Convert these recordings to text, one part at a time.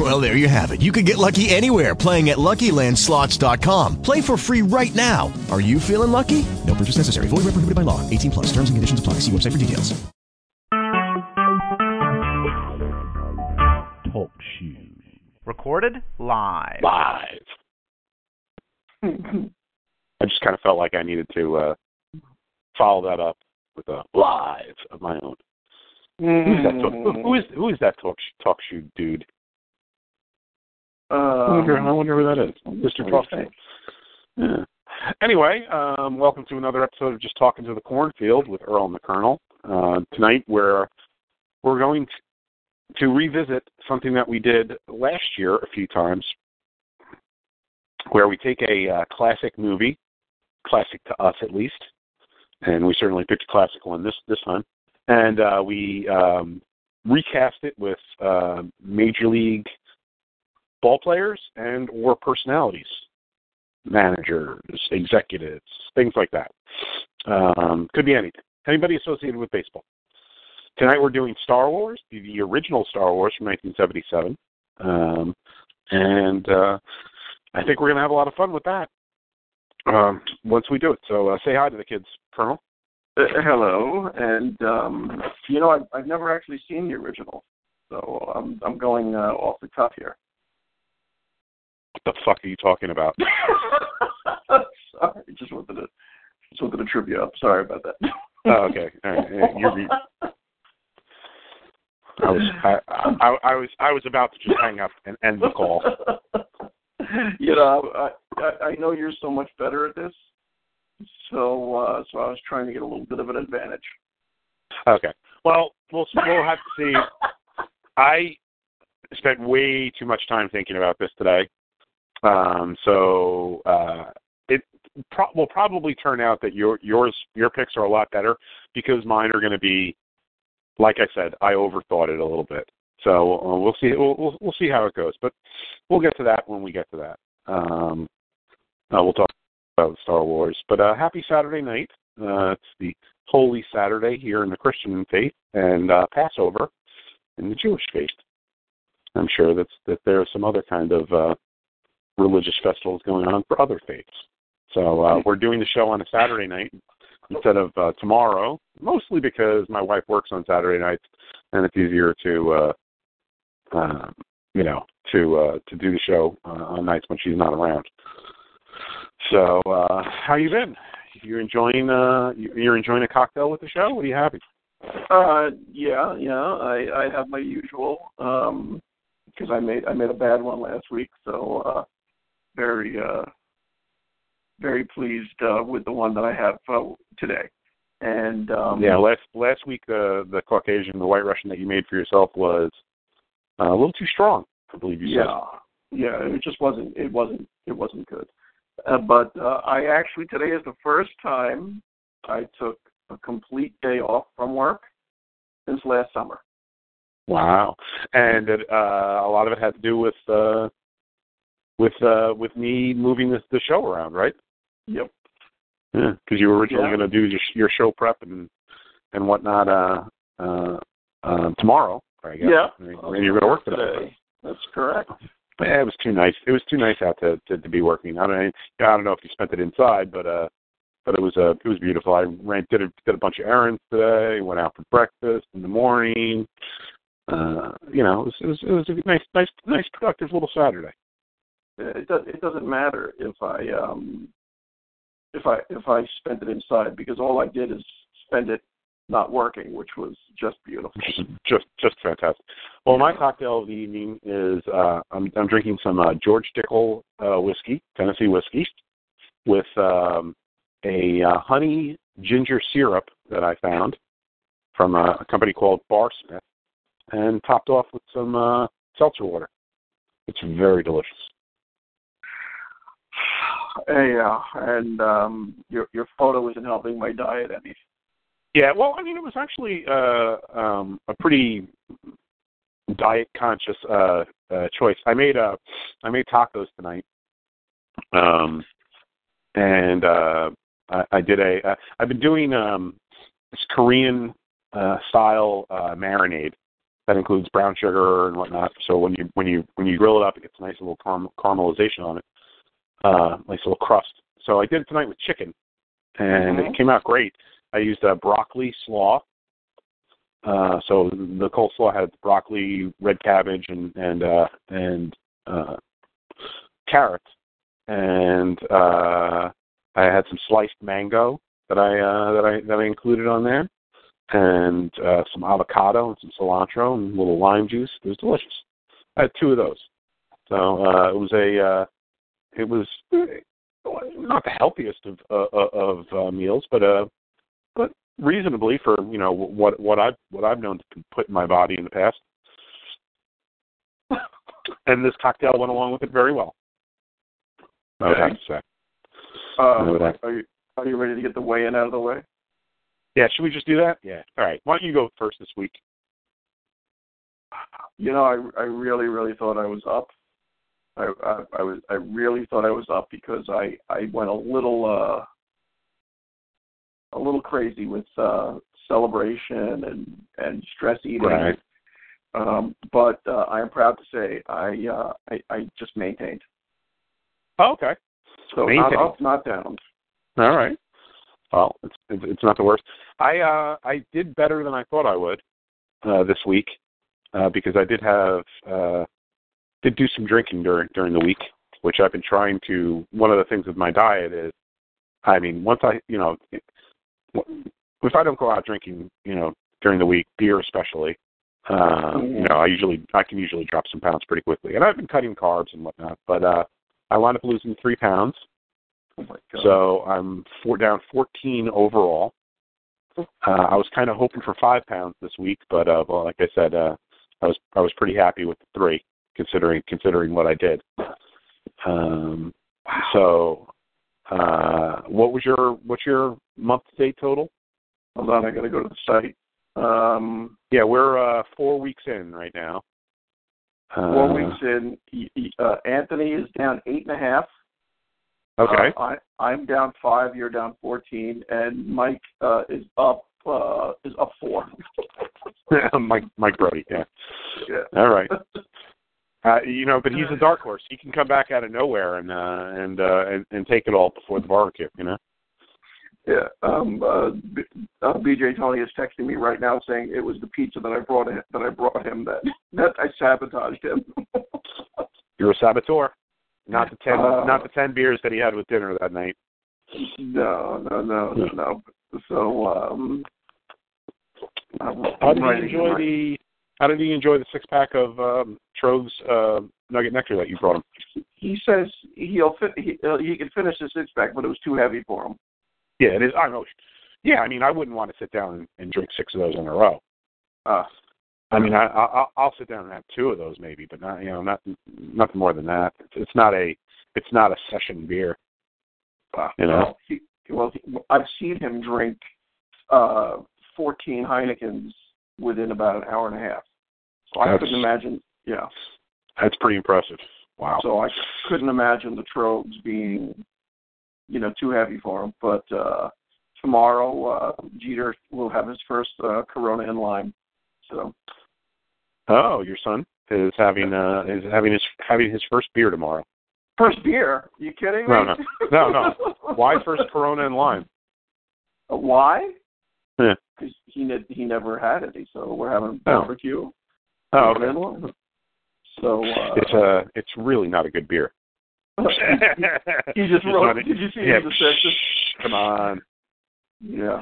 Well, there you have it. You can get lucky anywhere playing at LuckyLandSlots.com. Play for free right now. Are you feeling lucky? No purchase necessary. Void where prohibited by law. 18 plus. Terms and conditions apply. See website for details. Talk shoes. Recorded live. Live. I just kind of felt like I needed to uh, follow that up with a live of my own. Who's that talk, who, who is who is that talk talk shoe dude? I wonder, I wonder who that is. Mr. Talk Yeah. Anyway, um, welcome to another episode of Just Talking to the Cornfield with Earl and the Colonel. Uh, tonight, we're we're going to, to revisit something that we did last year a few times, where we take a uh, classic movie, classic to us at least, and we certainly picked a classic one this this time, and uh, we um, recast it with uh, major league ball players and or personalities, managers, executives, things like that. Um, could be anything. Anybody associated with baseball. Tonight we're doing Star Wars, the, the original Star Wars from 1977, um, and uh, I think we're going to have a lot of fun with that um, once we do it. So uh, say hi to the kids, Colonel. Uh, hello, and um, you know I've, I've never actually seen the original, so I'm I'm going uh, off the cuff here. What the fuck are you talking about? Sorry, just wanted to just wanted to trip you up. Sorry about that. oh, okay. All right. You're, I was I, I, I was I was about to just hang up and end the call. you know, I, I I know you're so much better at this, so uh, so I was trying to get a little bit of an advantage. Okay. Well, we'll we'll have to see. I spent way too much time thinking about this today, um, so uh, it pro- will probably turn out that your yours your picks are a lot better because mine are going to be, like I said, I overthought it a little bit. So uh, we'll see. We'll, we'll we'll see how it goes, but we'll get to that when we get to that. Um, uh, we'll talk about Star Wars. But uh, happy Saturday night. Uh, it's the Holy Saturday here in the Christian faith, and uh, Passover in the Jewish faith. I'm sure that's that there are some other kind of uh, religious festivals going on for other faiths. So uh, we're doing the show on a Saturday night instead of uh, tomorrow, mostly because my wife works on Saturday nights, and it's easier to, uh, uh, you know, to uh, to do the show uh, on nights when she's not around. So, uh, how you been? You enjoying? Uh, you- you're enjoying a cocktail with the show? What are you having? Uh, yeah, yeah. I I have my usual um because I made I made a bad one last week, so uh, very uh very pleased uh, with the one that I have uh, today. And um, yeah, last last week the the Caucasian, the White Russian that you made for yourself was uh, a little too strong. I believe you yeah, yeah. It just wasn't. It wasn't. It wasn't good. Uh, but uh, I actually today is the first time I took a complete day off from work since last summer. Wow, and it, uh, a lot of it had to do with uh, with uh, with me moving this the show around, right? Yep. Yeah, because you were originally Yeah. going to do your, your show prep and and whatnot uh, uh, uh, tomorrow. I guess. Yeah. and you're going to work today. That's correct. Yeah, it was too nice. It was too nice out to to, to be working. I don't I don't know if you spent it inside, but uh, but it was uh, it was beautiful. I ran did a, did a bunch of errands today. Went out for breakfast in the morning. Uh, you know, it was, it was it was a nice nice nice productive little Saturday. It does. It doesn't matter if I um if I if I spent it inside because all I did is spend it not working, which was just beautiful. just just fantastic. Well, my cocktail of the evening is uh, I'm I'm drinking some uh, George Dickel uh, whiskey, Tennessee whiskey, with um, a uh, honey ginger syrup that I found from a, a company called Bar Smith, and topped off with some uh, seltzer water. It's very delicious. Yeah, and um, your your photo isn't helping my diet any. Yeah, well, I mean, it was actually uh, um, a pretty diet conscious uh, uh, choice. I made uh, I made tacos tonight, um, and uh, I, I did a. Uh, I've been doing um, this Korean uh, style uh, marinade that includes brown sugar and whatnot. So when you when you when you grill it up, it gets a nice little caram- caramelization on it, uh, nice little crust. So I did it tonight with chicken, and Mhm. it came out great. I used a broccoli slaw. Uh, so the coleslaw had broccoli, red cabbage, and and uh, and uh, carrots, and uh, I had some sliced mango that I uh, that I that I included on there, and uh, some avocado and some cilantro and a little lime juice. It was delicious. I had two of those. So uh, it was a uh, it was uh, not the healthiest of uh, of uh, meals, but uh, but reasonably for you know what what I've what I've known to put in my body in the past. And this cocktail went along with it very well. I would have to say. Uh, are you are you ready to get the weigh in out of the way? Yeah, should we just do that? Yeah. All right. Why don't you go first this week? You know, I I really really thought I was up. I I, I was I really thought I was up because I I went a little uh a little crazy with uh celebration and and stress eating. Right. Um, but uh, I am proud to say I uh, I, I just maintained. Oh, okay. So not up, not down. All right. Well, it's it's it's not the worst. I uh I did better than I thought I would uh this week uh because I did have uh did do some drinking during during the week, which I've been trying to one of the things with my diet is I mean, once I, you know, if I don't go out drinking, you know, during the week, beer especially, uh, you know, I usually I can usually drop some pounds pretty quickly. And I've been cutting carbs and whatnot, but uh I wound up losing three pounds. Oh my God. So I'm four down 14 overall. Uh, I was kind of hoping for five pounds this week, but uh, well, like I said, uh, I was I was pretty happy with the three, considering considering what I did. Um, so, uh, what was your what's your month to date total? Hold on, I got to go to the site. Um, Yeah, we're uh, four weeks in right now. Uh, four weeks in. Uh, Anthony is down eight and a half. Okay. Uh, I I'm down five. You're down fourteen, and Mike uh, is up uh, is up four. Mike Mike Brody. Yeah. yeah. All right. Uh, you know, but he's a dark horse. He can come back out of nowhere and uh, and, uh, and and take it all before the barbecue. You know. Yeah. Um, uh, B- uh, BJ Tony is texting me right now saying it was the pizza that I brought him, that I brought him that that I sabotaged him. You're a saboteur. Not the ten, Uh, not the ten beers that he had with dinner that night. no, no, no, no, no. So um, I'm, How I'm did you enjoy him the? How did he enjoy the six pack of um, Trove's uh, Nugget Nectar that you brought him? He says he'll fit. He, uh, he can finish the six pack, but it was too heavy for him. Yeah, it is. I know. Yeah, I mean, I wouldn't want to sit down and, and drink six of those in a row. Uh, I mean, I, I I'll- sit down and have two of those maybe, but not you know not nothing more than that. It's, it's not a it's not a session beer. You know. Well, he, well, he, I've seen him drink uh, 14 Heinekens within about an hour and a half. So I That's- couldn't imagine. Yeah. That's pretty impressive. Wow. So I couldn't imagine the Trobes being, you know, too heavy for him. But uh, tomorrow, uh, Jeter will have his first uh, Corona in lime. So Oh, your son is having uh is having his having his first beer tomorrow. first beer? you kidding me? No, no. No, no. Why first Corona and lime? Uh, Why? Yeah. Because he ne- he never had any, so we're having Oh. barbecue. Oh, Corona okay. and lime. So uh, It's uh it's really not a good beer. he just wrote. Did you see yeah, his assessment? Come on. Yeah.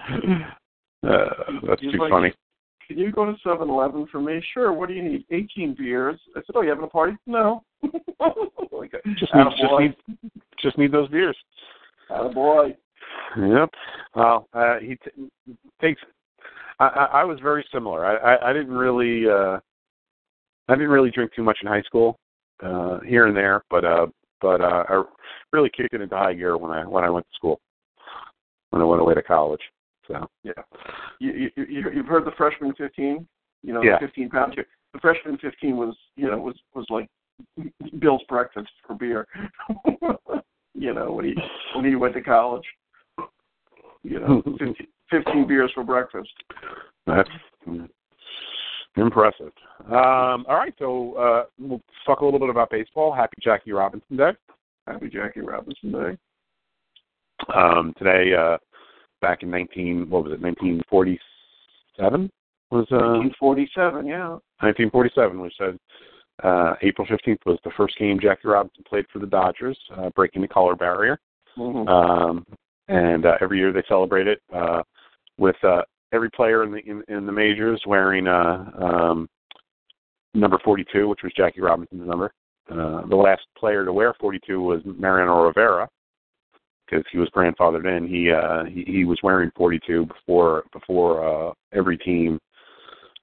Uh, that's He's too like, funny. Can you go to Seven Eleven for me? Sure. What do you need? 18 beers. I said, Oh, you having a party? No. like, Just need, just attaboy. need just need those beers. Attaboy. Yep. Well, uh, he t- takes. I, I, I was very similar. I, I, I didn't really. Uh, I didn't really drink too much in high school, uh, here and there, but uh, but uh, I really kicked it into high gear when I when I went to school. When I went away to college. So Yeah, you, you, you you've heard the freshman 15. You know, Yeah. the 15 pound. chick. The freshman 15 was you know was was like Bill's breakfast for beer. you know when he when he went to college. You know, 15, 15 beers for breakfast. that's impressive. Um, all right, so uh, we'll talk a little bit about baseball. Happy Jackie Robinson Day. Happy Jackie Robinson Day. Um, today, uh, back in 19, what was it, 1947? Was uh, 1947. Yeah. 1947, which said uh, April 15th was the first game Jackie Robinson played for the Dodgers, uh, breaking the color barrier. hmm Um, and uh, every year they celebrate it uh, with uh, every player in the in, in the majors wearing uh, um, number 42, which was Jackie Robinson's number. Uh, the last player to wear 42 was Mariano Rivera because he was grandfathered in. He uh, he, he was wearing 42 before before uh, every team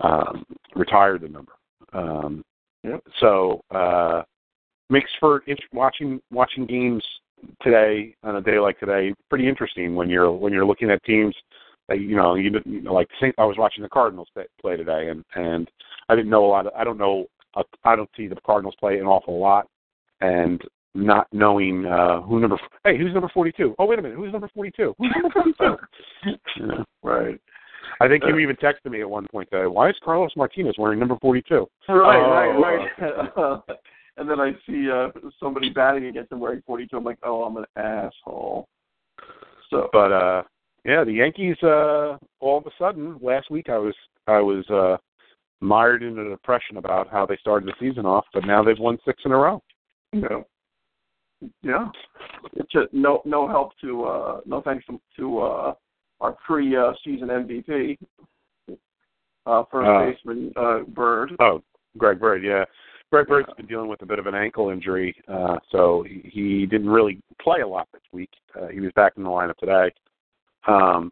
um, retired the number. Um, Yep. So uh, makes for int- watching watching games today on a day like today pretty interesting when you're when you're looking at teams you know you, you know like Saint, I was watching the Cardinals play, today and and I didn't know a lot of, I don't know uh, I don't see the Cardinals play an awful lot and not knowing uh who number hey who's number 42 oh wait a minute who's number 42 who's number 42 you know Right. I think you even texted me at one point that why is Carlos Martinez wearing number 42 Right, Oh. right, right. and then I see uh somebody batting against him wearing 42. I'm like, oh, I'm an asshole. So, But uh yeah, the Yankees uh all of a sudden last week I was I was uh mired in a depression about how they started the season off, but now they've won six in a row. know, yeah, it's a, no no help to uh no thanks to, to uh our pre uh, season MVP, uh first Uh. baseman uh Bird. Oh, Greg Bird, yeah. Greg Bird's been dealing with a bit of an ankle injury, uh, so he, he didn't really play a lot this week. Uh, he was back in the lineup today. Um,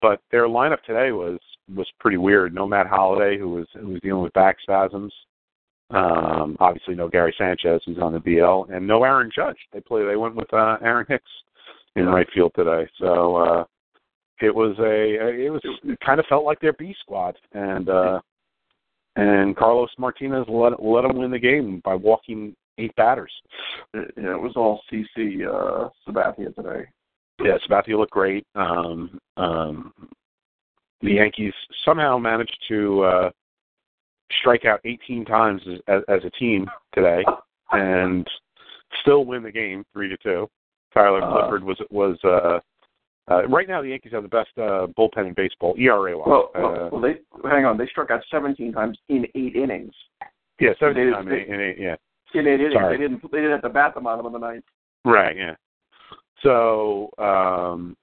but their lineup today was was pretty weird. No Matt Holliday, who was who was dealing with back spasms. Um, obviously, no Gary Sanchez, who's on the DL, and no Aaron Judge. They play. They went with uh, Aaron Hicks in right field today. So uh, it was a it was it kind of felt like their B squad, and uh, and Carlos Martinez let let them win the game by walking eight batters. It, yeah, it was all CC uh Sabathia today. Yeah, Sabathia looked great. Um, um, the Yankees somehow managed to uh, strike out 18 times as, as, as a team today, and still win the game three to two. Tyler Uh, Clippard was was uh, uh, right now the Yankees have the best uh, bullpen in baseball ERA wise. Well, uh, well, well, they hang on. They struck out 17 times in eight innings. yeah, 17 they- time in, in eight, yeah. In eight innings, Sorry. they didn't. They didn't have to bat the bottom of the ninth. Right, yeah. So um,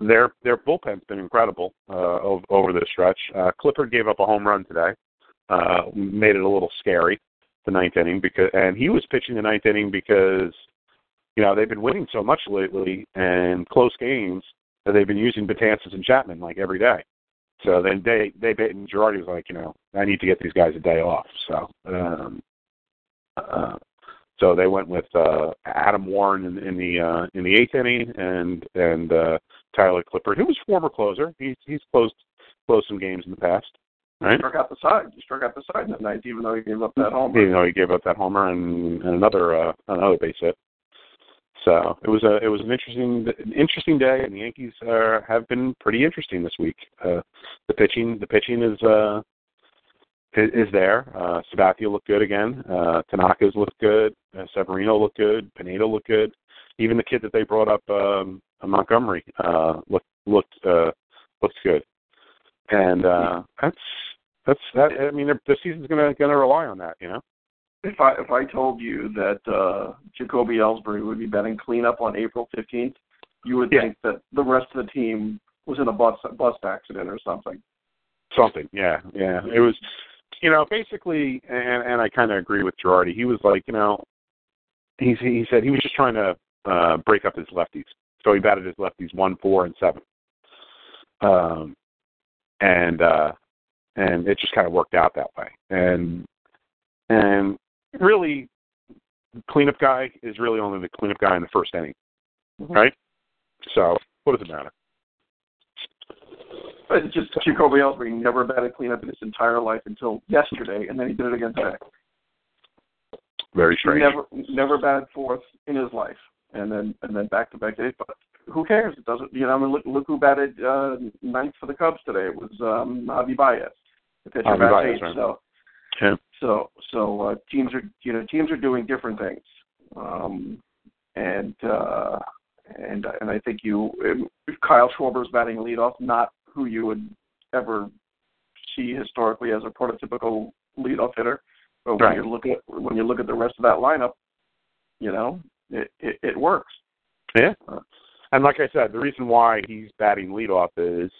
their their bullpen's been incredible uh, over, over this stretch. Uh, Clippard gave up a home run today, uh, made it a little scary the ninth inning because, and he was pitching the ninth inning because you know they've been winning so much lately and close games that they've been using Betances and Chapman like every day. So then they they bit and Girardi was like, you know, I need to get these guys a day off. So um, uh, so they went with uh, Adam Warren in, in the uh, in the eighth inning, and and uh, Tyler Clippard, who was former closer. He's he's closed closed some games in the past, He right? struck out the side. He struck out the side that ninth, even though he gave up that homer. Even though he gave up that homer and, and another uh, another base hit. So it was a it was an interesting an interesting day, and the Yankees uh, have been pretty interesting this week. Uh, the pitching the pitching is uh, is, there. Uh, Sabathia looked good again. Uh, Tanaka's looked good. Uh, Severino looked good. Pineda looked good. Even the kid that they brought up, um, Montgomery, uh, looked looked uh, looked good. And uh, that's that's that. I mean, the season's gonna gonna rely on that, you know. If I if I told you that uh Jacoby Ellsbury would be betting cleanup on April 15th, you would Yeah. think that the rest of the team was in a bus bus accident or something. Something, yeah, yeah. It was, you know, basically, and and I kind of agree with Girardi. He was like, you know, he's he said he was just trying to uh break up his lefties, so he batted his lefties one, four, and seven. Um, and uh, and it just kind of worked out that way. And and really, cleanup guy is really only the cleanup guy in the first inning, Mhm. right? So what does it matter? It's just Jacoby Ellsbury never batted cleanup in his entire life until yesterday, and then he did it again today. Very strange. Never, never batted fourth in his life, and then and then back to back days. But who cares? It doesn't. You know, I mean, look, look who batted uh, ninth for the Cubs today. It was um, Javi Baez, the pitcher Baez, eighth. right. So Yeah. so so uh, teams are you know teams are doing different things, um, and uh, and and I think you if Kyle Schwarber's batting leadoff, not who you would ever see historically as a prototypical leadoff hitter, but when Right. you look at when you look at the rest of that lineup, you know it it, it works. Yeah. And like I said, the reason why he's batting leadoff is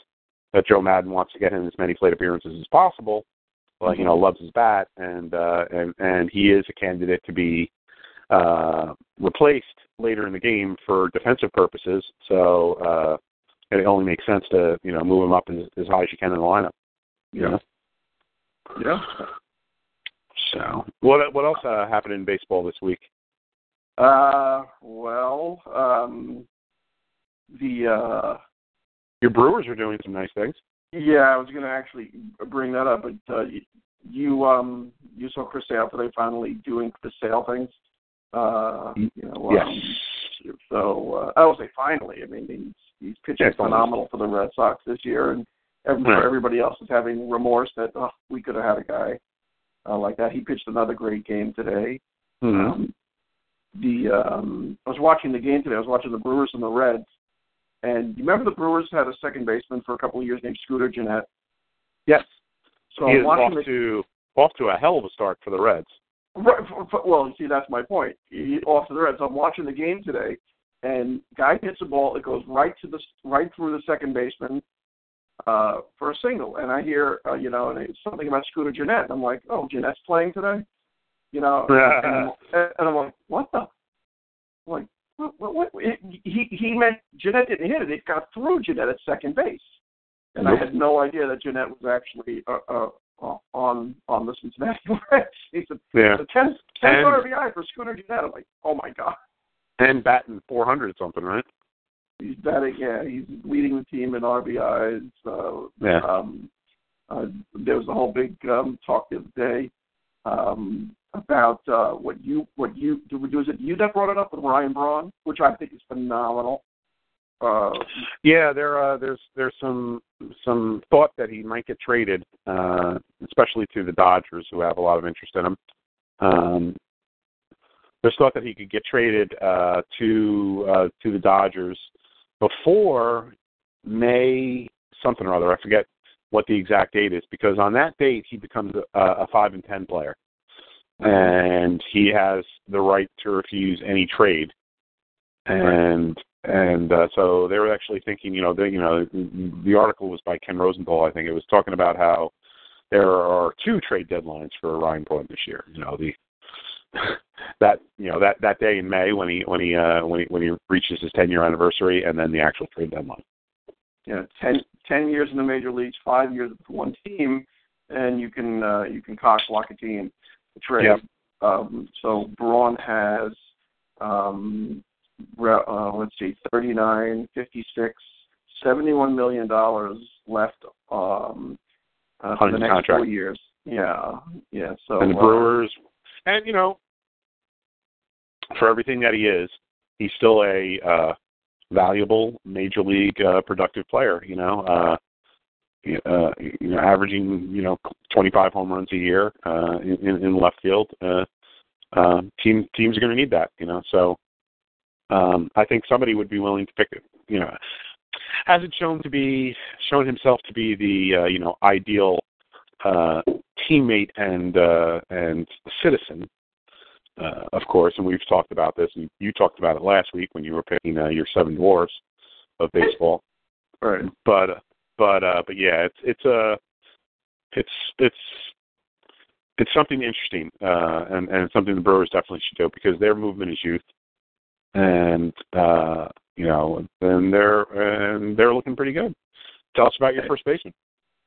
that Joe Maddon wants to get him as many plate appearances as possible. Well, you know, loves his bat, and uh, and and he is a candidate to be uh, replaced later in the game for defensive purposes. So uh, it only makes sense to you know move him up as, as high as you can in the lineup. Yeah. know? Yeah. So what what else uh, happened in baseball this week? Uh, well, um, the uh, Your Brewers are doing some nice things. yeah, I was going to actually bring that up, but uh, you um you saw Chris Sale today finally doing the sale things. Uh, you know, Yes. um, so uh, I will say finally. I mean, he's pitching almost- phenomenal for the Red Sox this year, and every, Right. everybody else is having remorse that oh, we could have had a guy uh, like that. He pitched another great game today. Mm-hmm. Um, the um, I was watching the game today. I was watching the Brewers and the Reds, and you remember the Brewers had a second baseman for a couple of years named Scooter Gennett. Yes. So he I'm watching off the, to off to a hell of a start for the Reds. right, f- f- well, you see, that's my point. He, off to the Reds. I'm watching the game today, and guy hits a ball. It goes right to the right through the second baseman uh, for a single, and I hear uh, you know, and it's something about Scooter Gennett. And I'm like, oh, Gennett's playing today, you know, and, I'm, and I'm like, what the? I'm like, what? what, what? It, he he meant Gennett didn't hit it. It got through Gennett at second base, and I had no idea that Gennett was actually uh, uh, on on the Cincinnati Reds. He said, Yeah. 10, 10 And- RBI for Scooter Gennett. I'm like, oh my god. And batting 400 something, right? He's batting, yeah, he's leading the team in RBIs. Uh, Yeah. um, uh, there was a whole big um, talk the other day um, about uh, what you what you do. was it you that brought it up with Ryan Braun, which I think is phenomenal. Uh, Yeah, there uh there's there's some some thought that he might get traded, uh especially to the Dodgers who have a lot of interest in him. Um there's thought that he could get traded uh to uh to the Dodgers before May something or other. I forget what the exact date is because on that date he becomes a, a five and ten player, and he has the right to refuse any trade. And and uh, so they were actually thinking, you know, the, you know, the article was by Ken Rosenthal, I think it was talking about how there are two trade deadlines for Ryan Braun this year. You know, the that you know that that day in May when he when he uh, when he when he reaches his ten year anniversary, and then the actual trade deadline. you know, 10, 10 years in the major leagues, five years with one team, and you can uh, you can cock block a team trade. Yep. Um, so Braun has um, re- uh, let's see, thirty nine, fifty six, seventy one million dollars left um, uh, for On the next contract. four years. Yeah, yeah. So and the uh, Brewers, and you know, for everything that he is, he's still a uh, valuable major league uh, productive player. You know, uh, uh, you know, averaging you know 25 home runs a year uh, in, in left field. Uh, uh, team teams are going to need that. You know, so um, I think somebody would be willing to pick it. You know, hasn't shown to be shown himself to be the uh, you know ideal uh, teammate and uh, and citizen, uh, of course. And we've talked about this, and you talked about it last week when you were picking uh, your seven dwarfs of baseball. right. But uh, but uh, but yeah, it's it's a it's it's it's something interesting, uh, and and something the Brewers definitely should do because their movement is youth, and uh, you know, and they're and they're looking pretty good. Tell us about your first baseman.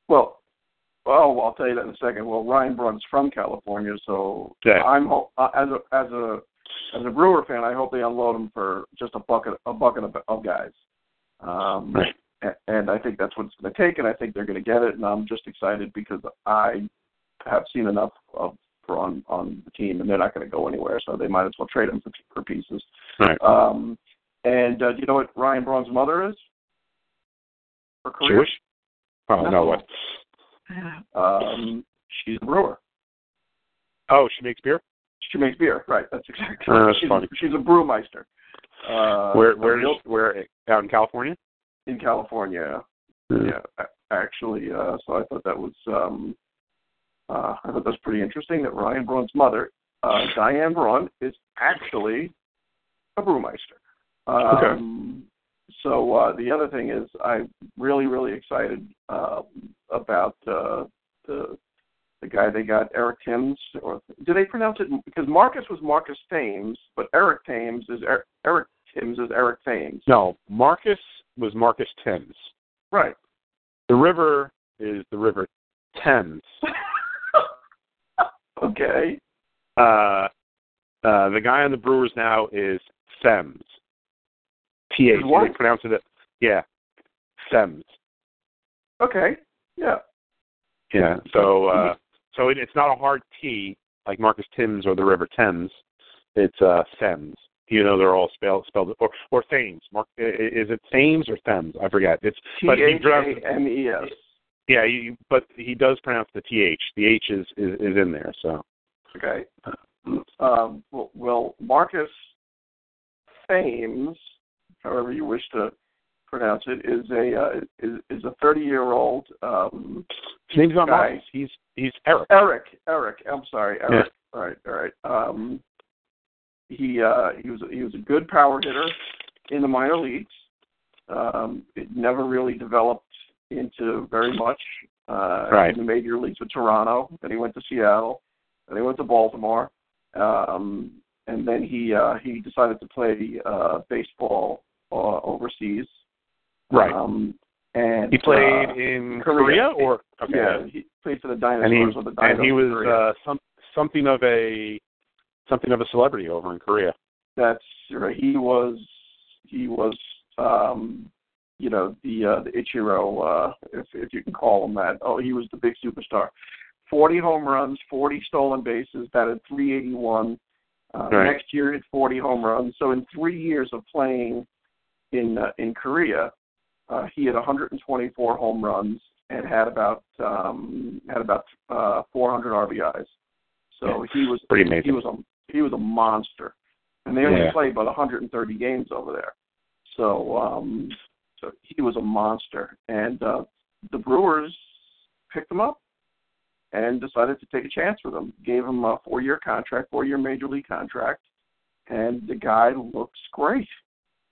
Well, well, I'll tell you that in a second. Well, Ryan Braun's from California, so Yeah. I'm uh, as a as a as a Brewer fan. I hope they unload him for just a bucket a bucket of, of guys. Um, Right. and I think that's what it's going to take, and I think they're going to get it. And I'm just excited because I have seen enough of Braun on the team, and they're not going to go anywhere, so they might as well trade him for, for pieces. Right. Um, and uh, do you know what Ryan Braun's mother is? Her career? Jewish? Oh no, No. what? Um, she's a brewer. Oh, she makes beer. She makes beer, right? That's exactly. Oh, that's she's, funny. She's a brewmeister. Uh, where a where real- where out in California? in California? Yeah, a- actually. Uh, so I thought that was um, uh, I thought that was pretty interesting. That Ryan Braun's mother, uh, Diane Braun, is actually a brewmeister. Um, So uh, the other thing is, I'm really really excited uh, about uh, the the guy they got, Eric Thames, or do they pronounce it? Because Marcus was Marcus Thames, but Eric Thames is Er- Eric Thames is Eric Thames. No, Marcus was Marcus Thames. Right. The river is the River Thames. okay. Uh, uh, the guy on the Brewers now is Thames. T H. They pronounce it. Yeah, Thames. Okay. Yeah. Yeah. So uh, so it, it's not a hard T like Marcus Thames or the River Thames. It's uh, Thames. You know they're all spelled spelled or or Thames. Mark, is it Thames or Thames? I forget. It's T H A M E S. Yeah, you, but he does pronounce the th. The h is is, is in there. So Okay. Um, well, Marcus Thames, however you wish to pronounce it, is a uh, is, is a 30 year old um, his name's not Guy. Marcus. He's he's Eric. Eric. Eric. I'm sorry, Eric. All right. All right. Um, he uh, he was he was a good power hitter in the minor leagues. Um, it never really developed into very much uh, Right. in the major leagues with Toronto. Then he went to Seattle. Then he went to Baltimore. Um, and then he uh, he decided to play uh, baseball uh, overseas. Right. Um, and he played uh, in Korea. Korea, or okay. yeah, he played for the Dinosaurs. and he or the and he was uh, some something of a something of a celebrity over in Korea. that's right. He was he was um you know the uh the Ichiro uh if if you can call him that. Oh, he was the big superstar. 40 home runs, 40 stolen bases, batted 381. Uh, Right. Next year, hit 40 home runs. So in three years of playing in uh, in Korea, uh, he had 124 home runs and had about um, had about uh, 400 RBIs. So he was Pretty amazing. he was a he was a monster, and they only Yeah. played about 130 games over there. So um, so he was a monster, and uh, the Brewers picked him up and decided to take a chance with him. Gave him a four-year contract, four-year major league contract, and the guy looks great.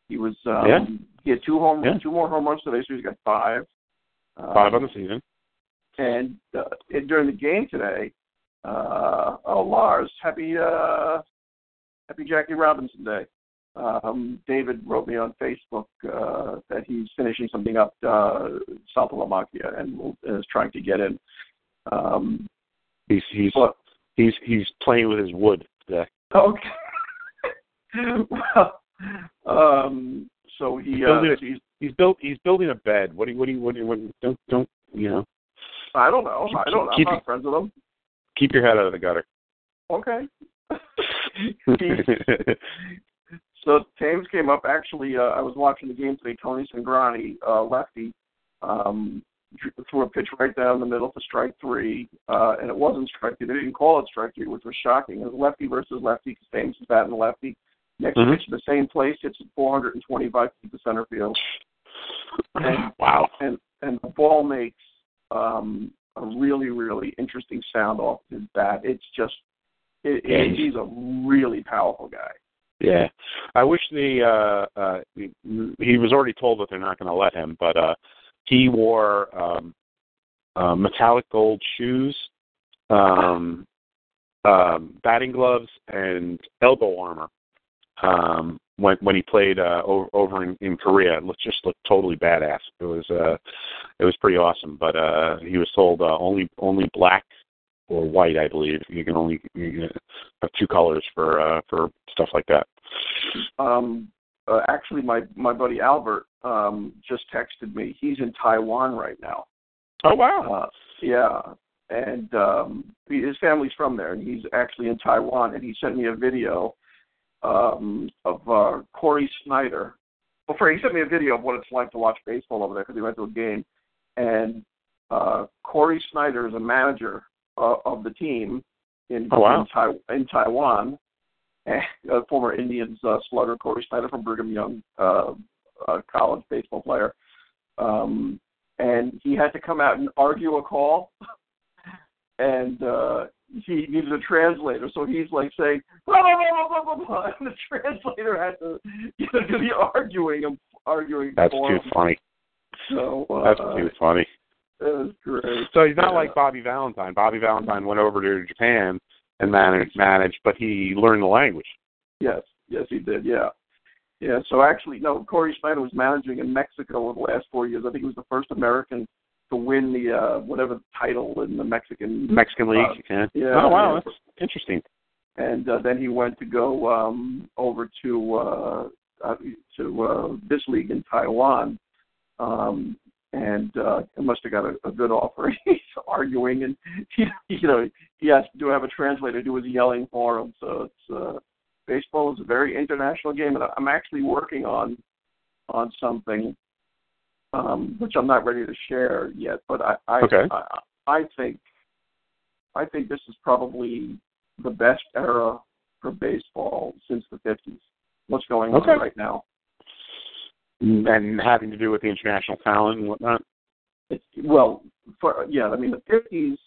He was um, Yeah. he had two home Yeah. two more home runs today, so he's got five. Um, Five on the season. and uh, and during the game today, uh, oh Lars, happy uh, happy Jackie Robinson Day. Um, David wrote me on Facebook uh, that he's finishing something up uh, south of La Lamakia and will, is trying to get in. Um, He's he's but he's he's playing with his wood today. okay, well, um, so he uh, Building a- he's, He's built he's building a bed. What do you what do you what do you what, don't don't you know I don't know, I don't know, I'm Keep- not friends with him. keep your head out of the gutter. Okay. So Thames came up. Actually, uh, I was watching the game today. Tony Cingrani, uh, lefty, um, threw a pitch right down the middle for strike three, uh, and it wasn't strike three. They didn't call it strike three, which was shocking. It was lefty versus lefty because Thames is batting lefty. Next Mhm. pitch, the same place, hits it 425 feet to center field, and wow. and and the ball makes um, a really really interesting sound off his bat. It's just it, Yeah, it, he's- he's a really powerful guy. Yeah, I wish the uh, uh, he, he was already told that they're not going to let him, but uh, he wore um, uh, metallic gold shoes, um, um, batting gloves, and elbow armor um, when when he played uh, over, over in, in Korea. It looked, just looked totally badass. It was uh, it was pretty awesome. But uh, he was told uh, only only black or white, I believe. You can only you can have two colors for uh, for stuff like that. Um, uh, actually, my my buddy Albert um, just texted me. He's in Taiwan right now. Oh wow! Uh, yeah, and um, he, his family's from there, and he's actually in Taiwan. And he sent me a video um, of uh, Cory Snyder. Well, first, he sent me a video of what it's like to watch baseball over there because he went to a game. And uh, Cory Snyder is a manager uh, of the team in Oh, wow. in, tai- in Taiwan. And, uh, former Indians uh, slugger Cory Snyder from Brigham Young uh, uh, college baseball player. Um, and he had to come out and argue a call. and uh, he needed a translator, so he's like saying blah blah blah blah blah blah, blah and the translator had to you know, do the arguing and arguing That's for too him. funny. So uh, That's too funny. That was great. So he's not Yeah. like Bobby Valentine. Bobby Valentine went over to Japan and managed, managed, but he learned the language. Yes, yes, he did. Yeah, yeah. So actually, no, Cory Snyder was managing in Mexico over the last four years. I think he was the first American to win the uh whatever title in the Mexican Mexican League. Uh, yeah. yeah, Oh wow, yeah. that's interesting. and uh, then he went to go um over to uh, uh to uh this league in Taiwan um and uh must have got a, a good offer he's arguing and he, you know he asked do I have a translator who was yelling for him so it's uh baseball is a very international game and I'm actually working on on something um which I'm not ready to share yet but I I Okay. I, I think I think this is probably the best era for baseball since the 50s. What's going Okay. on right now? And having to do with the international talent and whatnot. It's, well, for yeah, I mean the 50s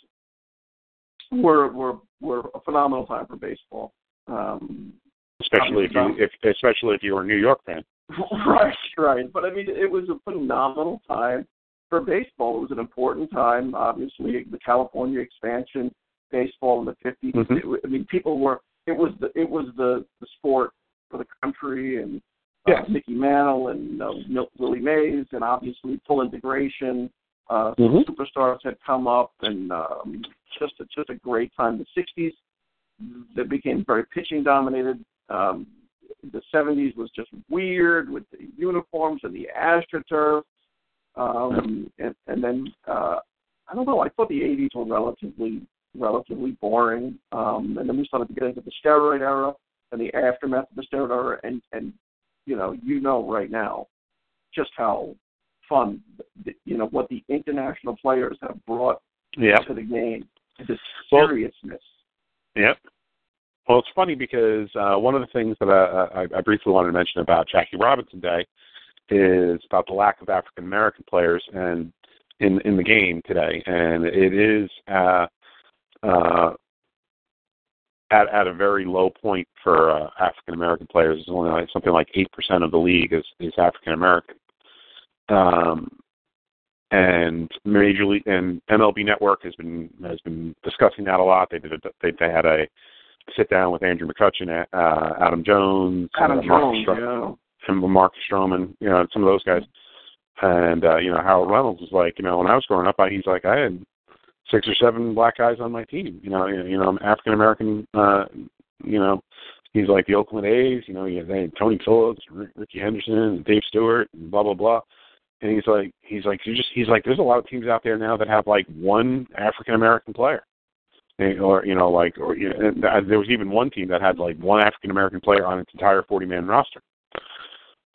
were were were a phenomenal time for baseball. Um, Especially if you if especially if you were a New York fan. right, right. But I mean, it was a phenomenal time for baseball. It was an important time. Obviously, the California expansion, baseball in the 50s. Mhm. It, I mean, people were. It was the it was the the sport for the country and uh, Yes. Mickey Mantle and uh, Willie Mays and obviously full integration. Uh, Mhm. Superstars had come up and um, just a, just a great time. The 60s that became very pitching dominated. Um, the 70s was just weird with the uniforms and the AstroTurf. Um, and, and then uh, I don't know. I thought the 80s were relatively relatively boring. Um, and then we started to get into the steroid era and the aftermath of the steroid era. And and you know you know right now just how fun you know what the international players have brought Yeah. to the game. The Well- seriousness. Yep. Well, it's funny because uh, one of the things that I, I, I briefly wanted to mention about Jackie Robinson Day is about the lack of African American players and in in the game today, and it is uh, uh, at at a very low point for uh, African American players. It's only like something like eight percent of the league is is African American. Um, and Major League and MLB Network has been has been discussing that a lot. They did a, they, they had a sit down with Andrew McCutchen, uh, Adam Jones, Adam uh, Marcus Jones, Stro- yeah. and Marcus Stroman, you know, some of those guys. And uh, you know, Harold Reynolds was like, you know, when I was growing up, I, he's like, I had six or seven black guys on my team. You know, you know, you know I'm African American. Uh, you know, he's like the Oakland A's. You know, you had they had Tony Phillips, Rick- Rickey Henderson, and Dave Stewart, and blah blah blah. And he's like, he's like, you just, he's like, there's a lot of teams out there now that have like one African American player, or you know, like, or you know, there was even one team that had like one African American player on its entire 40 man roster.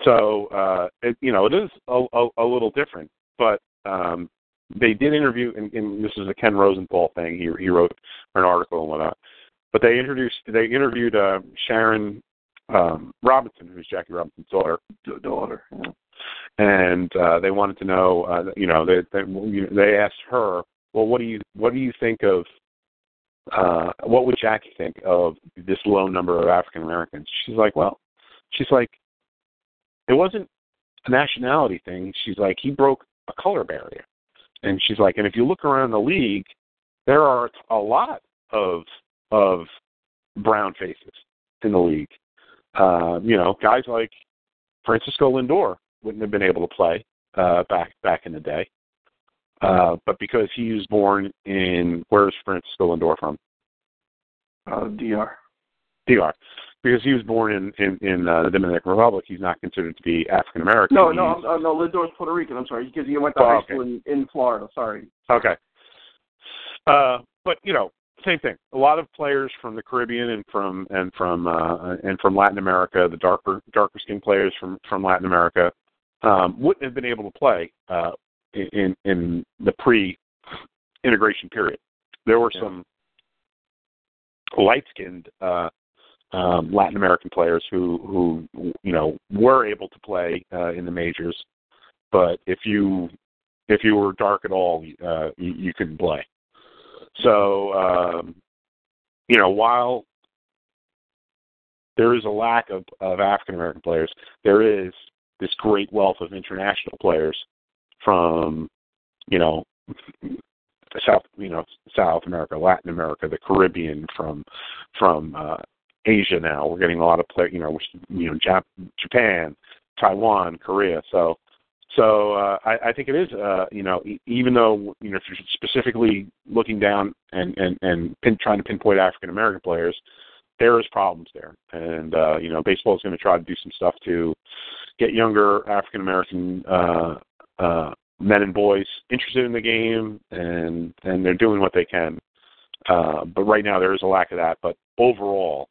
So, uh, it, you know, it is a, a, a little different, but um, they did interview, and, and this is a Ken Rosenthal thing. He he wrote an article and whatnot. But they introduced, they interviewed uh, Sharon um, Robinson, who's Jackie Robinson's daughter, daughter. Yeah. and uh, they wanted to know, uh, you know, they they they asked her, well, what do you what do you think of uh, what would Jackie think of this low number of African Americans? She's like, well, she's like, it wasn't a nationality thing. She's like, he broke a color barrier, and she's like, and if you look around the league, there are a lot of of brown faces in the league. Uh, you know, guys like Francisco Lindor wouldn't have been able to play uh, back back in the day. Uh, but because he was born in where's Francisco Lindor from? Uh, Dr. DR. because he was born in in, in uh, the Dominican Republic, he's not considered to be African American. No, no, uh, no. Lindor's Puerto Rican. I'm sorry, because he went to Oh, high okay. school in, in Florida. Sorry. Okay. Uh, but you know, same thing. A lot of players from the Caribbean and from and from uh, and from Latin America, the darker darker skinned players from from Latin America, um, wouldn't have been able to play uh, in in the pre integration period. There were some light skinned uh, um, Latin American players who who you know were able to play uh, in the majors, but if you if you were dark at all, uh, you, you couldn't play. So, um, you know, while there is a lack of, of African American players, there is this great wealth of international players from, you know, South, you know, South America, Latin America, the Caribbean, from from uh, Asia. Now we're getting a lot of play, you know, which, you know, Jap- Japan, Taiwan, Korea. So, so uh, I, I think it is, uh, you know, e- even though you know if you're specifically looking down and and and pin, trying to pinpoint African American players, there is problems there, and uh, you know, baseball is going to try to do some stuff to get younger African American uh, uh, men and boys interested in the game, and and they're doing what they can. Uh, but right now there is a lack of that. But overall,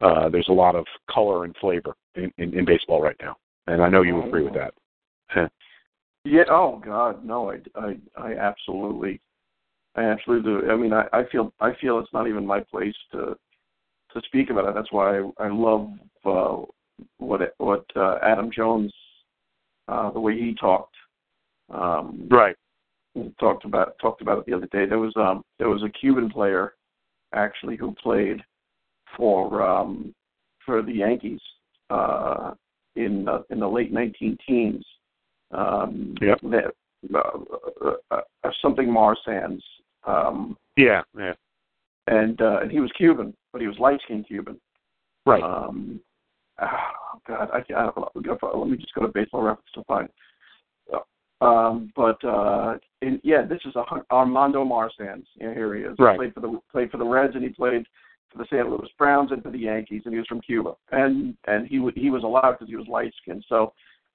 uh, there's a lot of color and flavor in, in, in baseball right now, and I know you agree with that. Yeah. Oh God, no. I, I, I absolutely, I absolutely do. I mean, I, I feel, I feel it's not even my place to, to speak about it. That's why I, I love uh, what, what uh, Adam Jones, uh, the way he talked. Um, Right. talked about talked about it the other day. There was um there was a Cuban player actually who played for um for the Yankees uh in uh, in the late 19 teens. Um Yep. that uh, uh, uh, something Marsans um Yeah. Yeah. and uh and he was Cuban, but he was light-skinned Cuban. Right. Um, oh God, I, I don't know. Let me just go to baseball reference to find. Um, but uh, in, yeah, this is a Armando Marsans. Yeah, here he is. Right. Played for the played for the Reds, and he played for the St. Louis Browns and for the Yankees, and he was from Cuba. And and he w- he was allowed because he was light skinned. So,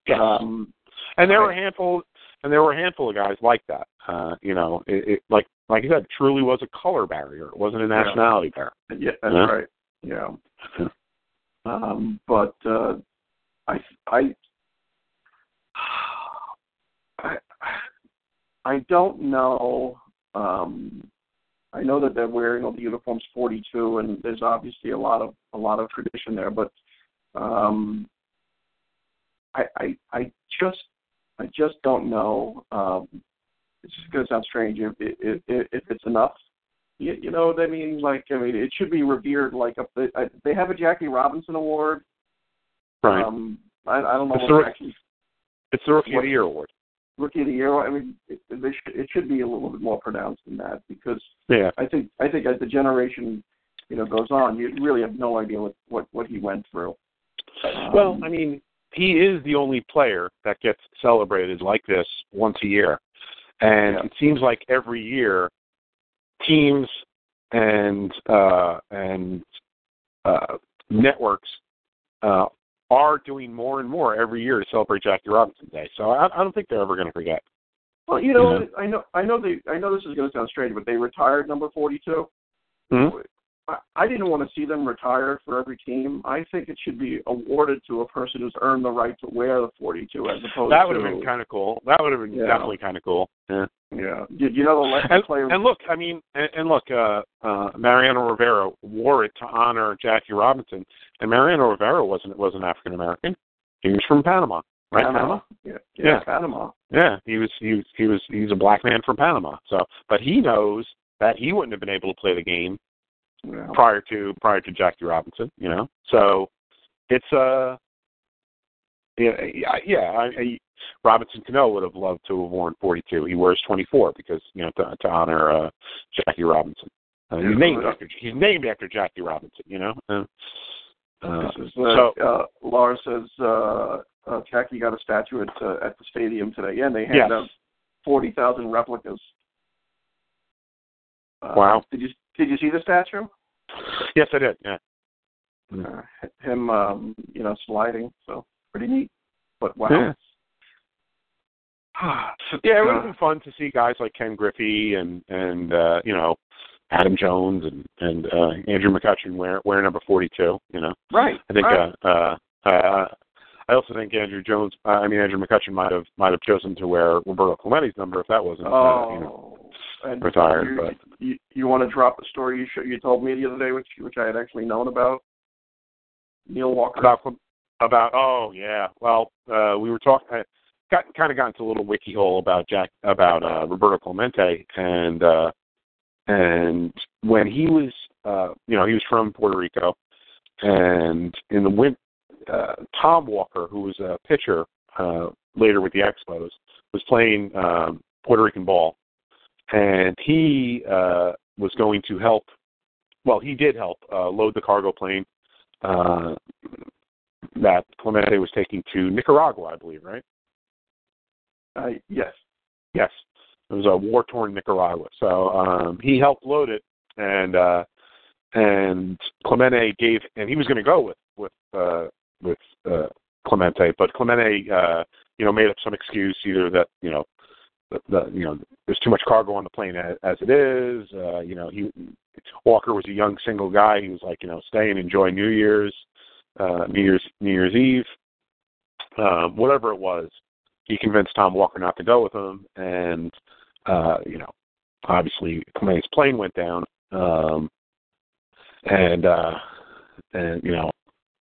Yes. um, and there were a handful, and there were a handful of guys like that. Uh, you know, it, it like like you said, it truly was a color barrier. It wasn't a Yeah. nationality barrier. Yeah, that's Yeah. right. Yeah. Um, but uh, I, I, I, I don't know. Um, I know that they're wearing all the uniforms 42, and there's obviously a lot of a lot of tradition there. But um, I, I, I just, I just don't know. Um, it's just going to sound strange if, if if if it's enough you, you know what I mean? Like, I mean, it should be revered. Like, a, they, they have a Jackie Robinson Award. Right. Um, I, I don't know It's what the- it's actually it's the Rookie of the Year award. Rookie of the Year. I mean, it, they should, it should be a little bit more pronounced than that because Yeah. I think I think as the generation, you know, goes on, you really have no idea what what what he went through. Um, Well, I mean, he is the only player that gets celebrated like this once a year, and Yeah. it seems like every year, teams and uh, and uh, networks uh, are doing more and more every year to celebrate Jackie Robinson Day. So I, I don't think they're ever going to forget. well, you know, Yeah. I know I know they I know this is going to sound strange, but they retired number 42. Mhm. I- didn't want to see them retired for every team. I think it should be awarded to a person who's earned the right to wear the 42 as opposed to That would to have been kind of cool. That would have been Yeah. definitely kind of cool. Yeah. Yeah. You, you know the And, player. and look, I mean, and, and look, uh, uh, Mariano Rivera wore it to honor Jackie Robinson, and Mariano Rivera wasn't wasn't African American. He was from Panama, right? Panama. Yeah, yeah, Yeah. Panama. Yeah, he was he was he was he's a black man from Panama. So, but he knows that he wouldn't have been able to play the game Yeah. prior to prior to Jackie Robinson. You know, so it's uh yeah yeah, I, I, Robinson Cano would have loved to have worn 42. He wears 24 because you know to, to honor uh, Jackie Robinson. Uh, he's named after he's named after Jackie Robinson. You know. Uh, uh, This is, uh, so uh, Laura says uh, uh, Jackie got a statue at uh, at the stadium today. Yeah, and they Yes. out forty thousand replicas. Uh, Wow. Did you did you see the statue? yes, I did. Yeah. uh, him um, you know sliding. So pretty neat. But wow. Yeah. yeah, it would have been fun to see guys like Ken Griffey and and uh, you know Adam Jones and and uh, Andrew McCutchen wear wear number forty two. You know, Right. I think right. uh, uh, uh, I also think Andrew Jones. Uh, I mean Andrew McCutchen might have might have chosen to wear Roberto Clemente's number if that wasn't uh, oh. you know, and retired. You, but you, you want to drop the story you sh- you told me the other day, which which I had actually known about. Neil Walker. about about oh yeah. Well, uh, we were talking. I got kind of got into a little wiki hole about Jack about uh, Roberto Clemente and uh, and when he was uh, you know he was from Puerto Rico and in the win uh, Tom Walker who was a pitcher uh, later with the Expos was playing um, Puerto Rican ball and he uh, was going to help. Well, he did help uh, load the cargo plane uh, that Clemente was taking to Nicaragua, I believe, right? Uh, yes. Yes, it was a war-torn Nicaragua. So um, he helped load it, and uh, and Clemente gave, and he was going to go with with uh, with uh, Clemente, but Clemente, uh, you know, made up some excuse either that you know the, you know there's too much cargo on the plane as, as it is. Uh, you know, he Walker was a young single guy. He was like, you know, stay and enjoy New Year's, uh, New Year's New Year's Eve, um, whatever it was. He convinced Tom Walker not to go with him, and uh, you know, obviously Clemente's plane went down, um, and uh, and you know,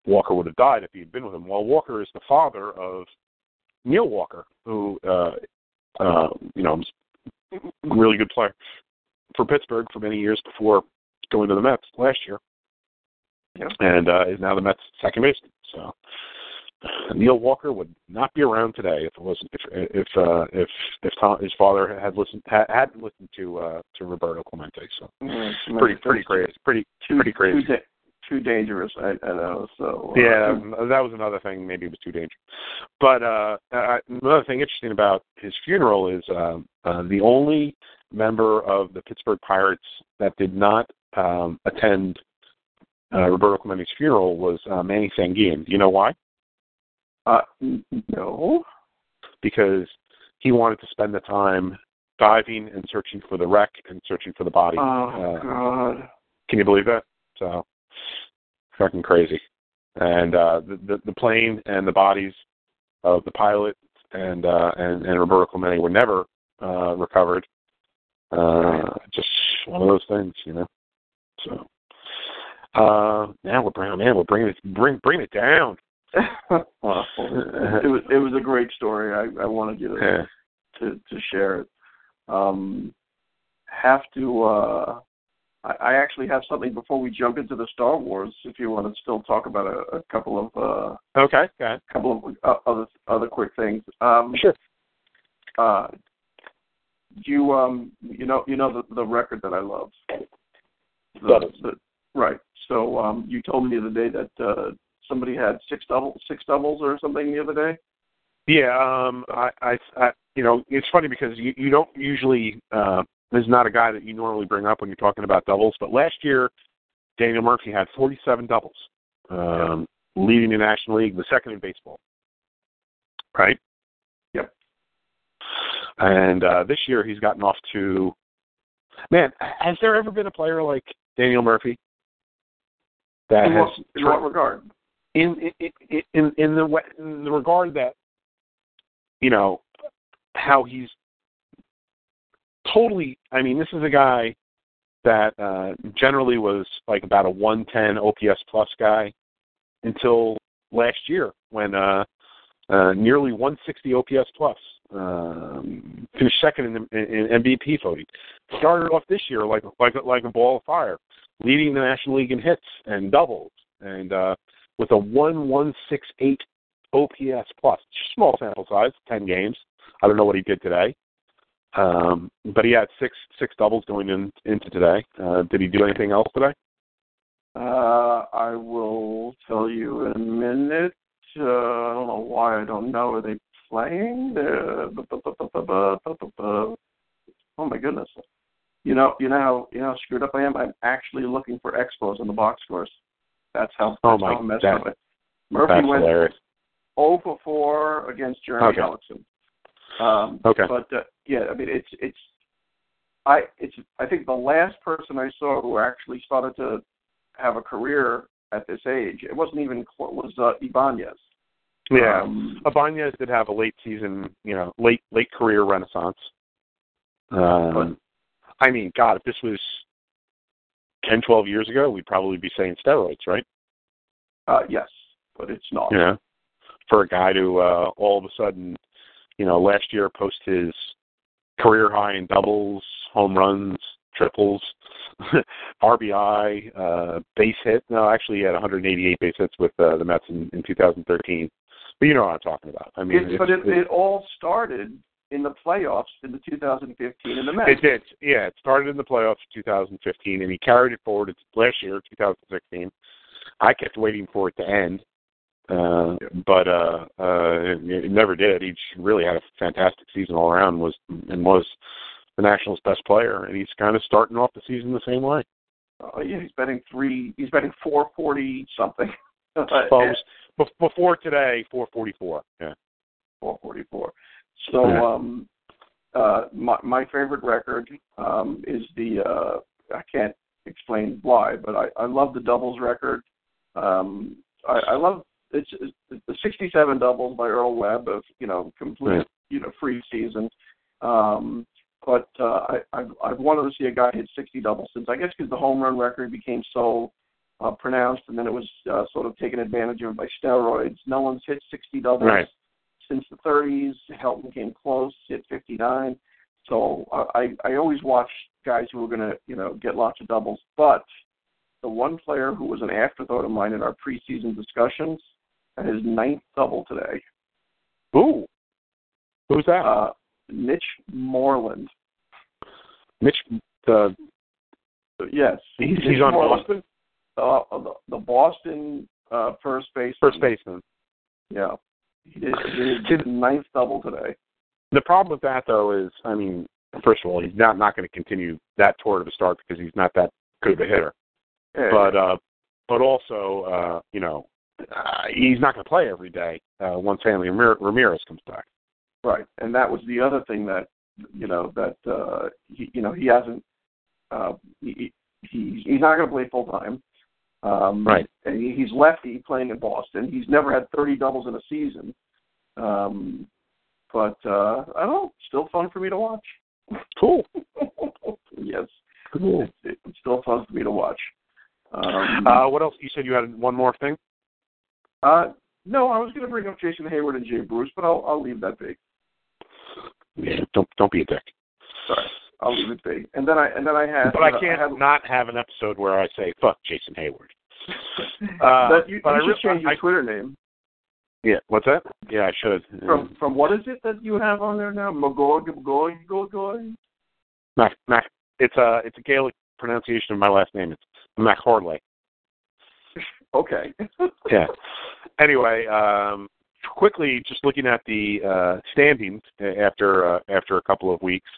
Walker would have died if he had been with him. Well, Walker is the father of Neil Walker, who uh, uh, you know, really good player for Pittsburgh for many years before going to the Mets last year, Yep. and uh, is now the Mets second baseman. So Neil Walker would not be around today if it wasn't if if uh, if if Tom, his father had listened had, hadn't listened to uh, to Roberto Clemente. So Mm, pretty pretty crazy, pretty pretty crazy. Too, da- too dangerous. I, I know. So uh, Yeah, that was another thing. Maybe it was too dangerous. But uh, uh, another thing interesting about his funeral is um, uh, the only member of the Pittsburgh Pirates that did not um, attend uh, Roberto Clemente's funeral was uh, Manny Sanguillen. You know why? Uh, no. Because he wanted to spend the time diving and searching for the wreck and searching for the body. Oh Uh, God. Can you believe that? So fucking crazy. And uh the, the the plane and the bodies of the pilot and uh and, and Roberto Clemente were never uh recovered. Uh just one of those things, you know. So uh now we're bringing man, we're bringing it bring bring it down. well, it was it was a great story. I, I wanted you to, Yeah. to to share it. Um, have to. Uh, I, I actually have something before we jump into the Star Wars. If you want to still talk about a, a couple of uh, Okay, go ahead. couple of uh, other other quick things. Um, Sure. uh, you um you know you know the the record that I love. The, the, right. So um you told me the other day that uh somebody had six double six doubles or something the other day. Yeah, um, I, I, I, you know, it's funny because you, you don't usually. Uh, this is not a guy that you normally bring up when you're talking about doubles. But last year, Daniel Murphy had 47 doubles, um, leading the National League, the second in baseball. Right. Yep. And uh, this year, he's gotten off to. Man, has there ever been a player like Daniel Murphy that In has what, in what regard? in in in in the in the regard that you know how he's totally i mean this is a guy that uh generally was like about a 110 ops plus guy until last year when uh uh nearly 160 ops plus um finished second in, the, in mvp voting started off this year like like like a ball of fire leading the national league in hits and doubles and uh with a one one six eight OPS plus. Small sample size, ten games. I don't know what he did today, um, but he had six six doubles going in, into today. Uh, did he do anything else today? Uh, I will tell you in a minute. Uh, I don't know why I don't know. Are they playing? Oh my goodness! You know, you know how you know how screwed up I am. I'm actually looking for expos on the box scores. That's how. Oh, that's my- how messed that- up it. Murphy That's went hilarious. 0 for 4 against Jeremy Okay. Hellickson. Um, Okay. But uh, yeah, I mean, it's it's I it's I think the last person I saw who actually started to have a career at this age, it wasn't even was uh, Ibanez. Yeah. Um, Ibanez did have a late season, you know, late late career renaissance. Um, I mean, God, if this was 10, 12 years ago, we'd probably be saying steroids, right? uh, yes, but it's not. Know, for a guy to uh, all of a sudden, you know, last year post his career high in doubles, home runs, triples, RBI, uh, base hit. No, actually, he had 188 base hits with uh, the Mets in, in 2013. But you know what I'm talking about. I mean, It, but it, it all started in the playoffs in the 2015 in the Mets. It did. Yeah, it started in the playoffs in 2015, and he carried it forward to last year, 2016. I kept waiting for it to end, uh, but uh, uh, it, it never did. He really had a fantastic season all around. Was and was the Nationals' best player, and he's kind of starting off the season the same way. Oh yeah, he's betting three. He's betting 440 something. Well, it was before today, 444. Yeah. 444. So Yeah. um, uh, my my favorite record um, is the uh, I can't explain why, but I I love the doubles record. Um, I, I love it's, it's the 67 doubles by Earl Webb of you know complete Right. you know free season. Um, but uh, I I've, I've wanted to see a guy hit 60 doubles since I guess because the home run record became so uh, pronounced, and then it was uh, sort of taken advantage of by steroids. No one's hit 60 doubles Right. since the 30s. Helton came close, hit 59. So uh, I I always watch guys who are going to you know get lots of doubles. But the one player who was an afterthought of mine in our preseason discussions his ninth double today. Ooh. Who's that? Uh, Mitch Moreland. Mitch. Uh, Yes, he's, he's on Moreland. Boston. Uh, the, the Boston uh, first base. First baseman. Yeah, he did, he did ninth double today. The problem with that though is, I mean, first of all, he's not not going to continue that tour to the start because he's not that good of a hitter. Yeah, But uh, but also, uh, you know, uh, he's not going to play every day uh, once Hanley Ramirez comes back. Right, and that was the other thing that you know that uh, he you know he hasn't uh, he, he he's not going to play full time. Um, Right. and he, he's lefty playing in Boston. He's never had 30 doubles in a season. Um, but uh, I don't know, still fun for me to watch. Cool. yes, Cool. it's, it's still fun for me to watch. Um, Uh, what else? You said you had one more thing. Uh, no, I was going to bring up Jason Heyward and Jay Bruce, but I'll I'll leave that be. Yeah, don't don't be a dick. Sorry, I'll leave it be. And then I and then I had. But I uh, can't had, not have an episode where I say fuck Jason Heyward. that, you, but you I should re- change your I- Twitter name. Yeah, what's that? Yeah, I should. From from what is it that you have on there now? Magog, Magog, Magog. Mac, Mac, it's a it's a Gaelic pronunciation of my last name. It's Mac Hardley. Okay. Yeah. Anyway, um, quickly, just looking at the uh, standings after uh, after a couple of weeks.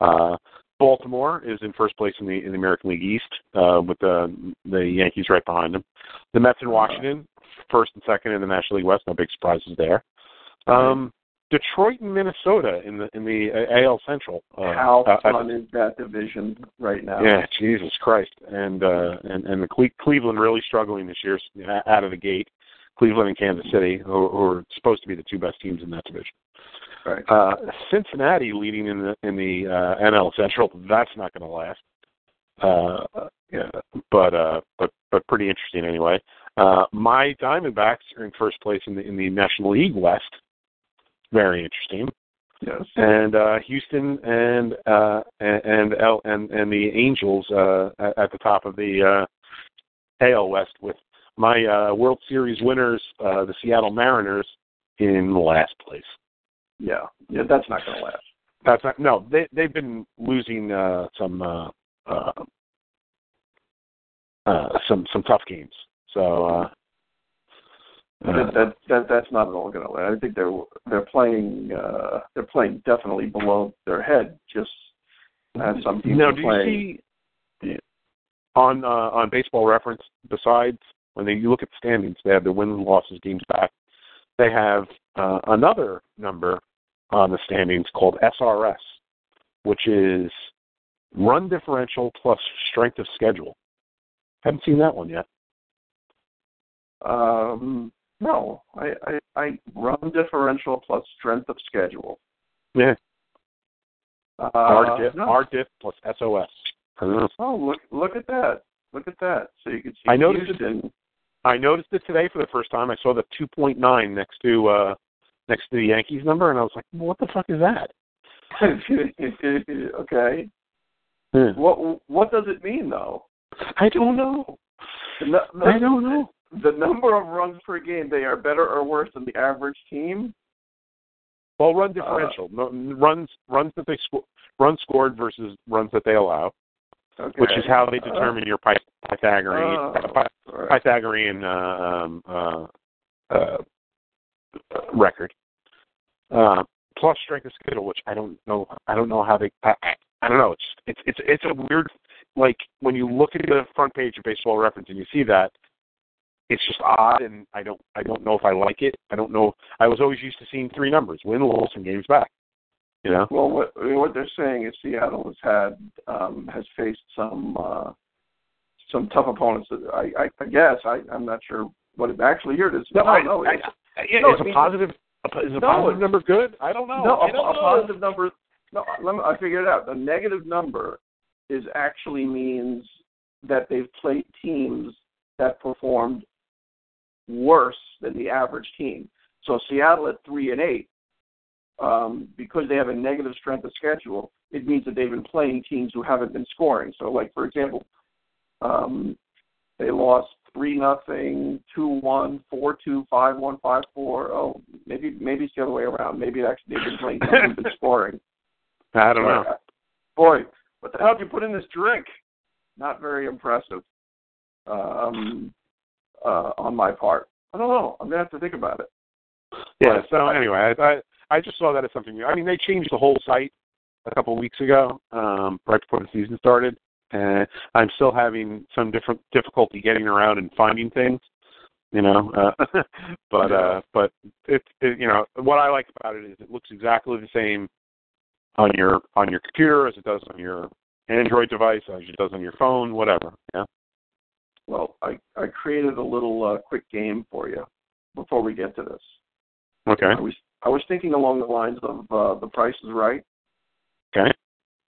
Uh, Baltimore is in first place in the in the American League East uh, with the the Yankees right behind them. The Mets in Washington, first and second in the National League West. No big surprises there. Um, Detroit and Minnesota in the in the uh, AL Central. Uh, How uh, fun is that division right now? yeah, Jesus Christ, and uh, and and the Cle- Cleveland really struggling this year uh, out of the gate. Cleveland and Kansas City, who, who are supposed to be the two best teams in that division. Right. Uh, Cincinnati leading in the in the uh, NL Central. That's not going to last. Uh, yeah, but uh, but but pretty interesting anyway. Uh, my Diamondbacks are in first place in the in the National League West. Very interesting Yes. and uh, Houston and uh, and and, L, and and the Angels uh, at, at the top of the uh, AL West with my uh, World Series winners, uh, the Seattle Mariners, in last place. Yeah. Yeah. That's not going to last. That's not no. They they've been losing uh, some uh, uh, uh, some some tough games. So. Uh, uh, that, that that that's not at all going to last. I think they're they're playing uh they're playing definitely below their head. Just as some teams Now, do you see on uh, on Baseball Reference besides when they you look at the standings, they have their wins and losses games back. They have uh, another number on the standings called SRS, which is run differential plus strength of schedule. Haven't seen that one yet. Um, no, I, I I run differential plus strength of schedule. Yeah. Uh, R diff, no. R diff plus SOS. I don't know. Oh, look look at that! Look at that! So you can see I noticed it- Houston. I noticed it today for the first time. I saw the 2.9 next to uh next to the Yankees number, and I was like, well, "What the fuck is that?" okay. Yeah. What what does it mean though? I don't know. The, nu- the, I don't know. the number of runs per game they are better or worse than the average team. Well, run differential, no, runs runs that they sco- runs scored versus runs that they allow, Okay. which is how they determine your Pythagorean Oh, Py- all right. Pythagorean uh, um, uh, uh, record. Uh, plus strength of schedule, which I don't know. I don't know how they. I, I, I don't know. It's it's it's it's a weird. Like when you look at the front page of Baseball Reference and you see that, it's just odd, and I don't I don't know if I like it. I don't know. I was always used to seeing three numbers: win, loss, and games back. You know. Well, what what they're saying is Seattle has had um, has faced some uh, some tough opponents. That I, I, I guess I, I'm not sure what it actually here it is. No, I, no, I, it's- I, yeah, no, is it a means- positive. Is a No, positive number good? I don't know. no, I a, don't a know. positive number. No, let me, I figured it out. The negative number is actually means that they've played teams that performed worse than the average team. So Seattle at three and eight, um, because they have a negative strength of schedule, it means that they've been playing teams who haven't been scoring. So, like for example, um, they lost three nothing, two one, four two, five one, five four. Oh, maybe maybe it's the other way around. Maybe actually they've been playing teams who've been scoring. I don't know. Boy, what the hell did you put in this drink? Not very impressive. Um, uh, on my part, I don't know. I'm gonna have to think about it. Yeah. So anyway, I, I I just saw that as something new. I mean, they changed the whole site a couple of weeks ago, um, right before the season started, and I'm still having some different difficulty getting around and finding things. You know, uh, but uh, but it's it, you know what I like about it is it looks exactly the same on your on your computer as it does on your Android device, as it does on your phone, whatever. Yeah. Well, I I created a little uh, quick game for you before we get to this. Okay. I was I was thinking along the lines of uh, the Price is Right, Okay.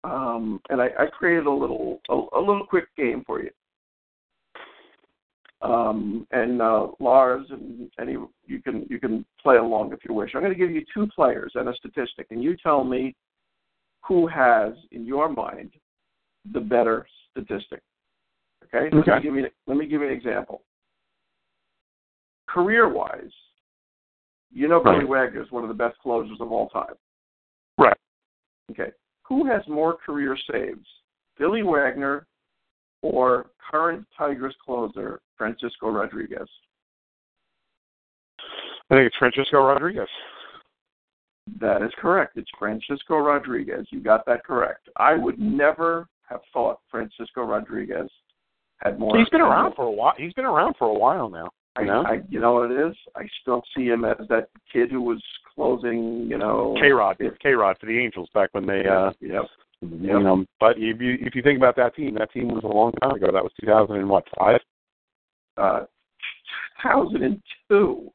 um, and I, I created a little a, a little quick game for you. Um, and uh, Lars and any you can you can play along if you wish. I'm going to give you two players and a statistic, and you tell me who has in your mind the better statistic. Okay. Let Okay. me give you let me give you an example. Career wise, you know Billy Right. Wagner is one of the best closers of all time. Right. Okay. Who has more career saves, Billy Wagner or current Tigers closer Francisco Rodriguez? I think it's Francisco Rodriguez. That is correct. It's Francisco Rodriguez. You got that correct. I would never have thought Francisco Rodriguez had more. He's been around for a while. He's been around for a while now. I, You know, I, you know what it is? I still see him as that kid who was closing. You know, K Rod, K Rod for the Angels back when they, uh, yep. you know. But if you if you think about that team, that team was a long time ago. That was 2000 and what five? Uh, 2002.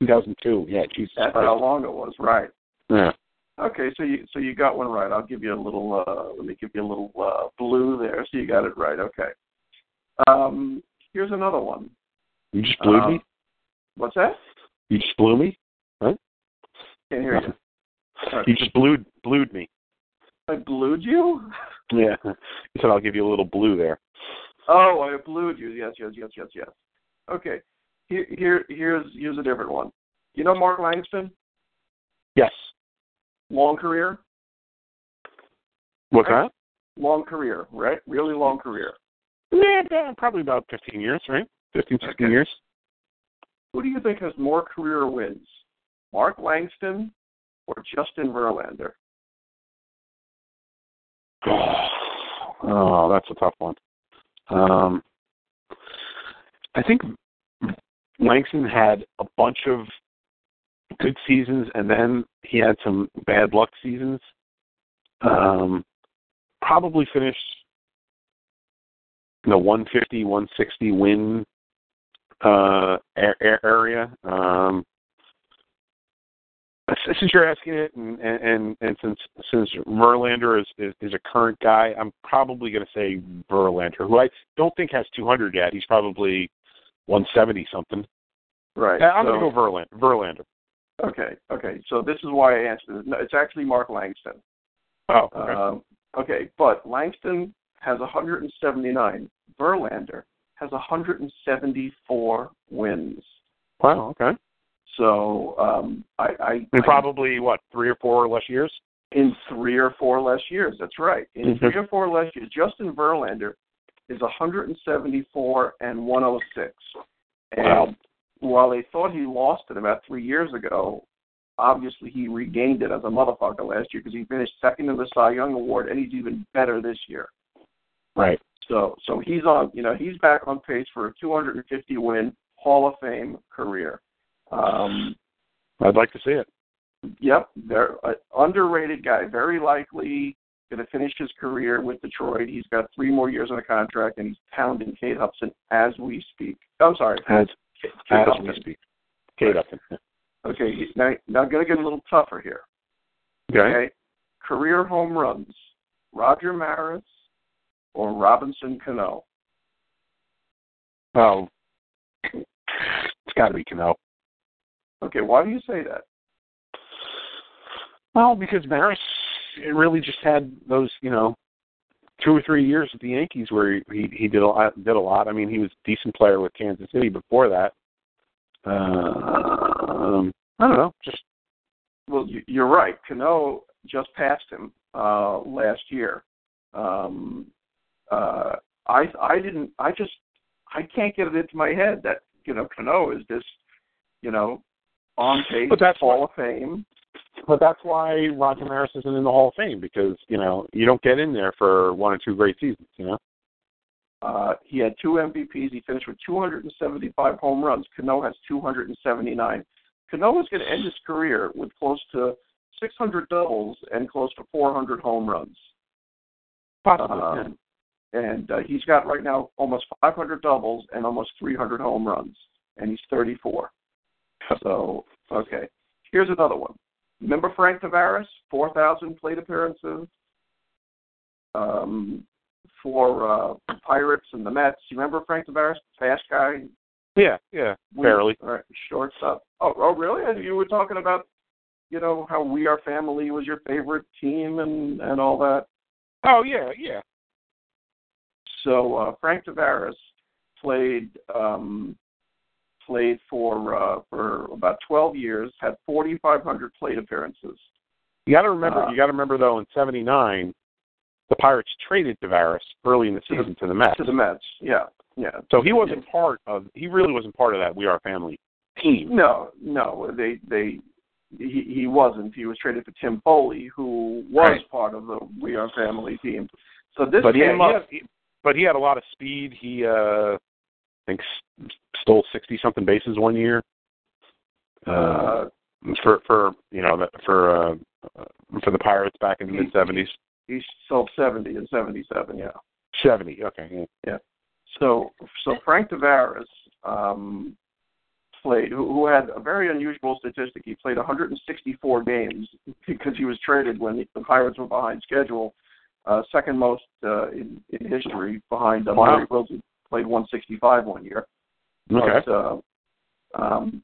2002. Yeah, Jesus That's Christ. how long it was, right? Yeah. Okay, so you so you got one right. I'll give you a little. Uh, let me give you a little uh, blue there. So you got it right. Okay. Um, here's another one. You just blew Uh, me. What's that? You just blew me. Right? Can't hear you. You just blew blued me. I blued you? Yeah. You said I'll give you a little blue there. Oh, I blued you. Yes, yes, yes, yes, yes. Okay. Here, here, here's here's a different one. You know Mark Langston? Yes. Long career. What's Right. that? Long career, right? Really long career. Yeah, probably about 15 years, right? 15, 16 Okay. years. Who do you think has more career wins? Mark Langston or Justin Verlander? Oh, that's a tough one. Um, I think Langston had a bunch of good seasons, and then he had some bad luck seasons. Um, probably finished in the 150, 160 win uh, area. Um, since you're asking it, and and, and since since Verlander is, is is a current guy, I'm probably going to say Verlander, who I don't think has 200 yet. He's probably 170 something. Right. I'm so, going to go Verlander. Verlander. Okay. Okay. So this is why I answered it. No, it's actually Mark Langston. Oh. Okay. Um, okay. But Langston has 179. Verlander has 174 wins. Wow. Okay. So um, I, I in probably what three or four less years. In three or four less years, that's right. In Mm-hmm. three or four less years, Justin Verlander is 174 and 106. And Wow. while they thought he lost it about three years ago, obviously he regained it as a motherfucker last year because he finished second in the Cy Young Award, and he's even better this year. Right. So, so he's on. You know, he's back on pace for a 250 win Hall of Fame career. Um, I'd like to see it. Yep, they're an underrated guy. Very likely going to finish his career with Detroit. He's got three more years on the contract, and he's pounding Kate Hudson as we speak. I'm sorry, As Kate as Upton. we speak. Kate Upton. Okay, now now going to get a little tougher here. Okay. career home runs: Roger Maris or Robinson Cano. Oh, it's got to be Cano. Okay, why do you say that? Well, because Maris it really just had those, you know, two or three years with the Yankees where he he, he did a lot, did a lot. I mean, he was a decent player with Kansas City before that. Uh, um, I don't know, just Well, you- you're right. Cano just passed him uh, last year. Um, uh, I I didn't. I just I can't get it into my head that you know Cano is this you know on pace But that's Hall what- of Fame. But that's why Roger Maris isn't in the Hall of Fame because you know you don't get in there for one or two great seasons. You know. Uh, he had two MVPs. He finished with 275 home runs. Cano has 279. Cano is going to end his career with close to 600 doubles and close to 400 home runs. Possibly. Um, and uh, he's got right now almost 500 doubles and almost 300 home runs, and he's 34. So, okay. Here's another one. Remember Frank Taveras? 4,000 plate appearances um, for uh, the Pirates and the Mets. You remember Frank Taveras? Fast guy? yeah, yeah, barely. All right, shortstop. Oh, oh, really? You were talking about, you know, how We Are Family was your favorite team and and all that. Oh yeah, yeah. So uh, Frank Taveras played um, played for uh, for about 12 years, had 4,500 plate appearances. You got to remember. Uh, you got to remember though. In '79, the Pirates traded Taveras early in the season to the Mets. To the Mets, yeah, yeah. So he wasn't part of. He really wasn't part of that We Are Family team. No, no, they they he he wasn't. He was traded for Tim Foley, who was Right. part of the We Are Family team. So this but he, came he up. he, but he had a lot of speed. He, uh, I think, stole sixty something bases one year. Uh, Uh, for for you know for uh, for the Pirates back in the mid seventies. he sold 70 and 77. Yeah. Seventy. Okay. Yeah. So so Frank Taveras um, played, who, who had a very unusual statistic. He played 164 games because he was traded when the, the Pirates were behind schedule, uh, second most uh, in, in history behind uh, Wow. Murray Wilson. Played 165 one year. Okay. But, uh, um,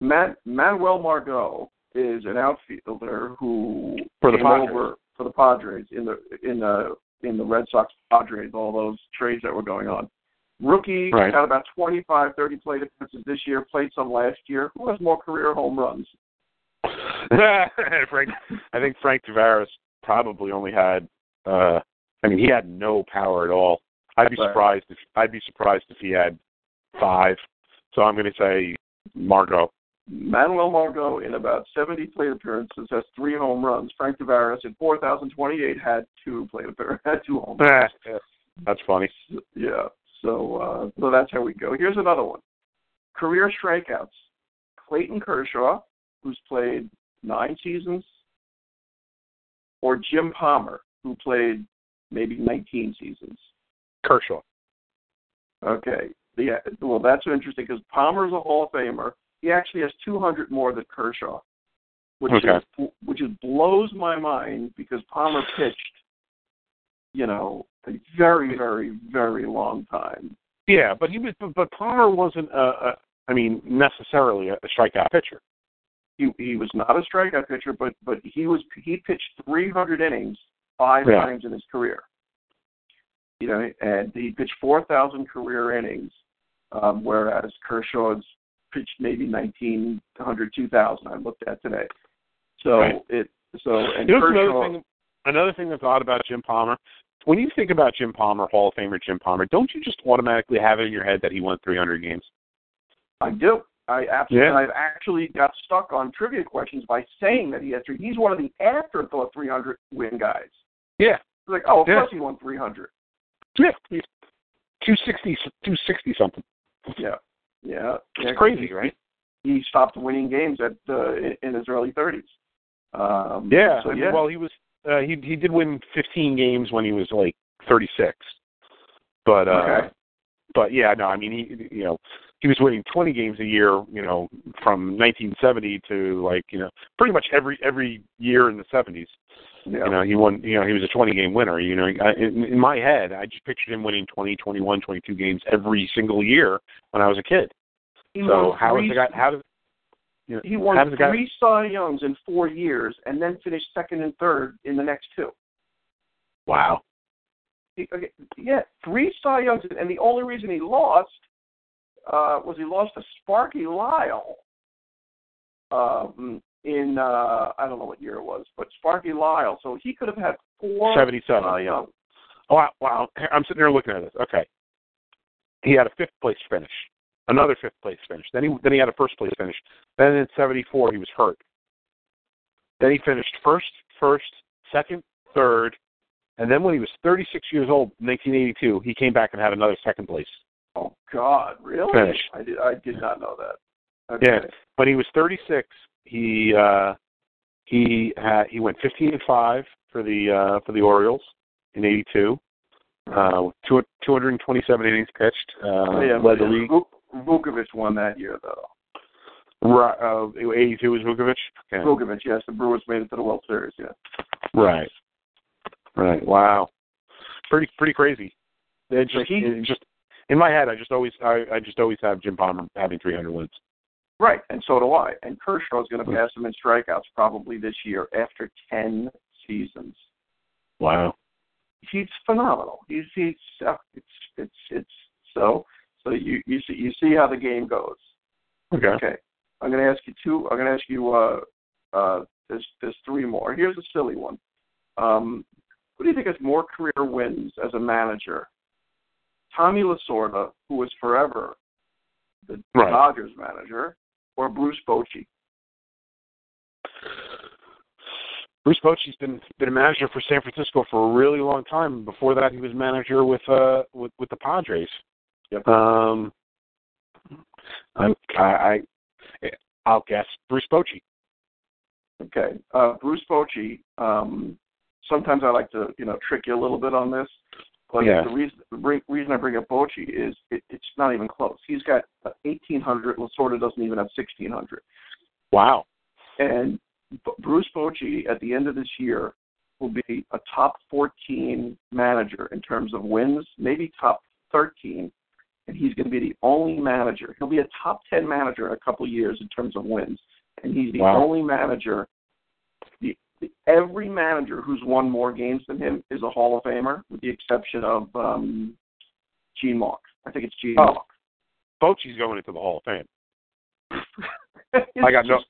Matt, Manuel Margot is an outfielder who For the Padres. over for the Padres in the in the in the Red Sox Padres, all those trades that were going on. Rookie Right. got about 25, 30 plate appearances this year, played some last year. Who has more career home runs? Frank, I think Frank Taveras probably only had. uh I mean, he had no power at all. I'd be surprised if I'd be surprised if he had five. So I'm going to say Margot. Manuel Margot, in about 70 plate appearances, has three home runs. Frank Taveras, in 4,028, had two plate appearances, had two home runs. Eh, That's funny. Yeah. So, uh, so that's how we go. Here's another one: career strikeouts. Clayton Kershaw, who's played nine seasons, or Jim Palmer, who played maybe 19 seasons. Kershaw. Okay. Yeah. Well, that's interesting because Palmer's a Hall of Famer. He actually has 200 more than Kershaw, which Okay. is which is blows my mind because Palmer pitched, you know, a very, very, very long time. Yeah, but he was, but, Palmer wasn't a, a, I mean, necessarily a strikeout pitcher. He he was not a strikeout pitcher, but but he was he pitched 300 innings five Yeah. times in his career. You know, and he pitched 4,000 career innings, um, whereas Kershaw's pitched maybe 1,900, 2,000. I looked at today. So Right. it so and You know, Kershaw. another thing. Another thing that's odd about Jim Palmer. When you think about Jim Palmer, Hall of Famer Jim Palmer, don't you just automatically have it in your head that he won 300 games? I do. I absolutely. Yeah. I've actually got stuck on trivia questions by saying that he has three. He's one of the afterthought 300 win guys. Yeah, It's like, oh, of Yeah. course he won 300. yeah, he's 260, 260 something. Yeah, yeah. It's yeah, crazy, right? He stopped winning games at uh, in, in his early 30s. Um, Yeah. So yeah. Well, he was uh, he he did win 15 games when he was like 36, but uh, Okay. but yeah, no, I mean he you know he was winning 20 games a year, you know, from 1970 to like you know pretty much every every year in the 70s. yeah. You know, he won. You know, he was a 20 game winner. You know, I, in, in my head, I just pictured him winning 20, 21, 22 games every single year when I was a kid. he so how is the guy? How does you know, he how won does the guy? three Cy Youngs in four years, and then finished second and third in the next two. Wow. He, okay, yeah, three Cy Youngs, and the only reason he lost uh, was he lost to Sparky Lyle um, in uh, I don't know what year it was, but Sparky Lyle. So he could have had four 77. Cy Youngs. Oh, wow, wow. I'm sitting there looking at this. Okay. He had a fifth place finish, another fifth place finish. Then he then he had a first place finish. Then in '74 he was hurt. Then he finished first, first, second, third, and then when he was 36 years old, 1982, he came back and had another second place. Oh God, really? Finish. I did. I did not know that. Okay. Yeah. When he was 36, he uh, he had he went 15 and five for the uh, for the Orioles in '82. Uh, two, 227 innings pitched. Uh, Oh, yeah, led the league. Vuk- Vuckovich won that year, though. Right, uh, 82 was Vuckovich. Okay. Vuckovich, yes, the Brewers made it to the World Series. Yeah. Right. Right. Wow. Pretty pretty crazy. Just, just in my head, I just always I, I just always have Jim Palmer having 300 wins. Right, and so do I. And Kershaw's going to pass him in strikeouts probably this year after ten seasons. Wow. He's phenomenal. He's he's uh, it's it's it's so so you you see you see how the game goes. Okay. Okay, I'm going to ask you two. I'm going to ask you. Uh, uh, there's there's three more. Here's a silly one. Um, who do you think has more career wins as a manager? Tommy Lasorda, who was forever the Right. Dodgers manager, or Bruce Bochy? Bruce Bochy's been been a manager for San Francisco for a really long time. Before that, he was manager with uh with with the Padres. Yep. Um, I, I I'll guess Bruce Bochy. Okay, uh, Bruce Bochy. Um, sometimes I like to you know trick you a little bit on this, but Yeah. the reason the reason I bring up Bochy is it, it's not even close. He's got 1,800. Lasorda doesn't even have 1,600. Wow. And B- Bruce Bochy, at the end of this year, will be a top 14 manager in terms of wins, maybe top 13. And he's going to be the only manager. He'll be a top 10 manager in a couple of years in terms of wins. And he's the Wow. only manager. The, every manager who's won more games than him is a Hall of Famer, with the exception of um, Gene Mauch. I think it's Gene Oh. Bochy's going into the Hall of Fame. I got no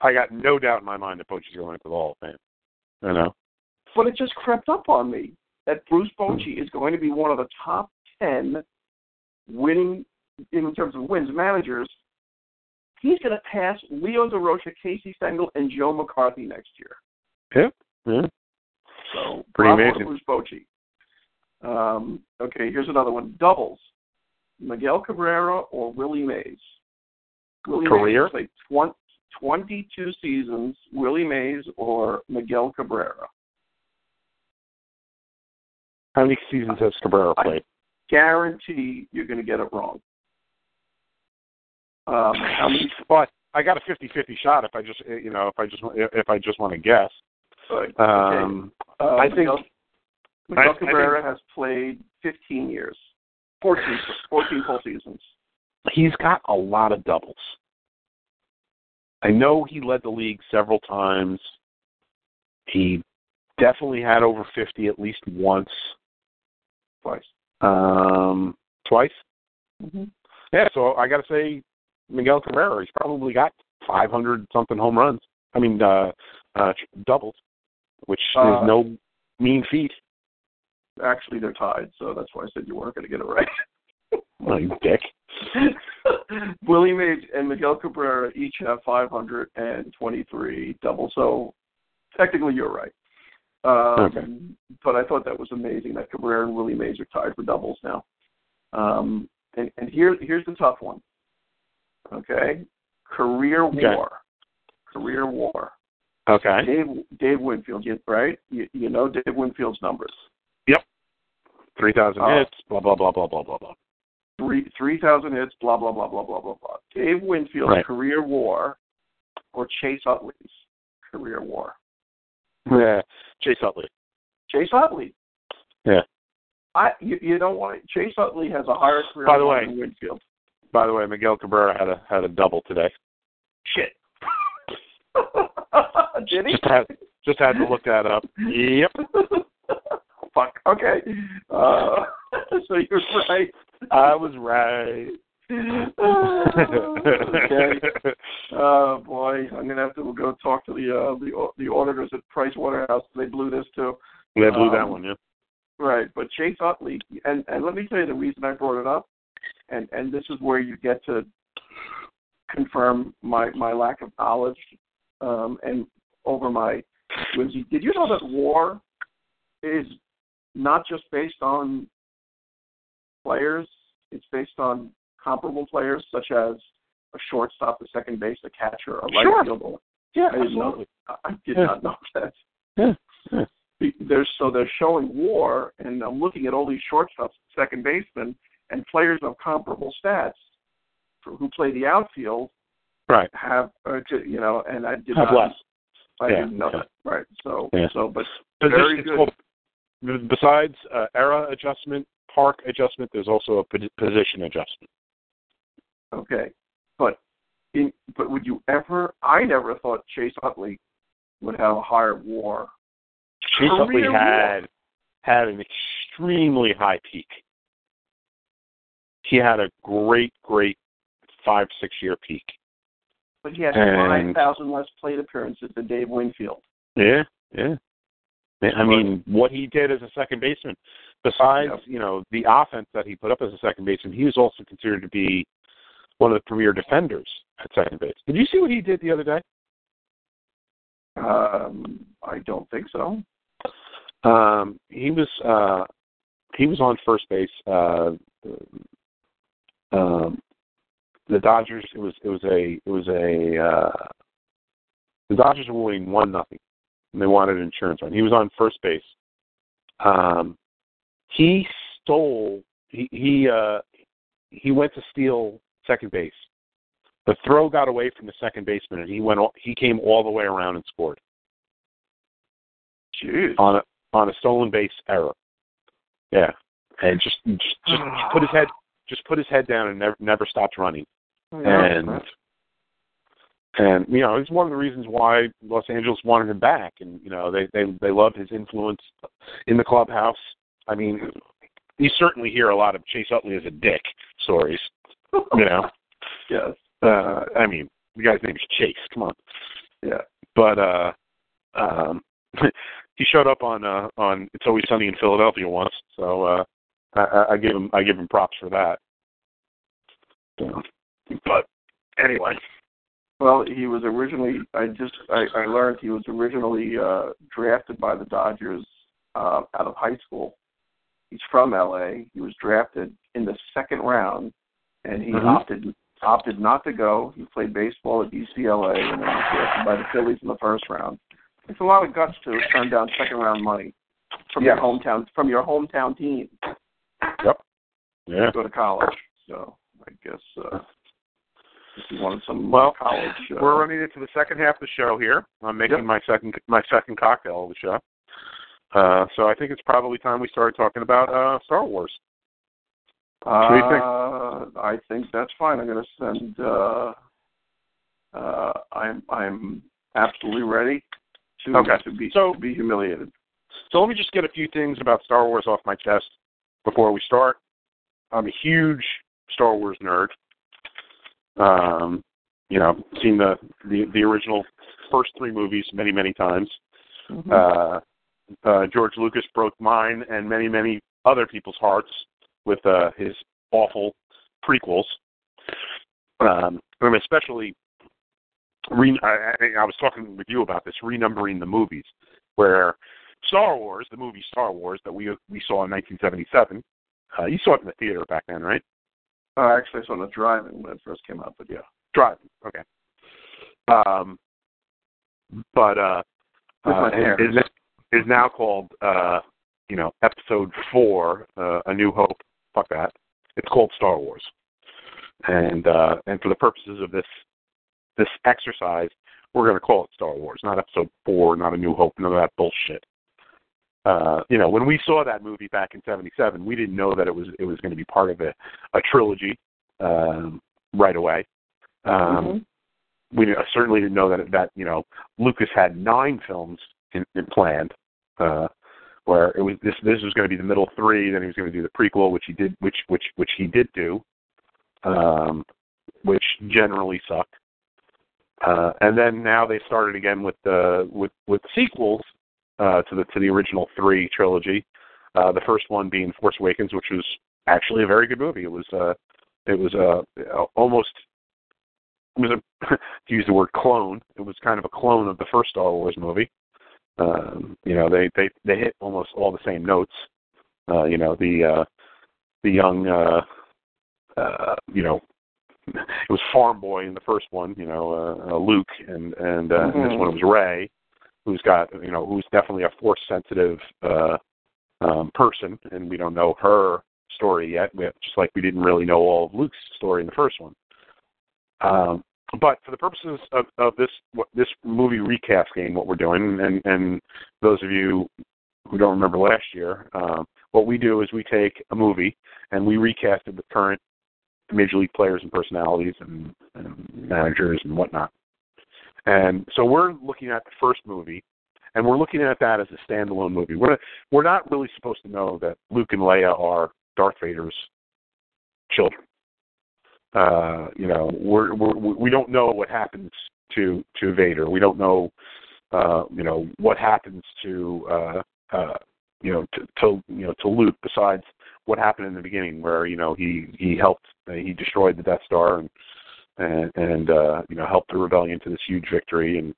I got no doubt in my mind that Bochy's going into the Hall of Fame. I know. but it just crept up on me that Bruce Bochy is going to be one of the top ten winning in terms of wins managers. He's going to pass Leo Durocher, Casey Stengel, and Joe McCarthy next year. Yeah. Yeah. So Pretty amazing. Bruce Bochy. Um, okay, here's another one. Doubles. Miguel Cabrera or Willie Mays? Willie Career? Mays played 20, 22 seasons. Willie Mays or Miguel Cabrera? How many seasons has Cabrera I- played? Guarantee you're going to get it wrong. Um, how many? But I got a 50-50 shot if I just uh, you know if I just if I just want to guess. Okay. Um, Uh, I think- Miguel, Miguel I- I Cabrera has played 15 years, 14, 14 full seasons. he's got a lot of doubles. I know he led the league several times. He definitely had over 50 at least once. Twice. Um, twice? Mm-hmm. Yeah, so I got to say Miguel Cabrera, he's probably got 500 something home runs. I mean, uh, uh, doubles, which Uh, is no mean feat. Actually, they're tied, so that's why I said you weren't going to get it right. Oh, you dick. Willie Mays and Miguel Cabrera each have 523 doubles, so technically you're right. Um, Okay. But I thought that was amazing that Cabrera and Willie Mays are tied for doubles now. Um, and and here here's the tough one. Okay, career Okay. war, career war. Okay. Dave Dave Winfield, you- right? You, you know Dave Winfield's numbers. Yep. 3,000 Oh. hits, blah, blah, blah, blah, blah, blah, blah. three three thousand hits, blah blah blah blah blah blah blah. Dave Winfield's Right. career war, or Chase Utley's career war. Yeah, Chase Utley. Chase Utley. Yeah. I you, you don't want Chase Utley has a higher career By the way- than Winfield. By the way, Miguel Cabrera had a had a double today. Shit. Did he? Just had just had to look that up. Yep. Fuck. Okay. Uh, so you're right. I was right. okay. Oh boy, I'm gonna have to go talk to the uh, the the auditors at Price Waterhouse. They blew this too. They blew that Um, one, yeah. Right, but Chase Utley, and and let me tell you the reason I brought it up, and and this is where you get to confirm my my lack of knowledge, um, and over my whimsy. Did you know that war is not just based on players? It's based on comparable players such as a shortstop, a second base, a catcher, a right Sure. fielder. Yeah, I know. absolutely. I did Yeah. not know that. Yeah. yeah. So they're showing war, and I'm looking at all these shortstops, second basemen, and players of comparable stats for, who play the outfield Right. have, uh, to, you know, and I did Have not. less. I Yeah, didn't know yeah. that. Right. So, Yeah. so, but There's very good. called- besides uh, era adjustment, park adjustment, there's also a position adjustment. Okay, but in but would you ever? I never thought Chase Utley would have a higher WAR. Chase Utley Career had had an extremely high peak. He had a great, great five, six year peak. But he had And- five thousand less plate appearances than Dave Winfield. Yeah, yeah. Yeah, I mean, what he did as a second baseman, besides Yep. you know the offense that he put up as a second baseman, he was also considered to be one of the premier defenders at second base. Did you see what he did the other day? Um, I don't think so. Um, he was uh, he was on first base. Uh, um, the Dodgers. It was it was a it was a uh, the Dodgers were winning one nothing, and they wanted an insurance run. He was on first base. Um, he stole. He he uh, he went to steal second base. The throw got away from the second baseman, and he went. He came all the way around and scored Jeez. on a on a stolen base error. Yeah, and just just, just put his head just put his head down and never never stopped running. And and you know it's one of the reasons why Los Angeles wanted him back, and you know they they they loved his influence in the clubhouse. I mean, you certainly hear a lot of Chase Utley as a dick stories. You know, yes. uh, I mean the guy's name is Chase. Come on. Yeah. but uh um he showed up on uh on It's Always Sunny in Philadelphia once, so uh I, I- give him I give him props for that. So, but anyway, Well, he was originally. I just. I, I learned he was originally uh, drafted by the Dodgers uh, out of high school, He's from LA. He was drafted in the second round, and he Mhm. opted opted not to go. He played baseball at UCLA, and then was drafted by the Phillies in the first round. It's a lot of guts to turn down second round money from your hometown from your hometown team Yep. Yeah. go to college. So I guess uh, if you wanted some Well, college, uh, We're running into the second half of the show here. I'm making Yep. my second my second cocktail of the show. Uh, so I think it's probably time we started talking about uh, Star Wars. Uh, do you think? I think that's fine. I'm going to send. Uh, uh, I'm I'm absolutely ready to Okay. to be So- to be humiliated. So let me just get a few things about Star Wars off my chest before we start. I'm a huge Star Wars nerd. Um, you know, seen the, the the original first three movies many many times. Mhm. Uh, uh, George Lucas broke mine and many many other people's hearts with uh, his awful prequels. Um, and especially, re- I, I I was talking with you about this renumbering the movies, where Star Wars, the movie Star Wars that we we saw in 1977, uh, you saw it in the theater back then, right? uh, actually, I saw it in the driving when it first came out, but yeah. Driving, okay. Um, but uh, uh, is, is now called uh, you know Episode Four, uh, A New Hope. Fuck that. It's called Star Wars, and uh, and for the purposes of this this exercise, we're going to call it Star Wars, not Episode Four, not A New Hope, none of that bullshit. Uh, you know, when we saw that movie back in '77, we didn't know that it was it was going to be part of a, a trilogy um, right away. Um, Mhm. we certainly didn't know that that you know Lucas had nine films in, in planned, uh, where it was this this was going to be the middle three, then he was going to do the prequel, which he did, which which which he did do, um, which generally sucked. Uh, and then now they started again with the with with sequels uh, to the to the original three trilogy. Uh, the first one being Force Awakens, which was actually a very good movie. It was uh, it was uh, almost it was a to use the word clone. It was kind of a clone of the first Star Wars movie. Um, you know, they they they hit almost all the same notes. Uh, you know, the uh, the young, uh, uh, you know, it was farm boy in the first one. You know, uh, uh, Luke, and and, uh, and this Mhm. one was Rey, who's got you know who's definitely a force sensitive uh, um, person, and we don't know her story yet. We, just like we didn't really know all of Luke's story in the first one. Um, but for the purposes of, of this what, this movie recast game, what we're doing, and, and those of you who don't remember last year, um, what we do is we take a movie and we recast it with current major league players and personalities and, and managers and whatnot. And so we're looking at the first movie, and we're looking at that as a standalone movie. We're we're not really supposed to know that Luke and Leia are Darth Vader's children. Uh, you know, we're, we're we don't know what happens to to Vader. We don't know, uh, you know, what happens to uh, uh, you know to, to you know to Luke besides what happened in the beginning, where you know he he helped he destroyed the Death Star and and and uh, you know helped the rebellion to this huge victory and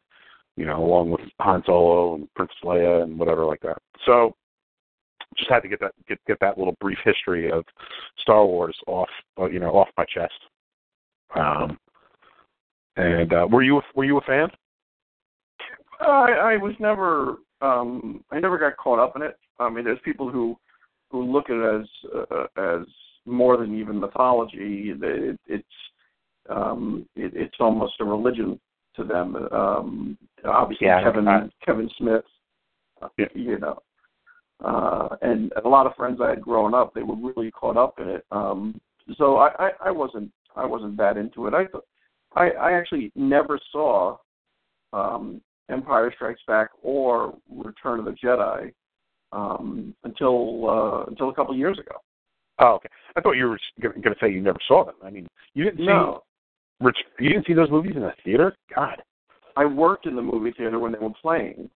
you know along with Han Solo and Princess Leia and whatever like that. So just had to get that get get that little brief history of Star Wars off uh, you know off my chest. Um, and uh, were you a, were you a fan? I, I was never um I never got caught up in it. I mean, there's people who who look at it as uh, as more than even mythology. It, it's um it, it's almost a religion to them. Um obviously Yeah, Kevin I- Kevin Smith, uh, Yeah. you know. Uh and and a lot of friends I had growing up, they were really caught up in it. Um so I, I, I wasn't I wasn't that into it. I thought I, I actually never saw um Empire Strikes Back or Return of the Jedi um, until uh, until a couple of years ago. Oh, okay. I thought you were going to say you never saw them. I mean, you didn't see No, Rich, you didn't see those movies in the theater. God. I worked in the movie theater when they were playing.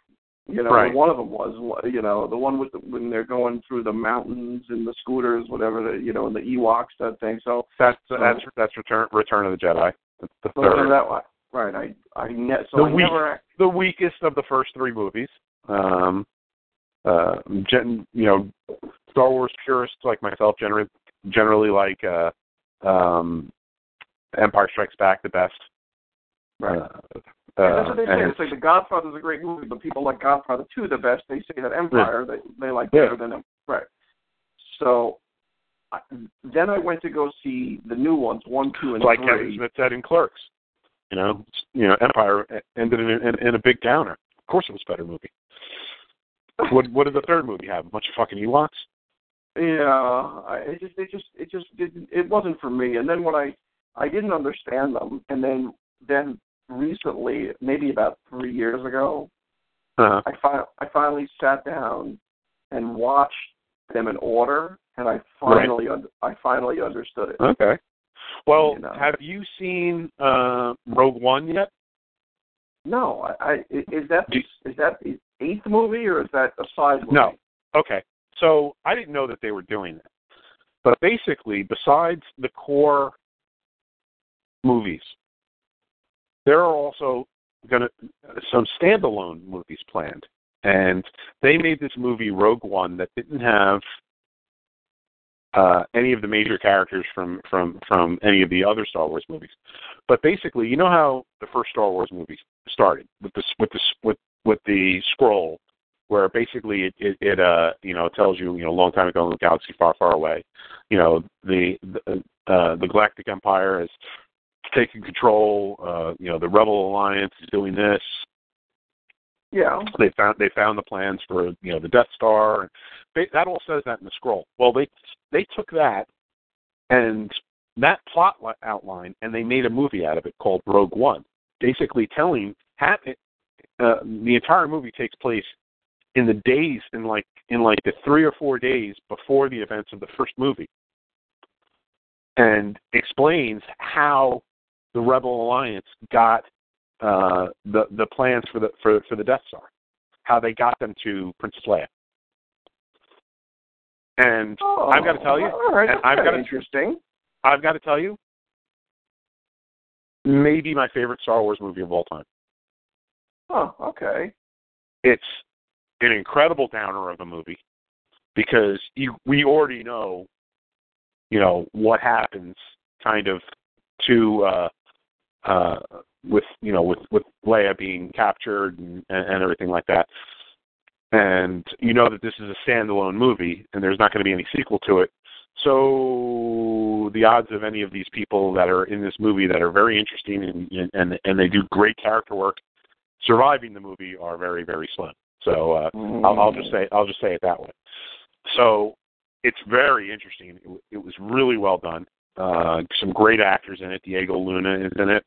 You know, Right. one of them was you know the one with the, when they're going through the mountains and the scooters, whatever the you know, and the Ewoks that thing. So That's So- that's that's Return Return of the Jedi. That's the third. that was. Right. I I ne- so The I weak- never the weakest of the first three movies. Um, uh, gen, you know, Star Wars purists like myself generally generally like uh, um, Empire Strikes Back the best. Right. Uh, and that's what they uh, say. and It's like The Godfather's a great movie, but people like Godfather 2 the best. They say that Empire they they like Yeah. better than them. Right. So I, then I went to go see the new ones, one, two, and It's like three. Kevin Smith said in Clerks. You know, you know, Empire ended in, in, in a big downer. Of course, it was a better movie. What What did the third movie have? A bunch of fucking Ewoks. Yeah, I, it just it just it just didn't it wasn't for me. And then when I I didn't understand them, and then then recently, maybe about three years ago, Uh-huh. I fi- I finally sat down and watched them in order, and I finally un- I finally understood it. Okay. Well, You know. have you seen uh, Rogue One yet? No, I, I is that Do- is that the eighth movie or is that a side movie? No. Okay. So I didn't know that they were doing that. But basically, besides the core movies, there are also going to some standalone movies planned, and they made this movie Rogue One that didn't have uh, any of the major characters from from from any of the other Star Wars movies. But basically, you know how the first Star Wars movie started with this with this with with the scroll where basically it, it, it uh you know tells you you know a long time ago in a galaxy far far away you know the the, uh, the galactic empire has taken control uh you know the rebel alliance is doing this. Yeah. they found they found the plans for you know the death star. They, that all says that in the scroll. Well they they took that and that plot outline and they made a movie out of it called rogue one basically telling ha- uh, the entire movie takes place in the days in like in like the three or four days before the events of the first movie and explains how the rebel alliance got uh the the plans for the for for the death star how they got them to princess leia and Oh, i've got to tell you all right, and that's i've got to interesting. i've got to tell you maybe my favorite star wars movie of all time Oh, okay. it's an incredible downer of a movie because you we already know you know what happens kind of to uh uh with you know with with Leia being captured and, and everything like that and you know that this is a standalone movie and there's not going to be any sequel to it so the odds of any of these people that are in this movie that are very interesting and and and they do great character work surviving the movie are very very slim so uh I'll, I'll just say I'll just say it that way. So it's very interesting. It, it was really well done. Uh, some great actors in it. Diego Luna is in it.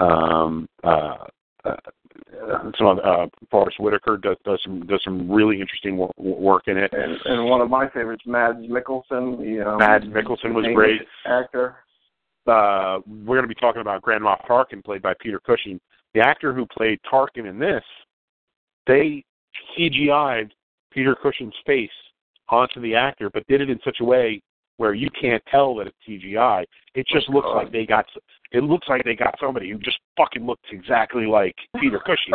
Um, uh, uh, some of, uh, Forest Whitaker does does some does some really interesting work, work in it. And, and one of my favorites, Mads Mikkelsen. The, um, Mads Mikkelsen was great. Actor. Uh, we're going to be talking about Grand Moff Tarkin, played by Peter Cushing. The actor who played Tarkin in this, they CGI'd Peter Cushing's face onto the actor, but did it in such a way where you can't tell that it's CGI. It just looks like they got it looks like they got somebody who just fucking looks exactly like Peter Cushing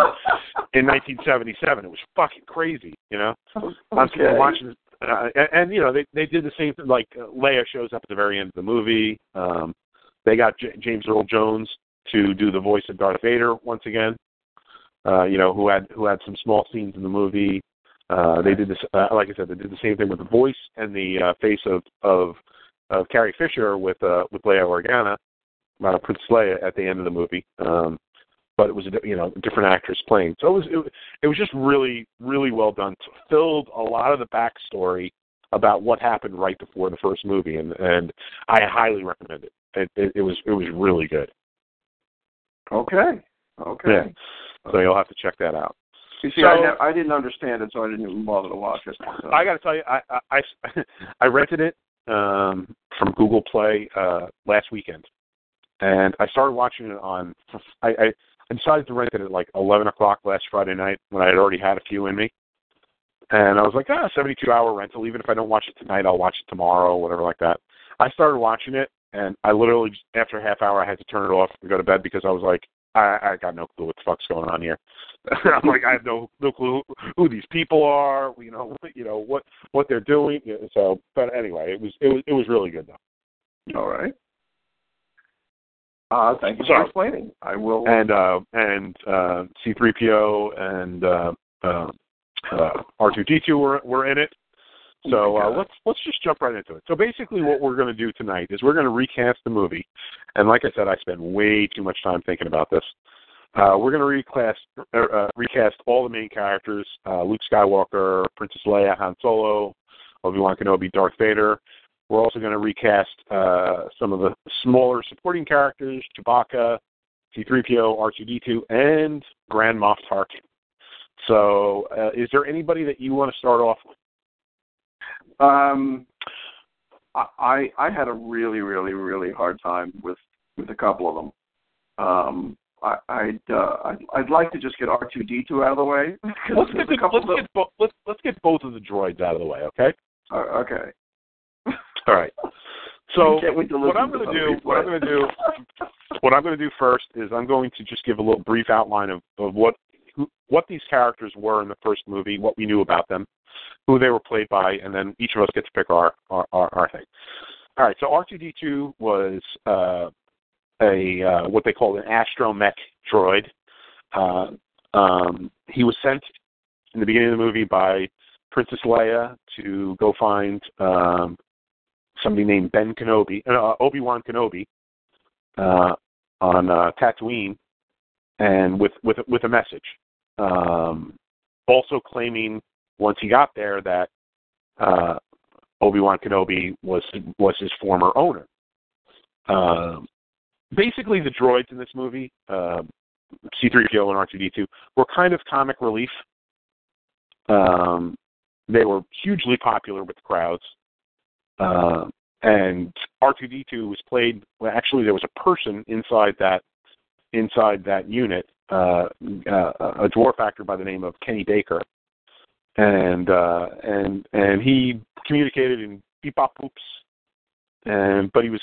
in 1977. It was fucking crazy, you know. I'm sitting watching, uh, and, and you know they they did the same thing. Like uh, Leia shows up at the very end of the movie. Um, they got J- James Earl Jones to do the voice of Darth Vader once again. Uh, you know who had who had some small scenes in the movie. Uh, they did this, uh, like I said, they did the same thing with the voice and the uh, face of of of Carrie Fisher with uh, with Leia Organa, uh, Princess Leia at the end of the movie. Um, but it was a you know a different actress playing. So it was it, it was just really really well done. Filled a lot of the backstory about what happened right before the first movie, and and I highly recommend it. It it, it was it was really good. Okay. Okay. Yeah. So you'll have to check that out. You see, I, ne- I didn't understand it, so I didn't even bother to watch it. So. I got to tell you, I, I I I rented it um, from Google Play uh, last weekend, and I started watching it on. I, I I decided to rent it at like eleven o'clock last Friday night when I had already had a few in me, and I was like, ah, seventy-two hour rental. Even if I don't watch it tonight, I'll watch it tomorrow, whatever like that. I started watching it, and I literally after a half hour I had to turn it off and go to bed because I was like, I, I got no clue what the fuck's going on here. I'm like, I have no no clue who these people are. You know, you know what what they're doing. So, but anyway, it was it was it was really good though. All right. Uh, thank you So- for explaining. I will. And uh, and uh, C3PO and uh, uh, uh, R2D2 were were in it. So Oh uh, let's let's just jump right into it. So basically, what we're going to do tonight is we're going to recast the movie, and like I said, I spent way too much time thinking about this. Uh, we're going to recast uh, uh, recast all the main characters: uh, Luke Skywalker, Princess Leia, Han Solo, Obi Wan Kenobi, Darth Vader. We're also going to recast uh, some of the smaller supporting characters: Chewbacca, C-3PO, R2D2, and Grand Moff Tarkin. So, uh, is there anybody that you want to start off with? Um, I I had a really really really hard time with with a couple of them. Um, I, I'd uh, I'd I'd like to just get R two D two out of the way. Let's get, the, couple let's, of get bo- let's let's get both of the droids out of the way, okay? uh, okay. All right. So what I'm going to do, what I'm going to do, what I'm going to do first is I'm going to just give a little brief outline of, of what what these characters were in the first movie, what we knew about them, who they were played by, and then each of us gets to pick our our, our, our thing. All right. So R2D2 was uh, a uh, what they call an astromech droid. Uh, um, he was sent in the beginning of the movie by Princess Leia to go find um, somebody named Ben Kenobi, uh, Obi Wan Kenobi, uh, on uh, Tatooine, and with with with a message. Um, also claiming once he got there that uh, Obi Wan Kenobi was was his former owner. Um, basically, the droids in this movie, uh, C-3PO and R2D2, were kind of comic relief. Um, they were hugely popular with the crowds. Uh, and R2D2 was played. Well, actually, there was a person inside that inside that unit, uh, uh, a dwarf actor by the name of Kenny Baker, and uh, and and he communicated in beep bop boops, and but he was,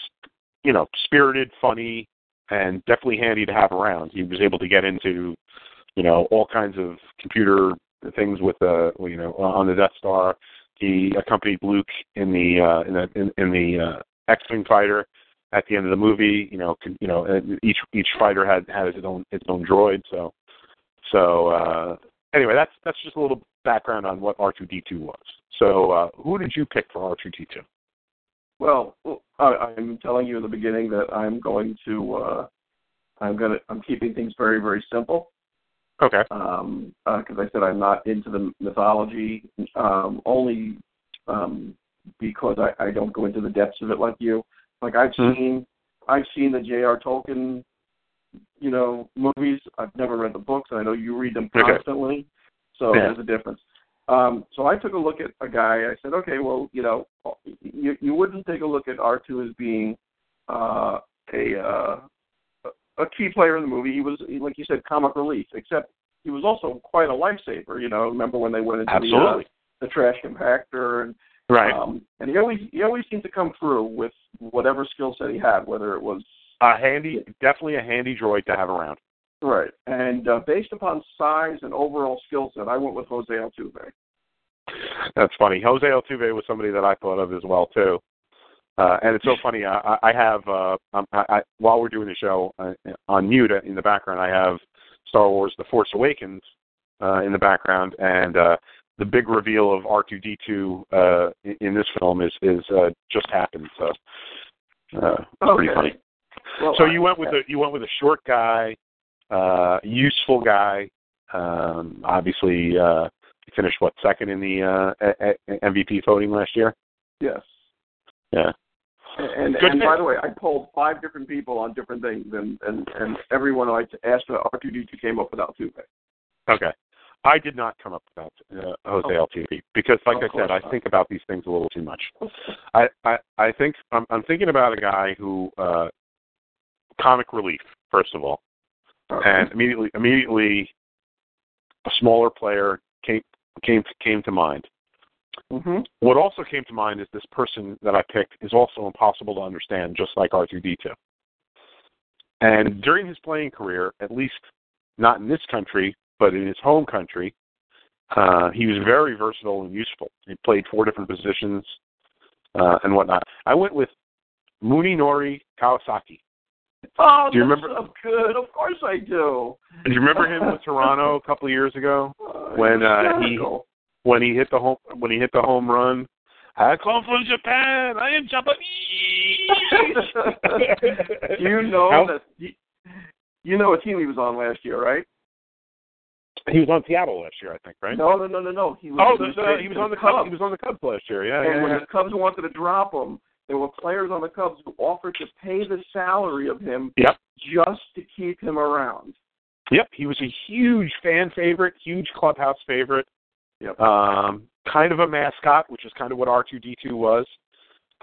you know, spirited, funny, and definitely handy to have around. He was able to get into, you know, all kinds of computer things with the, you know, on the Death Star. He accompanied Luke in the uh, in the in, in the uh, X-wing fighter at the end of the movie. You know, you know, each each fighter had had its own its own droid. So, so uh, anyway, that's that's just a little background on what R2D2 was. So, uh, who did you pick for R2D2? Well, I, I'm telling you in the beginning that I'm going to uh, I'm gonna I'm keeping things very very simple. Okay. um because I said I'm not into the mythology um only um because I, I don't go into the depths of it like you. Like I've Hmm. seen I've seen the J.R. Tolkien you know movies. I've never read the books and I know you read them Okay. constantly. So Yeah. there's a difference. Um so I took a look at a guy, I said, Okay, well, you know, you you wouldn't take a look at R two as being uh a uh a key player in the movie. He was, like you said, comic relief. Except he was also quite a lifesaver. You know, remember when they went into the, uh, the trash compactor and Right. um, and he always he always seemed to come through with whatever skill set he had, whether it was a handy, definitely a handy droid to have around. right. And uh, based upon size and overall skill set, I went with Jose Altuve. That's funny. Jose Altuve was somebody that I thought of as well too. Uh, and it's so funny. I, I have uh, um, I, I, while we're doing the show uh, on mute in the background, I have Star Wars: The Force Awakens uh, in the background, and uh, the big reveal of R2D2 uh, in, this film is is uh, just happened. So uh, it's pretty funny. Well, So you went with a you went with a short guy, uh, useful guy. Um, obviously, uh, he finished what second in the uh, MVP voting last year. yes. Yeah. And, Good and pick. by the way, I polled five different people on different things, and and and everyone I asked for R2D2 came up with Altuve. Okay. I did not come up with that, uh, Jose Altuve because, like Of I said, course I think about these things a little too much. I I, I think I'm, I'm thinking about a guy who uh, comic relief first of all, and immediately immediately a smaller player came came came to mind. hmm What also came to mind is this person that I picked is also impossible to understand, just like R2D2. And during his playing career, at least not in this country, but in his home country, uh, he was very versatile and useful. He played four different positions uh, and whatnot. I went with Munenori Kawasaki. Oh, Do you that's remember- so good. Of course I do. Do you remember him with Toronto a couple of years ago Uh, when uh, he when he hit the home when he hit the home run? I come from Japan. I am Japanese. you know How- that you, you know what team he was on last year, right? He was on Seattle last year, I think, right? No, no, no, no, no. He was, Oh, he traded he was on the Cubs. Cubs. He was on the Cubs last year. Yeah, and yeah, when yeah. the Cubs wanted to drop him, there were players on the Cubs who offered to pay the salary of him Yep. just to keep him around. Yep, he was a huge fan favorite, huge clubhouse favorite. Yep. Um, kind of a mascot, which is kind of what R two D two was.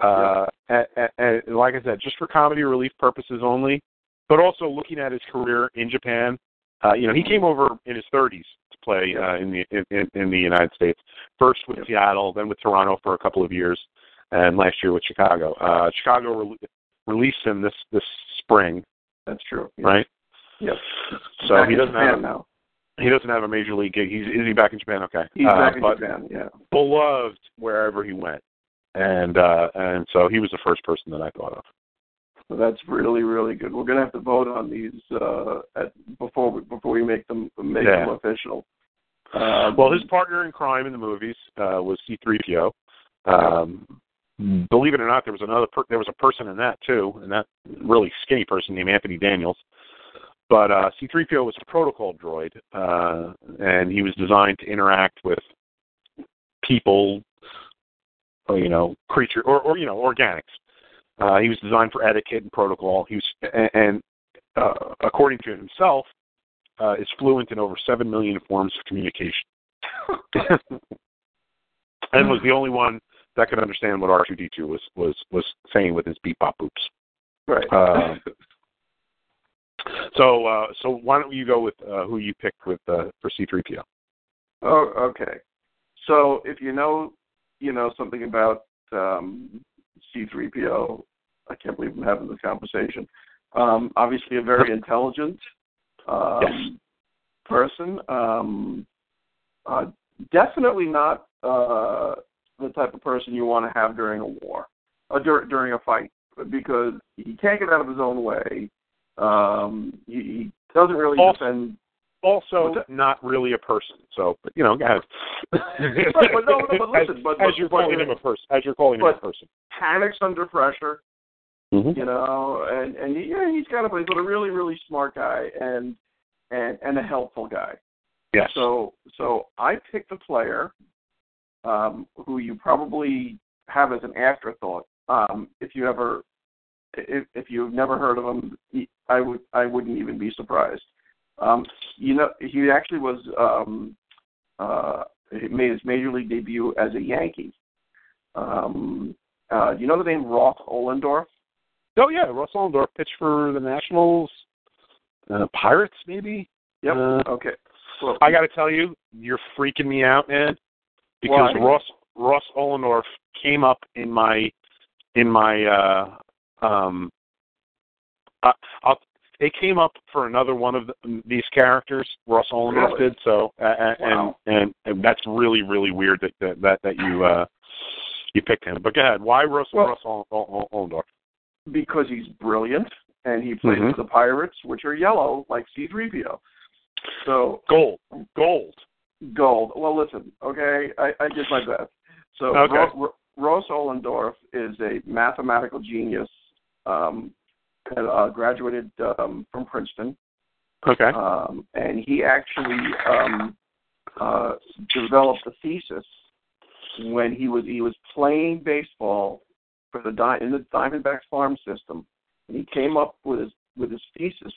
Uh, and, and, and like I said, just for comedy relief purposes only, but also looking at his career in Japan. Uh, you know, he came over in his 30s to play uh, in the in, in, the United States. First with. Seattle, then with Toronto for a couple of years, and last year with Chicago. Uh, Chicago re- released him this this spring, That's true. right? Yep. So Back he doesn't have now. he doesn't have a major league gig. He's is he back in Japan? Okay, He's uh, back in Japan. Yeah. beloved wherever he went, and uh, and so he was the first person that I thought of. So that's really, really good. We're gonna have to vote on these uh, at, before we before we make them make Yeah. them official. Uh, Well, his partner in crime in the movies uh, was C-3PO. Um, believe it or not, there was another per- there was a person in that too, and that really skinny person named Anthony Daniels. But uh, C-3PO was a protocol droid, uh, and he was designed to interact with people, or, you know, creature or, or you know, organics. Uh, he was designed for etiquette and protocol. He was, and, and uh, according to himself, uh, is fluent in over seven million forms of communication, and was the only one that could understand what R two D two was was was saying with his beep bop boops. right. Uh, so uh, so why don't you go with uh, who you picked with uh, for C three PO? Oh, okay. So if you know, you know something about um, C3PO, I can't believe I'm having this conversation. Um, obviously, a very intelligent um, Yes. person. Um, uh, definitely not uh, the type of person you want to have during a war, uh, dur- during a fight, because he can't get out of his own way. Um, he, he doesn't really Also- defend Also, not really a person. So, but you know. Right, but no, no, but listen, as, but- as you're but- calling him a person, as you're calling him a person. panics under pressure, Mhm. you know, and and yeah, he's got a he's a really really smart guy and and and a helpful guy. Yes. So so I picked a player um, who you probably have as an afterthought. Um, if you ever if if you've never heard of him, I would I wouldn't even be surprised. Um, you know, he actually was um, uh, he made his major league debut as a Yankee. Um, uh, do you know the name Ross Ohlendorf? oh yeah, Russ Ohlendorf pitched for the Nationals, uh, Pirates maybe. Yep. Uh, okay. Well, I got to tell you, you're freaking me out, man. Because Why? Ross Ross Ohlendorf came up in my in my uh um I, I'll they came up for another one of the, these characters. Russ Ohlendorf Really? did so, uh, uh, Wow. and, and and that's really really weird that that that, that you uh you picked him. But go ahead. Why Russ Well- Ross Oll- Oll- because he's brilliant and he plays Mhm. for the Pirates, which are yellow like C-3PO. So Gold, gold. gold. Well, listen, okay, I, I did my best. So Okay. Ro- Ross Ohlendorf is a mathematical genius. Um, uh, graduated um, from Princeton. Okay. um, and he actually um, uh, developed a thesis when he was he was playing baseball for the Di- in the Diamondbacks farm system, and he came up with his with his thesis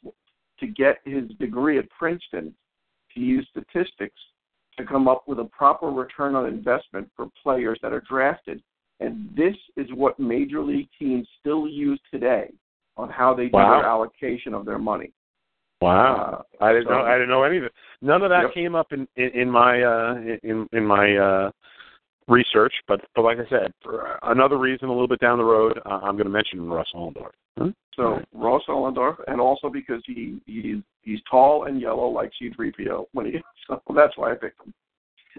to get his degree at Princeton to use statistics to come up with a proper return on investment for players that are drafted. And this is what major league teams still use today on how they do Wow. their allocation of their money. Wow. Uh, I didn't so- know. I didn't know any of it. None of that Yep. came up in in, in my uh, in in my uh, research, but but like I said, for another reason, a little bit down the road, uh, I'm going to mention Russ Ohlendorf. Huh? So Russ Ohlendorf, and also because he he's he's tall and yellow like C3PO when he so that's why I picked him.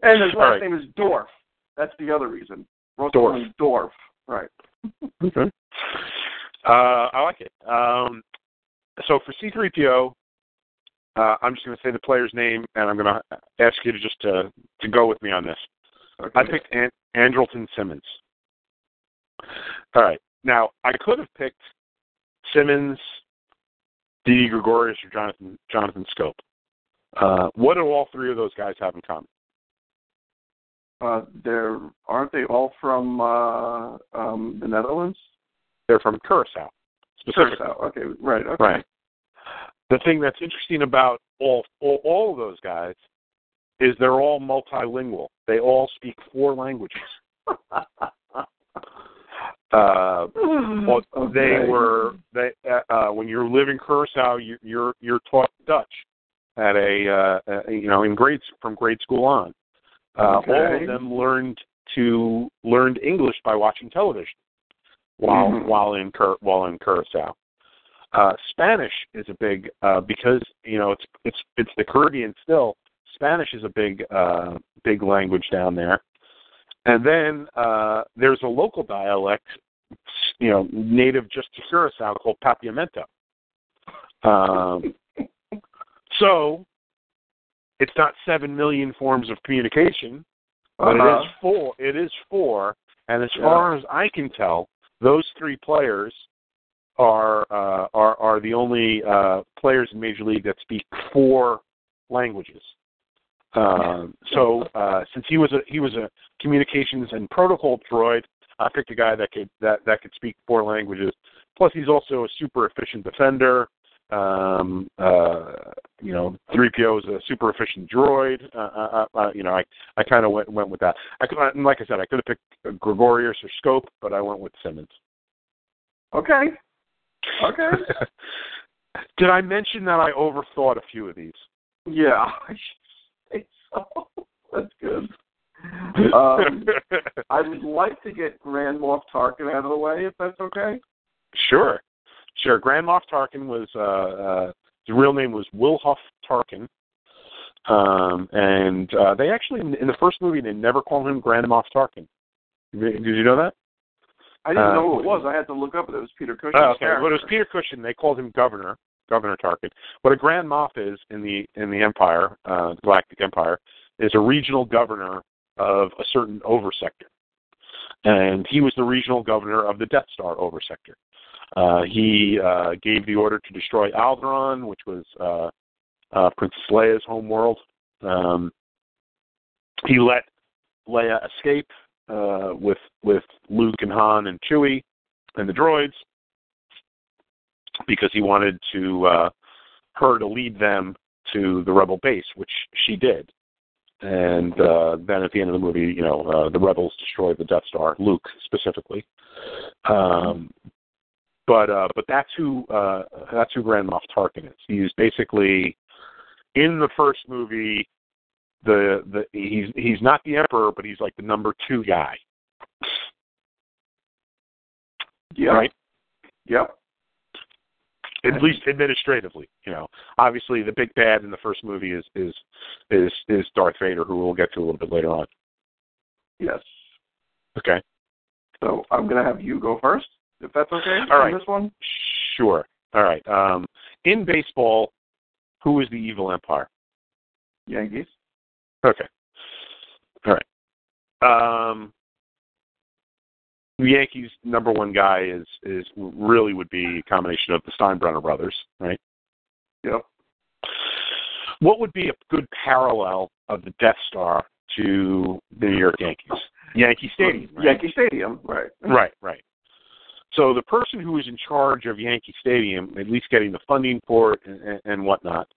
And his last right. name is Dorf. That's the other reason. Ross Dorf. Ohlendorf. Right. Okay. Uh, I like it. Um, so for C3PO, uh, I'm just going to say the player's name, and I'm going to ask you to just uh, to go with me on this. Okay. I picked An- Andrelton Simmons. All right. Now I could have picked Simmons, Didi Gregorius, or Jonathan Jonathan Schoop. Uh, what do all three of those guys have in common? Uh, they're aren't they all from uh, um, the Netherlands? They're from Curacao. Curacao. Okay. Right. Okay. Right. The thing that's interesting about all, all all of those guys is they're all multilingual. They all speak four languages. Uh, well, they were they uh, uh, when you live in Curacao, you, you're you're taught Dutch at a uh, uh, you know in grades from grade school on. Uh, All of them learned to learned English by watching television while Mhm. while in Cur- while in Curacao. Uh, Spanish is a big uh, because you know it's it's it's the Caribbean still. Spanish is a big uh, big language down there. And then uh, there's a local dialect, you know, native just to Curacao called Papiamento. Um, so it's not seven million forms of communication, but it Uh-huh. is four. It is four, and as Yeah. far as I can tell, those three players are uh, are are the only uh, players in Major League that speak four languages. Um, so uh, since he was a he was a communications and protocol droid, I picked a guy that could that that could speak four languages. Plus, he's also a super efficient defender. Um, uh, you know, 3PO is a super efficient droid. Uh, uh, uh, you know, I I kind of went went with that. I could, and like I said, I could have picked Gregorius or Schoop, but I went with Simmons. Okay. Okay. Did I mention that I overthought a few of these? yeah. I should say so. That's good. Um, I would like to get Grand Moff Tarkin out of the way, if that's okay. Sure, sure. Grand Moff Tarkin was uh, uh, his real name was Wilhuff Tarkin, um, and uh, they actually in the first movie they never call him Grand Moff Tarkin. Did you know that? I didn't Uh, know who it was. I had to look up. It was Peter Cushing. Oh, okay. character. Well, it was Peter Cushing. They called him Governor, Governor Tarkin. What a Grand Moff is in the in the Empire, uh, the Galactic Empire, is a regional governor of a certain oversector, and he was the regional governor of the Death Star oversector. Uh, he uh, gave the order to destroy Alderaan, which was uh, uh, Princess Leia's home world. Um, he let Leia escape uh, with with Luke and Han and Chewie and the droids because he wanted to uh, her to lead them to the rebel base, which she did. And uh, then at the end of the movie, you know, uh, the rebels destroyed the Death Star, Luke specifically. Um, but uh, but that's who uh, that's who Grand Moff Tarkin is. He's basically in the first movie. The the he's he's not the emperor, but he's like the number two guy, Yep. right? Yep. at least administratively. You know, obviously the big bad in the first movie is is is is Darth Vader, who we'll get to a little bit later on. Yes. Okay, So I'm gonna have you go first, if that's okay. All on right. This one. sure. All right. Um, in baseball, who is the evil empire? Yankees. Okay. All right. Um, the Yankees' number one guy is is really would be a combination of the Steinbrenner brothers, right? Yep. What would be a good parallel of the Death Star to the New York Yankees? Yankee Stadium. Right? Yankee Stadium. Right. Right, right. So the person who was in charge of Yankee Stadium, at least getting the funding for it and, and, whatnot,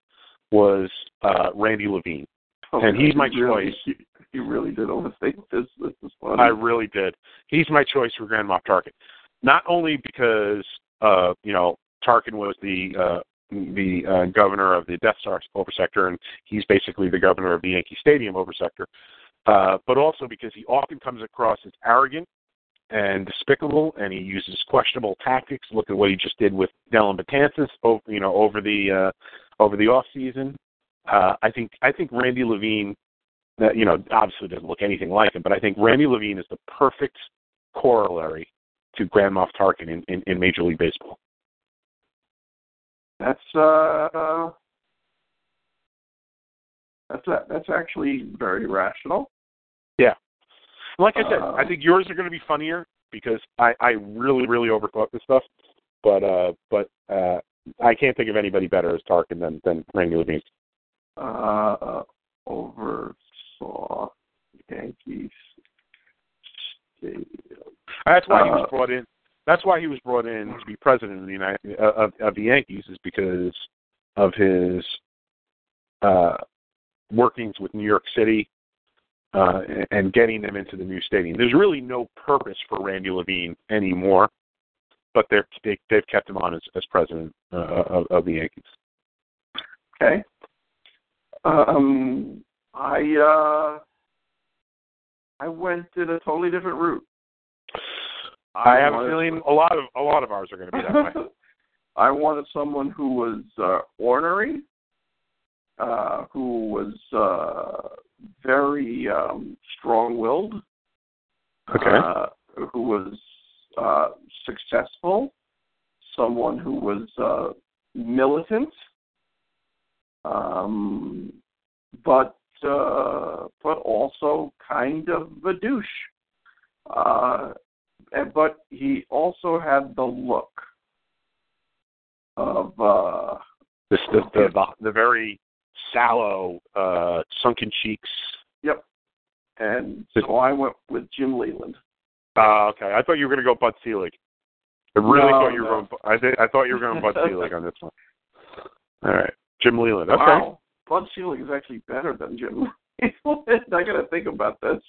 was uh, Randy Levine. And he's my really- choice. You, really did overstate this. This is funny. I really did. He's my choice for Grand Moff Tarkin. Not only because uh, you know Tarkin was the uh, the uh, governor of the Death Star oversector, and he's basically the governor of the Yankee Stadium oversector. uh, but also because he often comes across as arrogant and despicable, and he uses questionable tactics. Look at what he just did with Dellin Betances, over, you know, over the uh, over the off season. Uh, I think I think Randy Levine, uh, you know, obviously doesn't look anything like him, but I think Randy Levine is the perfect corollary to Grand Moff Tarkin in, in, in Major League Baseball. That's uh, that's a, that's actually very rational. Yeah. Like I said, Uh, I think yours are going to be funnier because I I really really overthought this stuff, but uh but uh I can't think of anybody better as Tarkin than than Randy Levine. Uh, oversaw Yankees Stadium. That's why he was Uh, brought in. That's why he was brought in to be president of the United uh, of of the Yankees is because of his uh workings with New York City uh and getting them into the new stadium. There's really no purpose for Randy Levine anymore, but they're they, they've kept him on as as president uh, of, of the Yankees. Okay. Um, I uh, I went in a totally different route. I have a feeling a lot of a lot of ours are going to be that way. I wanted someone who was uh, ornery, uh, who was uh, very um, strong-willed, Okay. uh, who was uh, successful, someone who was uh, militant, um, but uh, but also kind of a douche. Uh, but he also had the look of uh, This the the, the the very sallow, uh, sunken cheeks. yep. And so I went with Jim Leyland. Uh, okay, I thought you were going to go Bud Selig. I really No, thought you were no. going. I th- I thought you were going Bud Selig on this one. All right, Jim Leyland. Okay. Wow, Bud Selig is actually better than Jim Leyland. I got to think about this.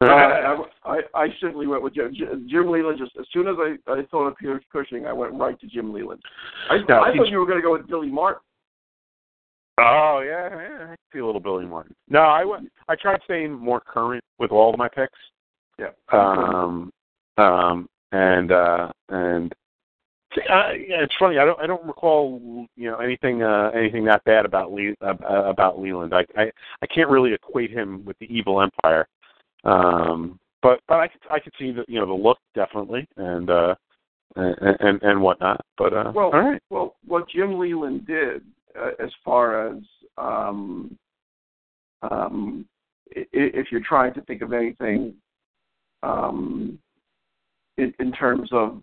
Uh, I, I I simply went with Jim, Jim Leyland. Just as soon as I, I thought of Peter Cushing, I went right to Jim Leyland. I, Now, I thought you were going to go with Billy Martin. Oh yeah, yeah, I see a little Billy Martin. No, I went. I tried staying more current with all of my picks. Yeah. Um, um, and uh, and uh, yeah, it's funny. I don't I don't recall you know anything uh, anything that bad about Le- uh, about Leyland. I, I I can't really equate him with the evil empire. Um, but but I could I could see the you know the look definitely and uh and and, and whatnot. But uh, Well, all right. well, what Jim Leyland did, uh, as far as um, um, if you're trying to think of anything um, in, in terms of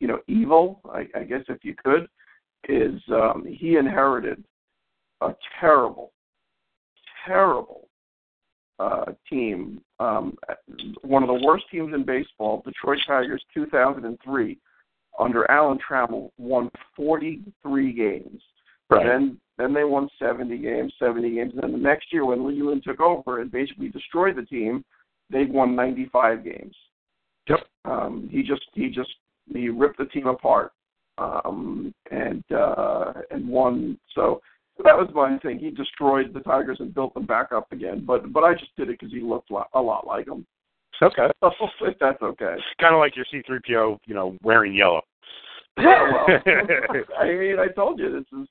you know evil, I, I guess if you could, is um, he inherited a terrible, terrible uh, team, um, one of the worst teams in baseball, Detroit Tigers, 2003 under Alan Trammell won 43 games. Right. Then then they won 70 games, 70 games. And then the next year when Leyland took over and basically destroyed the team, they won 95 games. Yep. Um, he just he just he ripped the team apart um, and uh, and won. So that was my thing. He destroyed the Tigers and built them back up again. But but I just did it because he looked lo- a lot like them. Okay. So if that's okay. kind of like your C3PO, you know, wearing yellow. Yeah, well, I mean, I told you this is.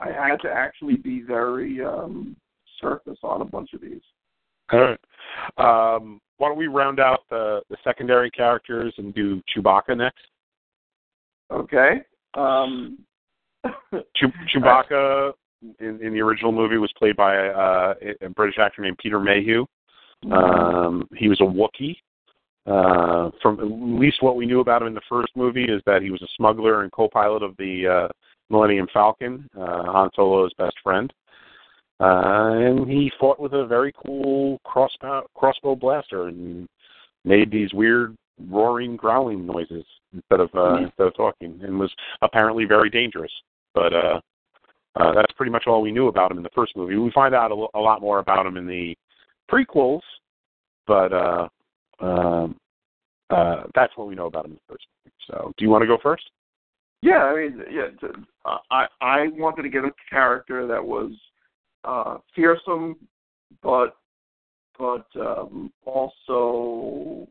I had to actually be very um surface on a bunch of these. All right. Um, why don't we round out the, the secondary characters and do Chewbacca next? Okay. Um, Chew- Chewbacca in, in the original movie was played by uh, a British actor named Peter Mayhew. Um, he was a Wookiee. Uh, from at least what we knew about him in the first movie is that he was a smuggler and co-pilot of the uh, Millennium Falcon, uh, Han Solo's best friend. Uh, and he fought with a very cool crossbow, crossbow blaster and made these weird roaring, growling noises instead of uh, instead of talking, and was apparently very dangerous. But uh, uh, that's pretty much all we knew about him in the first movie. We find out a, lot more about him in the prequels, but uh, um, uh, that's what we know about him in the first movie. So, do you want to go first? Yeah, I mean, yeah. I I wanted to get a character that was uh fearsome, but but um, also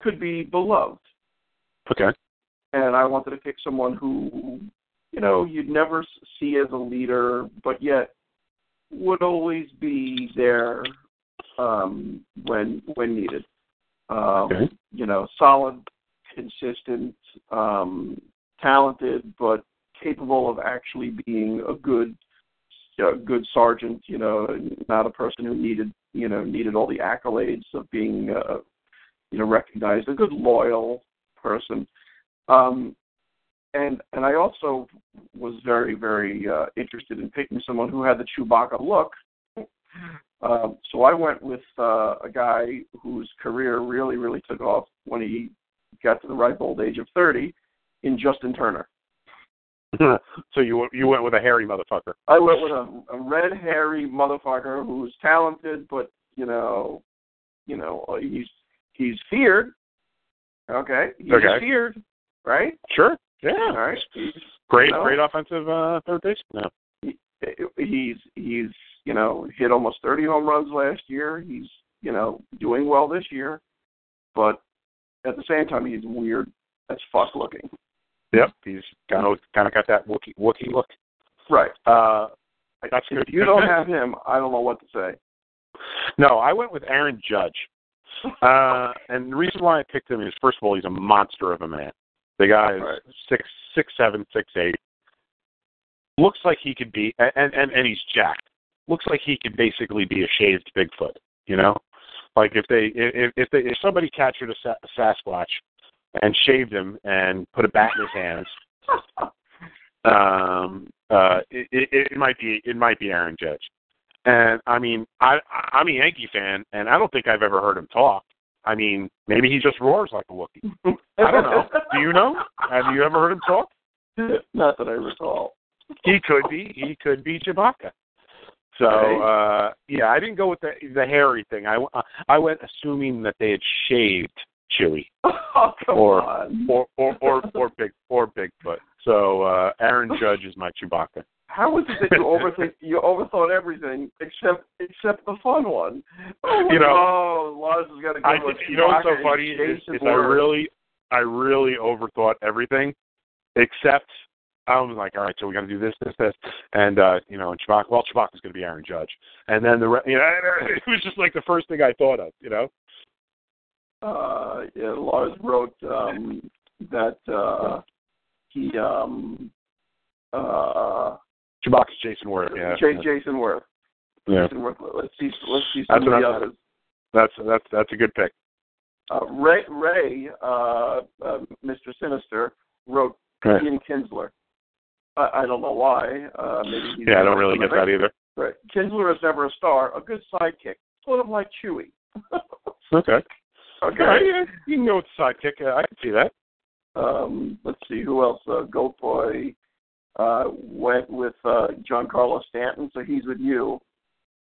could be beloved. Okay. And I wanted to pick someone who, you know, you'd never see as a leader, but yet would always be there um, when when needed. Um, Okay. You know, solid, consistent, um, talented, but capable of actually being a good a good sergeant. You know, not a person who needed you know needed all the accolades of being uh, you know recognized. A good loyal person. Um, and and I also was very very uh, interested in picking someone who had the Chewbacca look. Um, so I went with uh, a guy whose career really really took off when he got to the ripe old age of thirty, in Justin Turner. so you you went with a hairy motherfucker. I went with a, a red hairy motherfucker who's talented, but you know, you know, he's he's feared. Okay, he's Okay. feared, right? Sure. Yeah. All right. He's, Great, you know, great offensive uh, third base. No. he's he's you know hit almost 30 home runs last year. He's you know doing well this year, but at the same time he's weird as fuck looking. Yep. He's kind of kind of got that Wookie Wookie look. Right. Uh, that's good. If you don't have him, I don't know what to say. No, I went with Aaron Judge. Uh, and the reason why I picked him is, first of all, he's a monster of a man. The guy is Right. six six seven six eight. Looks like he could be, and and and he's jacked. Looks like he could basically be a shaved Bigfoot. You know, like if they if if they if somebody captured a, Sa- a Sasquatch and shaved him and put a bat in his hands, um, uh, it, it, it might be it might be Aaron Judge. And I mean, I I'm a Yankee fan, and I don't think I've ever heard him talk. I mean, maybe he just roars like a Wookiee. I don't know. Do you know? Have you ever heard him talk? Not that I recall. He could be. He could be Chewbacca. So uh yeah, I didn't go with the the hairy thing. I I went assuming that they had shaved Chewie Oh Or- on. or or or, or big or Bigfoot. So uh Aaron Judge is my Chewbacca. How is it that you overthink you overthought everything except except the fun one? Oh, You know, oh, Lars has got to go I with you know what's so funny is, is I really I really overthought everything except I was like, all right, so we're gonna do this, this, this, and uh, you know, and Chewbacca. Well, Chewbacca's gonna be Aaron Judge, and then the re- you know, it was just like the first thing I thought of, you know. Uh, yeah, Lars wrote um, that uh, he um, uh, Chewbacca's Jayson Werth, yeah. J- Jayson Werth. yeah. Jayson Werth. Let's see. Let's see That's some of the others. That's that's that's a good pick. Uh, Ray, Ray uh, uh, Mr. Sinister, wrote Right. Ian Kinsler. I, I don't know why. Uh, maybe he's Yeah, I don't really get that either. Right. Kinsler is never a star. A good sidekick, sort of like Chewie. Okay. Okay. Yeah, you know it's sidekick. I can see that. Um, let's see who else. Uh, Goat Boy uh, went with uh, Giancarlo Stanton, so he's with you.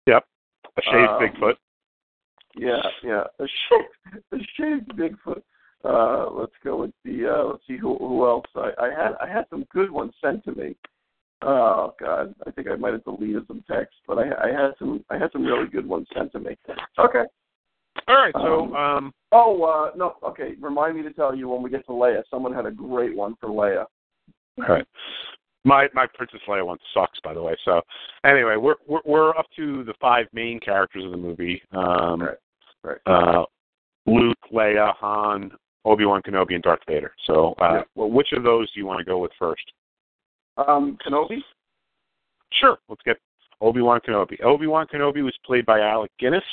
Yep. A shaved Um, Bigfoot. Yeah, yeah. A shaved, a shaved Bigfoot. Uh, let's go with the. Uh, let's see who who else. I, I had I had some good ones sent to me. Oh God, I think I might have deleted some text, but I, I had some I had some really good ones sent to me. Okay. All right. So um, Oh uh, no. Okay. Remind me to tell you when we get to Leia. Someone had a great one for Leia. all right. My my Princess Leia one sucks, by the way. So anyway, we're we're, we're up to the five main characters of the movie. Um, Right. Right. uh, Luke, Leia, Han, Obi Wan Kenobi, and Darth Vader. So, uh, Yeah. well, which of those do you want to go with first? Um, Kenobi. Sure. Let's get Obi Wan Kenobi. Obi Wan Kenobi was played by Alec Guinness,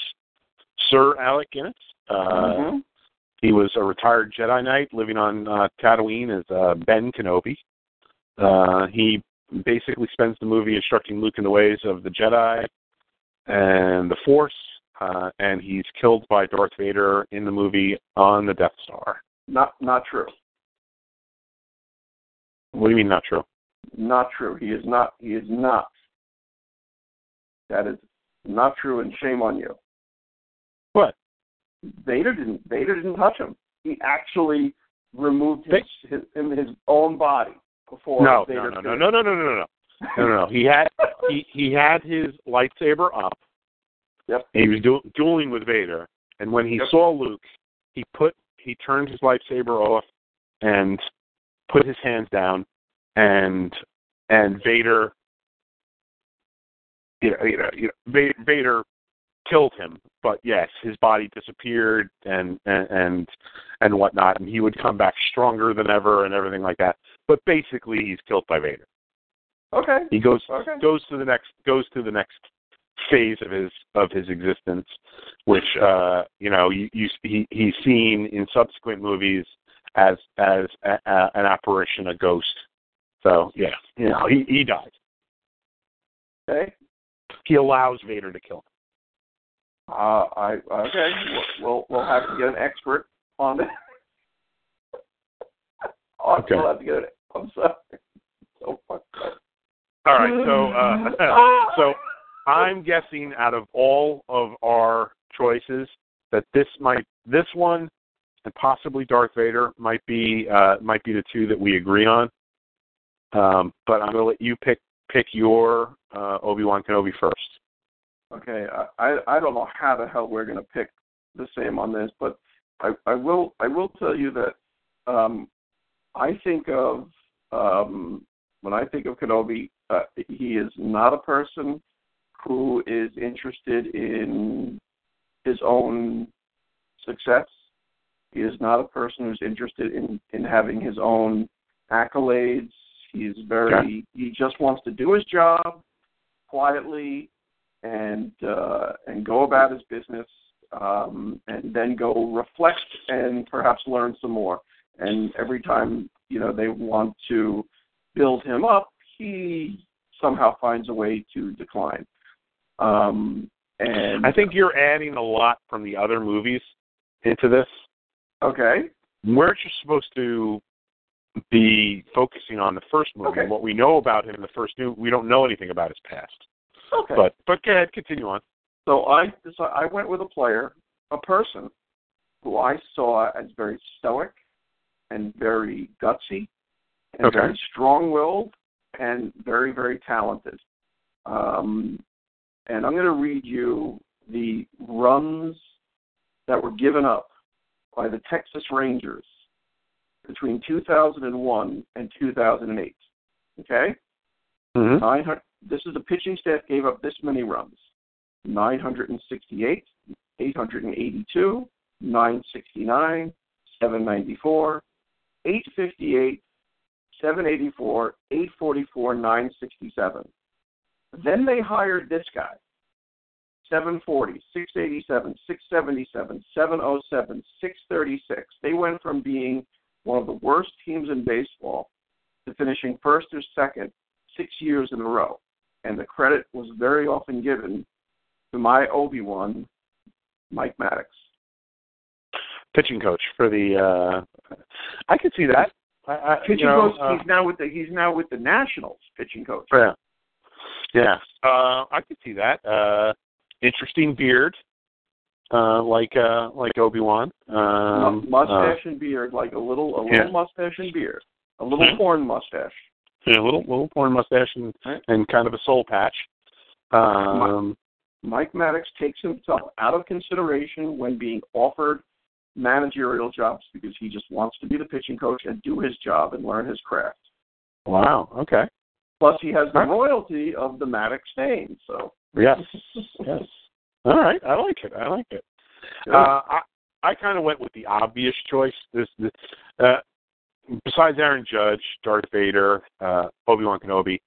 Sir Alec Guinness. Uh, Mhm. He was a retired Jedi Knight living on uh, Tatooine as uh, Ben Kenobi. Uh, he basically spends the movie instructing Luke in the ways of the Jedi and the Force, uh, and he's killed by Darth Vader in the movie on the Death Star. Not not true. What do you mean not true? Not true. He is not. He is not. That is not true, and shame on you. Vader didn't. Vader didn't touch him. He actually removed his his, in his own body before No, no, Vader no, did no, no, no, no, no, no, no, no, no. He had he he had his lightsaber up, Yep. And he was du- dueling with Vader, and when he Yep. saw Luke, he put he turned his lightsaber off and put his hands down, and and Vader, you know, you know, you know Va- Vader killed him. But yes, his body disappeared and and and and whatnot, and he would come back stronger than ever and everything like that. But basically, he's killed by Vader. Okay. He goes Okay. goes to the next goes to the next phase of his of his existence, which uh, you know you, you he he's seen in subsequent movies as as a, a, an apparition, a ghost. So yeah, you know he he dies. Okay. He allows Vader to kill him. Uh, I okay. We'll we'll have to get an expert on it. I'll Okay. We'll have to get it. I'm sorry. So fucked up. All right, so uh, so I'm guessing out of all of our choices that this might this one and possibly Darth Vader might be uh, might be the two that we agree on. Um, but I'm going to let you pick pick your uh, Obi Wan Kenobi first. Okay, I I I don't know how the hell we're gonna pick the same on this, but I I will I will tell you that um I think of um when I think of Kenobi, uh, he is not a person who is interested in his own success. He is not a person who's interested in in having his own accolades. He's very Okay. he just wants to do his job quietly and uh, and go about his business, um, and then go reflect and perhaps learn some more. And every time you know they want to build him up, he somehow finds a way to decline. Um, and I think you're adding a lot from the other movies into this. okay, We're just supposed to be focusing on the first movie. Okay. What we know about him in the first movie, we don't know anything about his past. Okay. But but go ahead, continue on. So I decided, I went with a player, a person who I saw as very stoic and very gutsy and Okay. very strong-willed and very very talented. Um, and I'm going to read you the runs that were given up by the Texas Rangers between 2001 and 2008. Okay. Mm-hmm. 900, this is the pitching staff gave up this many runs 968, 882, 969, 794, 858, 784, 844, 967. Then they hired this guy 740, 687, 677, 707, 636. They went from being one of the worst teams in baseball to finishing first or second six years in a row. And the credit was very often given to my Obi Wan, Mike Maddux. Pitching coach for the. uh I could see that. I, I, Pitching know, coach. uh, he's now with the he's now with the Nationals. Pitching coach. Yeah. Yeah. Uh, I could see that. Uh, interesting beard, uh, like uh, like Obi Wan. Um, Mu- mustache and beard, like a little a little yeah. mustache and beard, a little Mhm. porn mustache. Uh, yeah, little little porn mustache and and kind of a soul patch. Um, Mike Maddux takes himself out of consideration when being offered managerial jobs because he just wants to be the pitching coach and do his job and learn his craft. wow. Okay. Plus, he has the royalty of the Maddux name. So, Yes. yes. All right. I like it. I like it. Uh, I I kind of went with the obvious choice. This, this uh, besides Aaron Judge, Darth Vader, uh, Obi Wan Kenobi,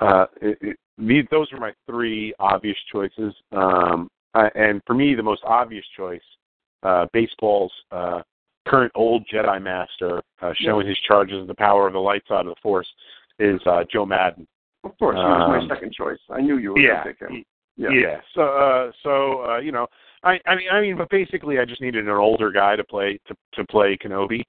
uh, it, it, these those are my three obvious choices. Um, I, and for me, the most obvious choice, uh, baseball's uh, current old Jedi Master, uh, showing his charges of the power of the light side of the Force, is uh, Joe Maddon. of course, he was Um, my second choice. I knew you were Yeah. going to pick him. Yeah. Yeah. So, uh, so uh, you know, I, I mean, I mean, but basically, I just needed an older guy to play to to play Kenobi,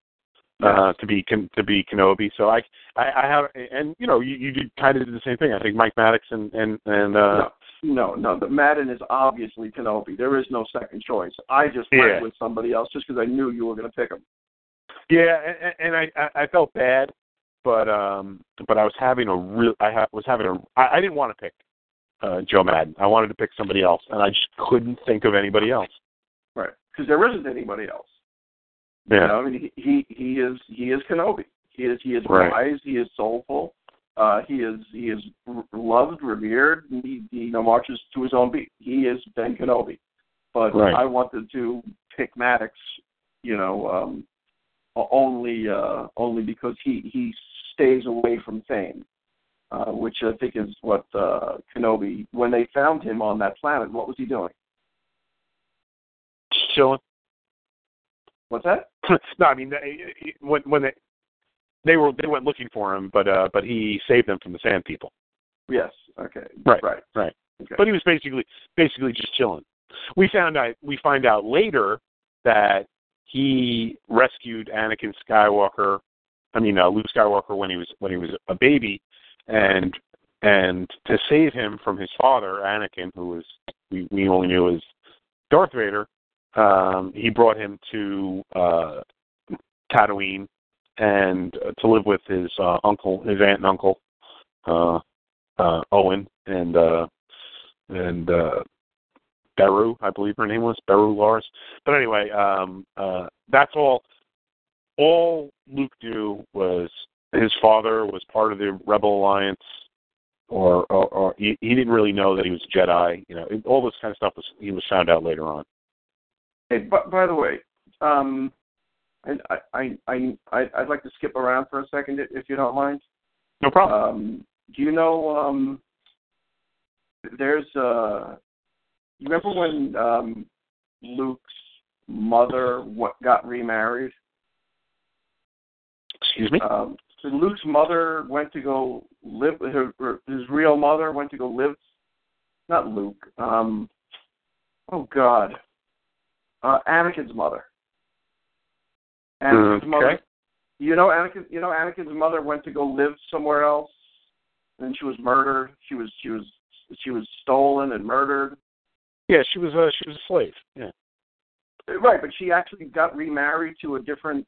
uh, to be to be Kenobi. So I, I, I have, and you know, you you kind of did the same thing. I think Mike Maddux and and and uh, No, no, no. The Maddon is obviously Kenobi. There is no second choice. I just went Yeah. with somebody else just because I knew you were going to pick him. yeah, and, and I I- I felt bad, but um, but I was having a real I ha- was having a I, I didn't want to pick uh, Joe Maddon. I wanted to pick somebody else, and I just couldn't think of anybody else. Right, because there isn't anybody else. Yeah. You know, I mean, he he he is he is Kenobi. He is he is Right. wise. He is soulful. Uh, he is he is r- loved, revered. And he, he you know marches to his own beat. He is Ben Kenobi. But Right. I wanted to pick Maddux. You know, um, only uh, only because he he stays away from fame. Uh, which I think is what uh, Kenobi. When they found him on that planet, what was he doing? Chilling. What's that? no, I mean they, when when they they were they went looking for him, but uh but he saved them from the Sand People. Yes. Okay. Right. Right. Right. Okay. But he was basically basically just chilling. We found out we find out later that he rescued Anakin Skywalker. I mean uh, Luke Skywalker when he was when he was a baby, and and to save him from his father Anakin, who was we we only knew as Darth Vader. Um, he brought him to uh, Tatooine and uh, to live with his uh, uncle, his aunt and uncle, uh, uh, Owen and uh, and uh, Beru, I believe her name was Beru Lars. But anyway, um, uh, that's all. All Luke knew was his father was part of the Rebel Alliance, or or, or he, he didn't really know that he was a Jedi. You know, all this kind of stuff was he was found out later on. Hey, but by the way, um, and I, I, I, I, I'd like to skip around for a second, if you don't mind. No problem. Um, do you know? Um, there's uh, you remember when um, Luke's mother what got remarried? Excuse me. Um, so Luke's mother went to go live. Her, her, his real mother went to go live. Not Luke. Um, oh God. Uh, Anakin's mother. Anakin's Okay. mother. You know Anakin. You know Anakin's mother went to go live somewhere else, and she was murdered. She was she was she was stolen and murdered. Yeah, she was a she was a slave. Yeah. Right, but she actually got remarried to a different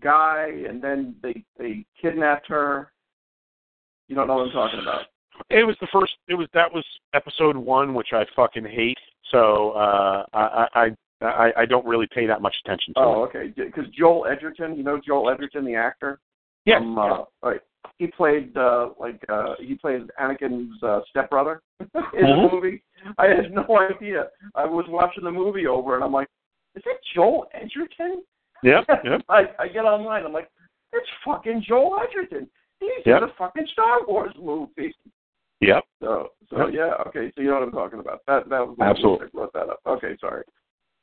guy, and then they they kidnapped her. You don't know what I'm talking about. It was the first. It was that was episode one, which I fucking hate. So uh, I, I I I don't really pay that much attention to Oh, it. okay. Because Joel Edgerton, you know Joel Edgerton, the actor. Yeah. Uh, right. He played uh, like uh, he played Anakin's uh, stepbrother in Mhm. the movie. I had no idea. I was watching the movie over, and I'm like, "Is that Joel Edgerton?" Yeah. Yep. I, I get online. I'm like, "It's fucking Joel Edgerton. He's Yep. in a fucking Star Wars movie." Yep. So, so Yep. yeah, okay. So you know what I'm talking about. That that was Absolutely. I brought that up. Okay, sorry.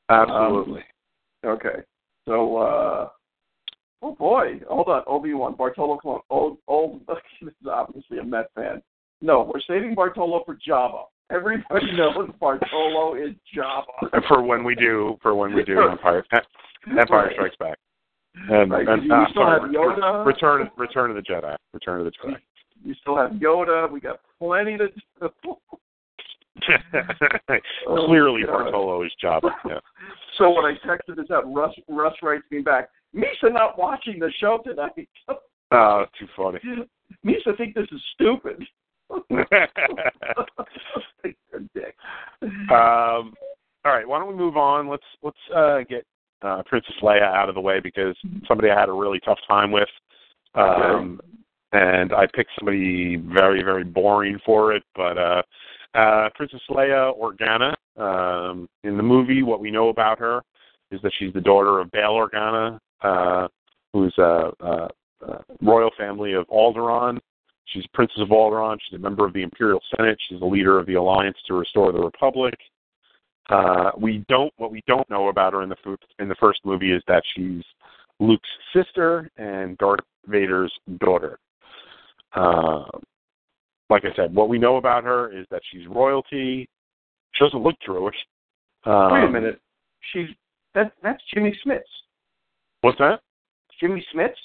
Absolutely. Okay. So, uh, oh boy, hold on, Obi Wan Bartolo Colon. Old, old. This is obviously a Met fan. No, we're saving Bartolo for Jabba. Everybody knows Bartolo is Jabba. for when we do for when we do Empire Empire. Strikes Back. And, Right, and you uh, still sorry, have Yoda. Return Return of the Jedi. Return of the Jedi. You still have Yoda. We got plenty to do. Clearly, God. Bartolo is Jabba. Yeah. So when I texted this out, Russ Russ writes me back. Misa not watching the show tonight. Oh, too funny. Misa think this is stupid. Dick. um, all right, why don't we move on? Let's let's uh, get uh, Princess Leia out of the way because somebody I had a really tough time with, um, and I picked somebody very very boring for it. But uh, uh, Princess Leia Organa um, in the movie, what we know about her is that she's the daughter of Bail Organa, uh, who's a, a, a royal family of Alderaan. She's Princess of Alderaan. She's a member of the Imperial Senate. She's the leader of the Alliance to Restore the Republic. Uh, we don't. What we don't know about her in the in the first movie is that she's Luke's sister and Darth Vader's daughter. Uh, like I said, what we know about her is that she's royalty. She doesn't look Jewish. Um, Wait a minute. She's that that's Jimmy Smits. What's that? Jimmy Smits?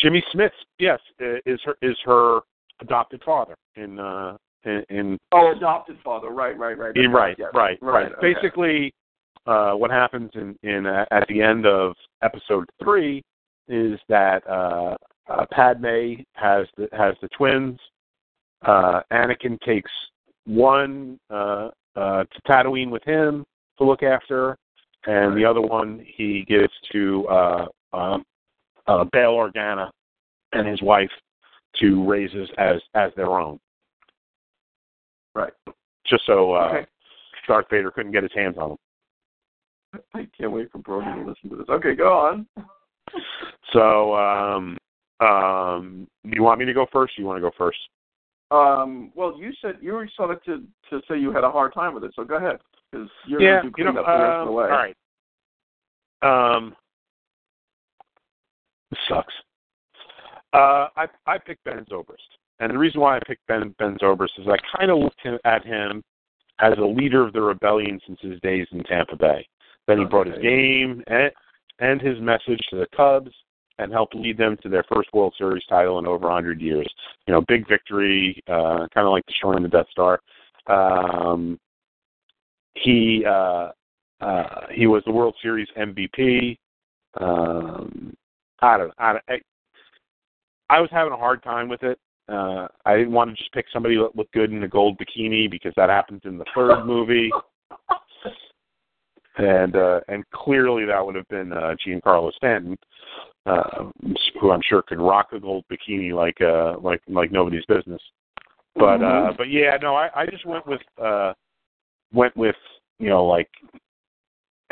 Jimmy Smits, yes, is her is her adopted father in uh in, in Oh, adopted father. Right, right, right. in- right, yes. right, right. okay. Basically, uh, what happens in in uh, at the end of episode three is that uh, uh, Padme has the has the twins. Uh, Anakin takes one uh, uh, to Tatooine with him to look after, and the other one he gives to uh, um, uh, Bail Organa and his wife to raise as as, their own. Right. Just so uh, Okay. Darth Vader couldn't get his hands on them. I can't wait for Brody to listen to this. Okay, go on. So, um, um, do you want me to go first? Or you want to go first? Um, well, you said you were started to to say you had a hard time with it, so go ahead because you're yeah, going to do you know, the rest of um, the way. all right. Um, this sucks. Uh, I I picked Ben Zobrist, and the reason why I picked Ben Ben Zobrist is I kind of looked him- at him as a leader of the rebellion since his days in Tampa Bay. Then he brought his game and and his message to the Cubs and helped lead them to their first World Series title in over 100 years. You know, big victory, uh, kind of like destroying the Death Star. Um, he uh, uh, he was the World Series MVP. Um, I don't. I, don't- I, I was having a hard time with it. Uh, I didn't want to just pick somebody that looked good in a gold bikini because that happens in the third movie, and uh, and clearly that would have been uh, Giancarlo Stanton, uh, who I'm sure could rock a gold bikini like uh, like like nobody's business. But uh, but yeah, no, I, I just went with uh, went with you know like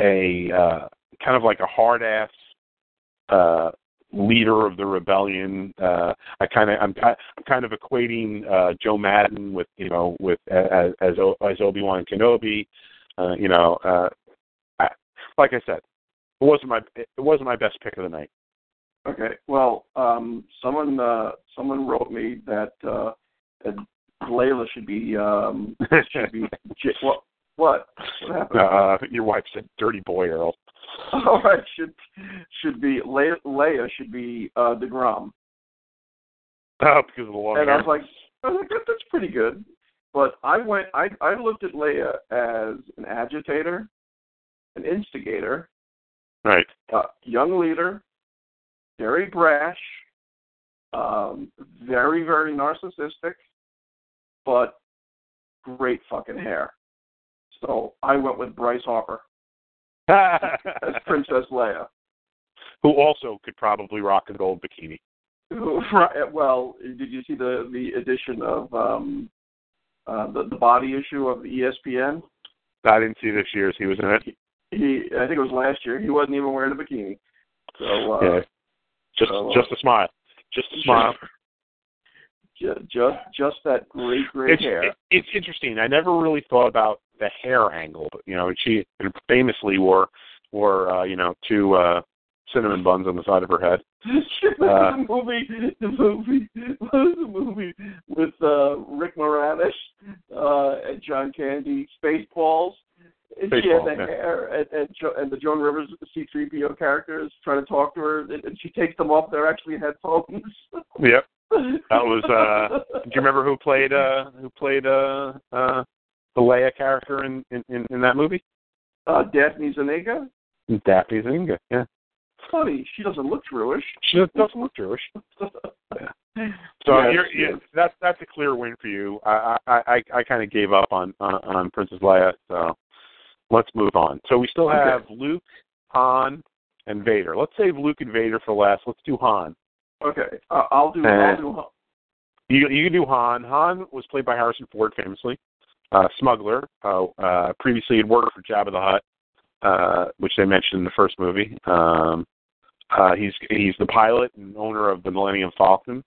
a uh, kind of like a hard ass uh, leader of the rebellion. Uh, I kind of I'm, I'm kind of equating uh, Joe Maddon with you know with as as, as Obi Wan Kenobi. Uh, you know, uh, I, like I said, it wasn't my it wasn't my best pick of the night. Okay. Well, um, someone uh, someone wrote me that uh, that Layla should be um, should be what what what happened? uh, your wife said, "Dirty boy, Earl." All right, should should be Le- Leia should be uh, Degrom. Oh, because of the long and hair. I was like, I was like, that, that's pretty good. But I went, I I looked at Leia as an agitator, an instigator, right. uh, young leader, very brash, um, very very narcissistic, but great fucking hair. So I went with Bryce Harper as Princess Leia. Who also could probably rock a gold bikini. Right, well, did you see the the edition of um, uh, the the body issue of ESPN? I didn't see this year's. He was in it. He, I think it was last year. He wasn't even wearing a bikini. So uh, yeah. Just so, uh, just a smile. Just a smile. Just just just that great great It's hair. it, it's interesting. I never really thought about the hair angle, but you know, she famously wore wore uh, you know two uh cinnamon buns on the side of her head. Uh, the movie, the movie, what was the movie with uh, Rick Moranis uh, and John Candy, Spaceballs. Had Spaceballs, the yeah. hair, and and, jo- and the Joan Rivers the C-3PO character is trying to talk to her, and, and she takes them off. They're actually headphones. Yep. That was uh do you remember who played uh who played uh uh the Leia character in in, in, in that movie? uh, Daphne Zuniga. Daphne Zuniga, yeah. Funny, she doesn't look Jewish. She doesn't look Jewish. yeah. So Yes, you're, you yes. that's that's a clear win for you. I I I, I kind of gave up on, on on Princess Leia, so let's move on. So we still have Luke, Han, and Vader. Let's save Luke and Vader for last. Let's do Han. Okay, uh, I'll do. I'll do. You you can do Han. Han was played by Harrison Ford, famously. Uh, smuggler. Uh, uh, previously he had worked for Jabba the Hutt, uh, which they mentioned in the first movie. Um, uh, he's he's the pilot and owner of the Millennium Falcon,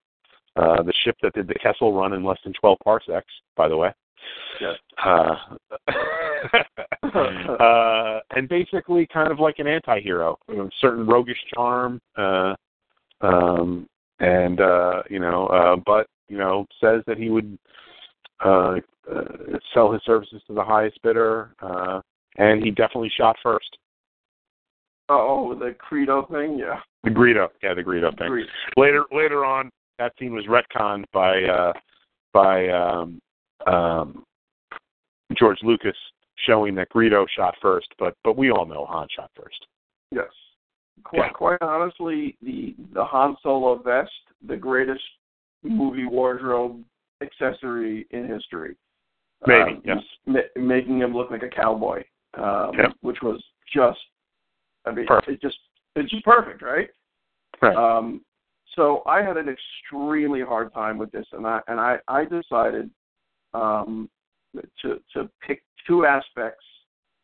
uh, the ship that did the Kessel Run in less than 12 parsecs. By the way. Yes. Uh, uh, and basically, kind of like an anti-hero, you know, certain roguish charm, uh, um, and uh, you know, uh, but you know, says that he would uh, uh, sell his services to the highest bidder, uh, and he definitely shot first. Oh, the Greedo thing, yeah. The Greedo, yeah, the Greedo thing. Greed. Later, later on, that scene was retconned by uh, by um, um, George Lucas, showing that Greedo shot first, but but we all know Han shot first. Yes. Quite, Yeah. quite honestly, the the Han Solo vest, the greatest movie wardrobe accessory in history. Maybe, um, yes. ma- making him look like a cowboy, um, Yep. which was just, I mean, Perfect. it just it's just perfect, right? Right. Um, so I had an extremely hard time with this, and I and I I decided um, to to pick two aspects.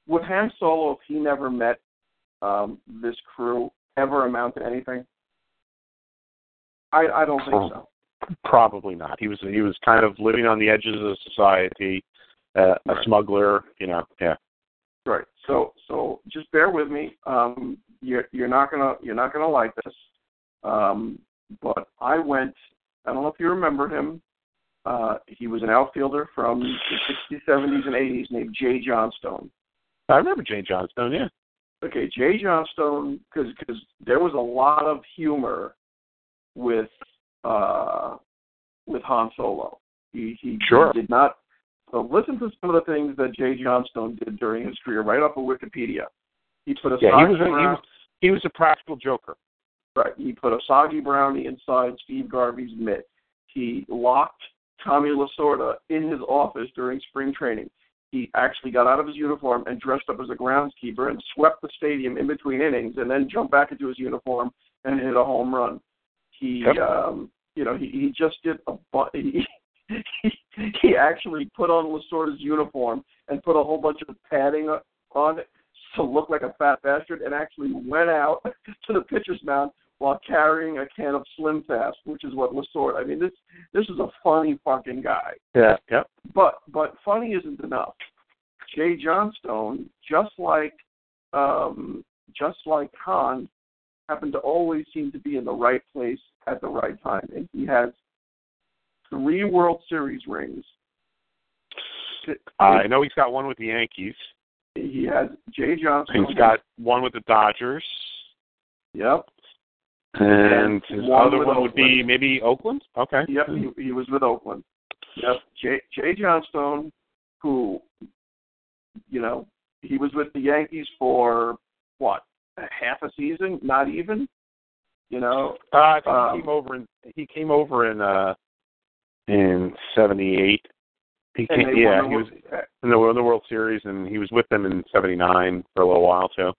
Would Han Solo, if he never met um, this crew, ever amount to anything? I I don't think so. Probably not. He was he was kind of living on the edges of society, uh, a Right. smuggler. You know, yeah. Right. So so just bear with me. Um, you're you're not gonna you're not gonna like this. Um, but I went. I don't know if you remember him. Uh, he was an outfielder from the 60s, 70s, and 80s named Jay Johnstone. I remember Jay Johnstone. Yeah. Okay, Jay Johnstone, because because there was a lot of humor with uh, with Han Solo. He he, Sure. he did not. So listen to some of the things that Jay Johnstone did during his career, right off of Wikipedia. He put a Yeah. He soggy was a, he was he was a practical joker. Right. He put a soggy brownie inside Steve Garvey's mitt. He locked Tommy Lasorda in his office during spring training. He actually got out of his uniform and dressed up as a groundskeeper and swept the stadium in between innings and then jumped back into his uniform and hit a home run. He Yep. um you know, he, he just did a bu- he, he he actually put on Lasorda's uniform and put a whole bunch of padding on it to look like a fat bastard and actually went out to the pitcher's mound while carrying a can of Slim Fast, which is what Lasorda. I mean, this this is a funny fucking guy. Yeah. Yep. But but funny isn't enough. Jay Johnstone, just like um, just like Han, happened to always seem to be in the right place at the right time, and he has three World Series rings. I know he's got one with the Yankees. He has Jay Johnstone. He's got one with the Dodgers, yep. And his One other one would be maybe Oakland. Okay. Yep, he, he was with Oakland. Yep, Jay, Jay Johnstone, who, you know, he was with the Yankees for what a half a season, not even. You know, Uh, I think Um, he came over in he came over in uh in '78. He came, yeah, he was in the, in the World Series, and he was with them in '79 for a little while too.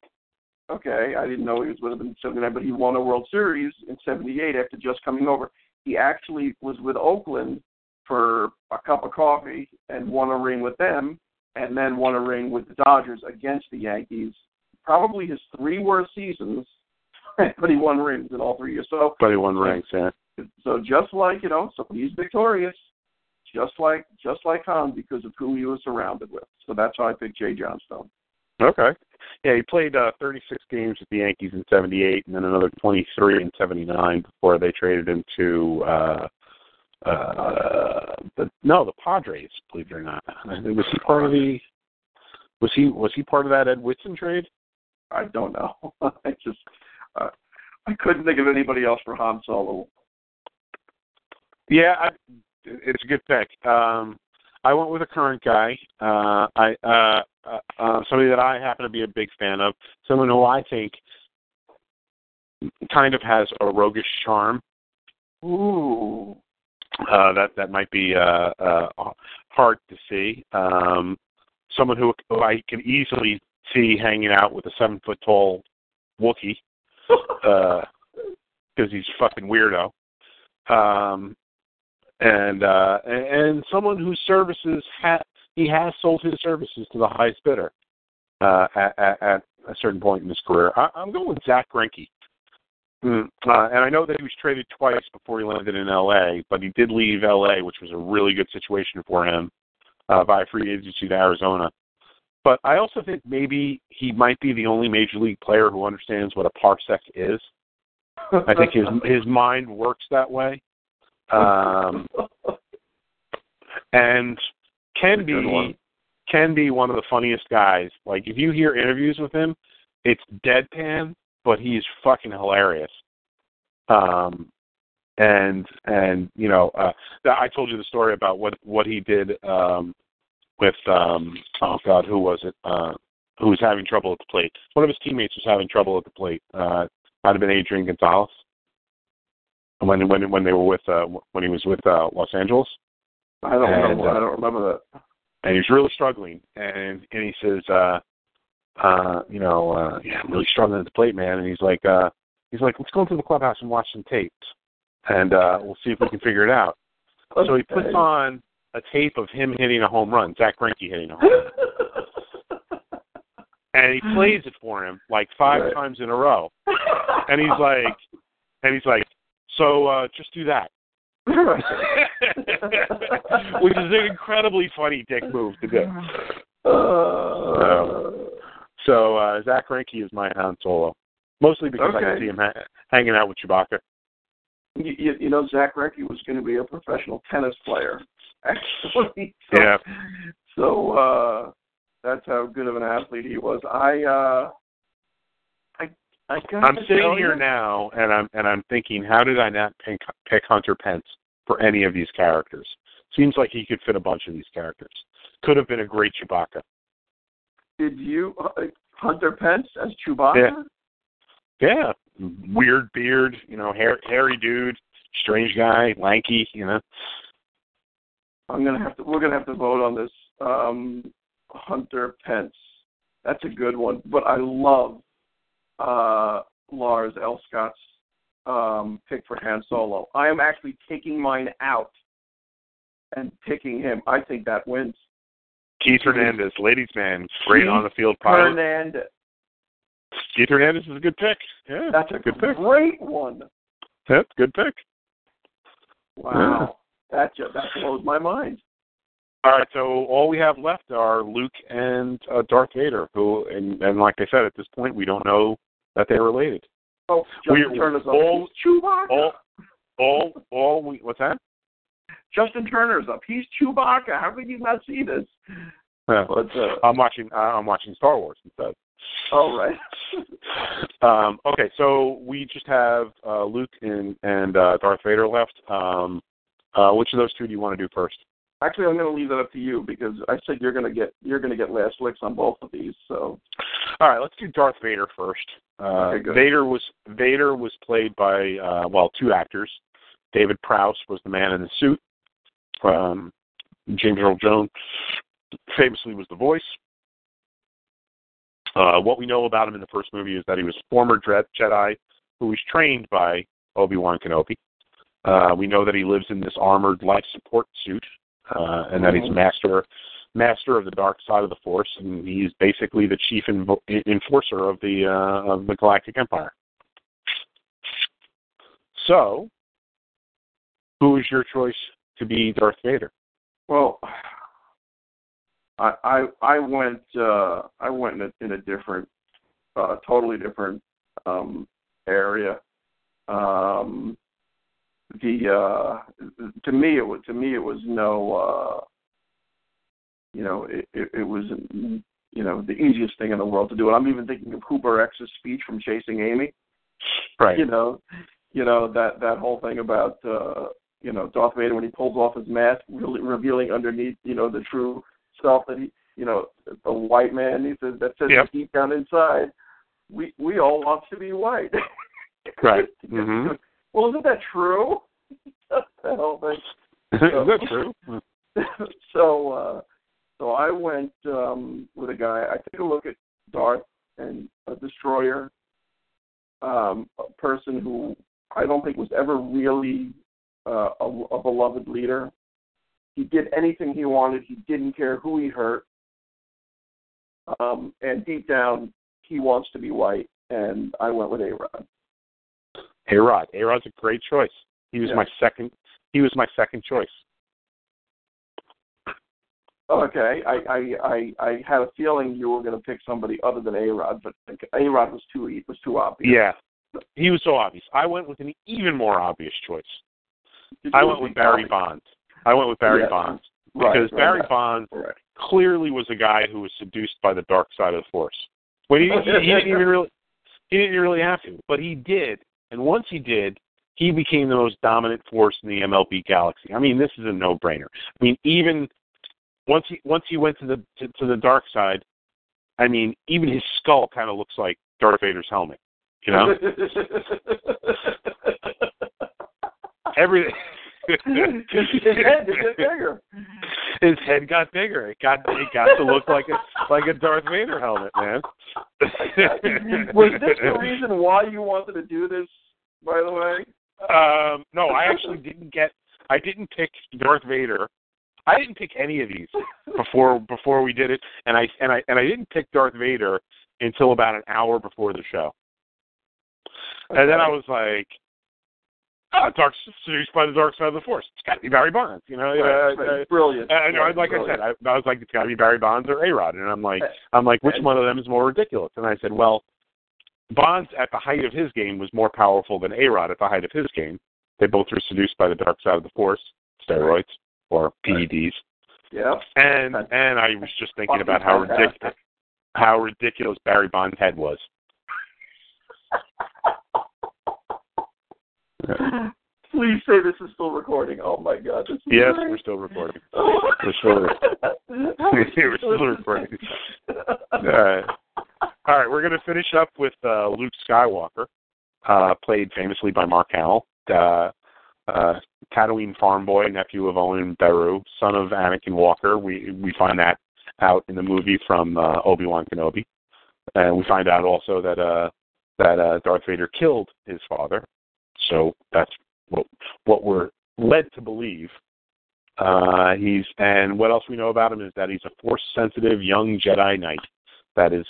Okay, I didn't know he was with them in '79, but he won a World Series in '78 after just coming over. He actually was with Oakland for a cup of coffee and won a ring with them, and then won a ring with the Dodgers against the Yankees. Probably his three worst seasons, but he won rings in all three years. So, But he won rings. Yeah. so just like you know, so he's victorious, just like just like Han because of who he was surrounded with. So that's how I picked Jay Johnstone. Okay. Yeah, he played uh, 36 games with the Yankees in '78, and then another 23 in '79 before they traded him to uh, uh, the no, the Padres. Believe it or not, was he part of the? Was he was he part of that Ed Whitson trade? I don't know. I just uh, I couldn't think of anybody else for Han Solo. Yeah, I, it's a good pick. Um, I went with a current guy. Uh, I uh, uh, uh, somebody that I happen to be a big fan of. Someone who I think kind of has a roguish charm. Ooh. Uh, that that might be uh, uh, hard to see. Um, someone who, who I can easily see hanging out with a seven foot tall Wookie because he's a fucking weirdo. Um, and uh, and, someone whose services ha- he has sold his services to the highest bidder uh, at, at, at a certain point in his career. I, I'm going with Zack Greinke. Mm, uh, and I know that he was traded twice before he landed in L.A., but he did leave L.A., which was a really good situation for him uh, by free agency to Arizona. But I also think maybe he might be the only major league player who understands what a parsec is. I think his his mind works that way, um, and can That's a good be one. can be one of the funniest guys. Like if you hear interviews with him, it's deadpan, but he's fucking hilarious. Um, and and you know, uh, I told you the story about what what he did um, with um, oh god, who was it? Uh, who was having trouble at the plate? One of his teammates was having trouble at the plate. Uh, might have been Adrian Gonzalez. When when when they were with uh, when he was with uh, Los Angeles. I don't And, know. uh, I don't remember that. and he's really struggling. And and he says, uh, uh, you know, uh, yeah, I'm really struggling at the plate, man. And he's like, uh, he's like, let's go into the clubhouse and watch some tapes, and uh, we'll see if we can figure it out. So he puts on a tape of him hitting a home run, Zack Greinke hitting a home run, and he plays it for him like five Right. times in a row. And he's like, and he's like, so uh, just do that. Which is an incredibly funny dick move to do. Uh, So uh, Zack Greinke is my Han Solo, mostly because I can see him ha- hanging out with Chewbacca. you, you, you know, Zack Greinke was going to be a professional tennis player, actually. So, Yeah. So uh, that's how good of an athlete he was. I, uh, I, I'm sitting here you, now, and I'm and I'm thinking, how did I not pick, pick Hunter Pence for any of these characters? Seems like he could fit a bunch of these characters. Could have been a great Chewbacca. Did you uh, Hunter Pence as Chewbacca? Yeah, weird beard, you know, hair, hairy dude, strange guy, lanky, you know. I'm gonna have to. We're gonna have to vote on this. Um, Hunter Pence. That's a good one. But I love uh, Lars Elscott's um, pick for Han Solo. I am actually taking mine out and picking him. I think that wins. Keith Hernandez, ladies man, great Keith on the field pilot. Hernandez. Keith Hernandez is a good pick. Yeah, That's a good pick. great one. Yep, good pick. Wow. That just, that blows my mind. All right, so all we have left are Luke and uh, Darth Vader, who, and, and like I said, at this point, we don't know that they're related. Oh, Justin We- Turner's up. all- He's Chewbacca. All, all, all we, what's that? Justin Turner's up. He's Chewbacca. How could you not see this? Yeah. But uh, I'm watching. Uh, I'm watching Star Wars instead. all right. Um, okay, so we just have uh, Luke and and uh, Darth Vader left. Um, uh, which of those two do you want to do first? Actually, I'm going to leave that up to you because I said you're going to get you're going to get last licks on both of these. So All right, let's do Darth Vader first. Uh, Okay. Vader was Vader was played by uh, well two actors. David Prowse was the man in the suit. Um, James Earl Jones famously was the voice. Uh, what we know about him in the first movie is that he was a former Jedi who was trained by Obi Wan Kenobi. Uh, we know that he lives in this armored life support suit, uh, and that he's master master of the dark side of the Force, and he's basically the chief invo- enforcer of the uh, of the Galactic Empire. So, who is your choice to be Darth Vader? well, I I I went uh, I went in a, in a different, uh, totally different um, area. Um, the uh, to me it was to me it was no uh, you know it, it, it was you know the easiest thing in the world to do. And I'm even thinking of Hooper X's speech from Chasing Amy. Right. you know, you know that that whole thing about uh, you know Darth Vader when he pulls off his mask, really revealing underneath you know the true self that he you know the white man he says that says Yep. deep down inside, we we all want to be white. Right. hmm Well, isn't that true? The whole thing. is that true? so uh so I went um with a guy I took a look at Darth and a destroyer, um, a person who I don't think was ever really uh, a, a beloved leader. He did anything he wanted. He didn't care who he hurt. Um, and deep down, he wants to be white. And I went with A Rod. A Rod. A Rod's a great choice. He was Yeah. my second. He was my second choice. Oh, okay, I I I, I had a feeling you were going to pick somebody other than A Rod, but A Rod was too was too obvious. Yeah. He was so obvious. I went with an even more obvious choice. I went with Barry Bobby? Bonds. I went with Barry Yes. Bonds because right, Barry right. Bonds Right. clearly was a guy who was seduced by the dark side of the force. Well, he, he, he didn't even really he didn't really have to, but he did. And once he did, he became the most dominant force in the MLB galaxy. I mean, this is a no-brainer. I mean, even once he once he went to the to, to the dark side, I mean, even his skull kind of looks like Darth Vader's helmet. You know, everything. His head is bigger. his head got bigger. It got it got to look like a like a Darth Vader helmet, man. Was this the reason why you wanted to do this? By the way. Um, no, I actually didn't get. I didn't pick Darth Vader. I didn't pick any of these before before we did it, and I and I and I didn't pick Darth Vader until about an hour before the show. And then I was like, oh, dark seduced by the dark side of the force. It's got to be Barry Bonds, you know. Right, uh, right. uh, brilliant. and Right, like I said, I, I was like, it's got to be Barry Bonds or A Rod, and I'm like, Uh, I'm like, which one of them is more ridiculous? And I said, well, Bonds at the height of his game was more powerful than A Rod at the height of his game. They both were seduced by the dark side of the force, steroids or PEDs, yeah. and and I was just thinking about how ridiculous how ridiculous Barry Bonds' head was. Please say this is still recording. Oh my god. This is Yes, we're still recording. Oh. We're still- We're still recording. All right. All right, we're going to finish up with uh, Luke Skywalker, uh, played famously by Mark Hamill, uh, uh, Tatooine farm boy, nephew of Owen Beru, son of Anakin Walker. We we find that out in the movie from uh, Obi Wan Kenobi, and we find out also that uh, that uh, Darth Vader killed his father. So that's what what we're led to believe. Uh, he's and what else we know about him is that he's a force sensitive young Jedi Knight that is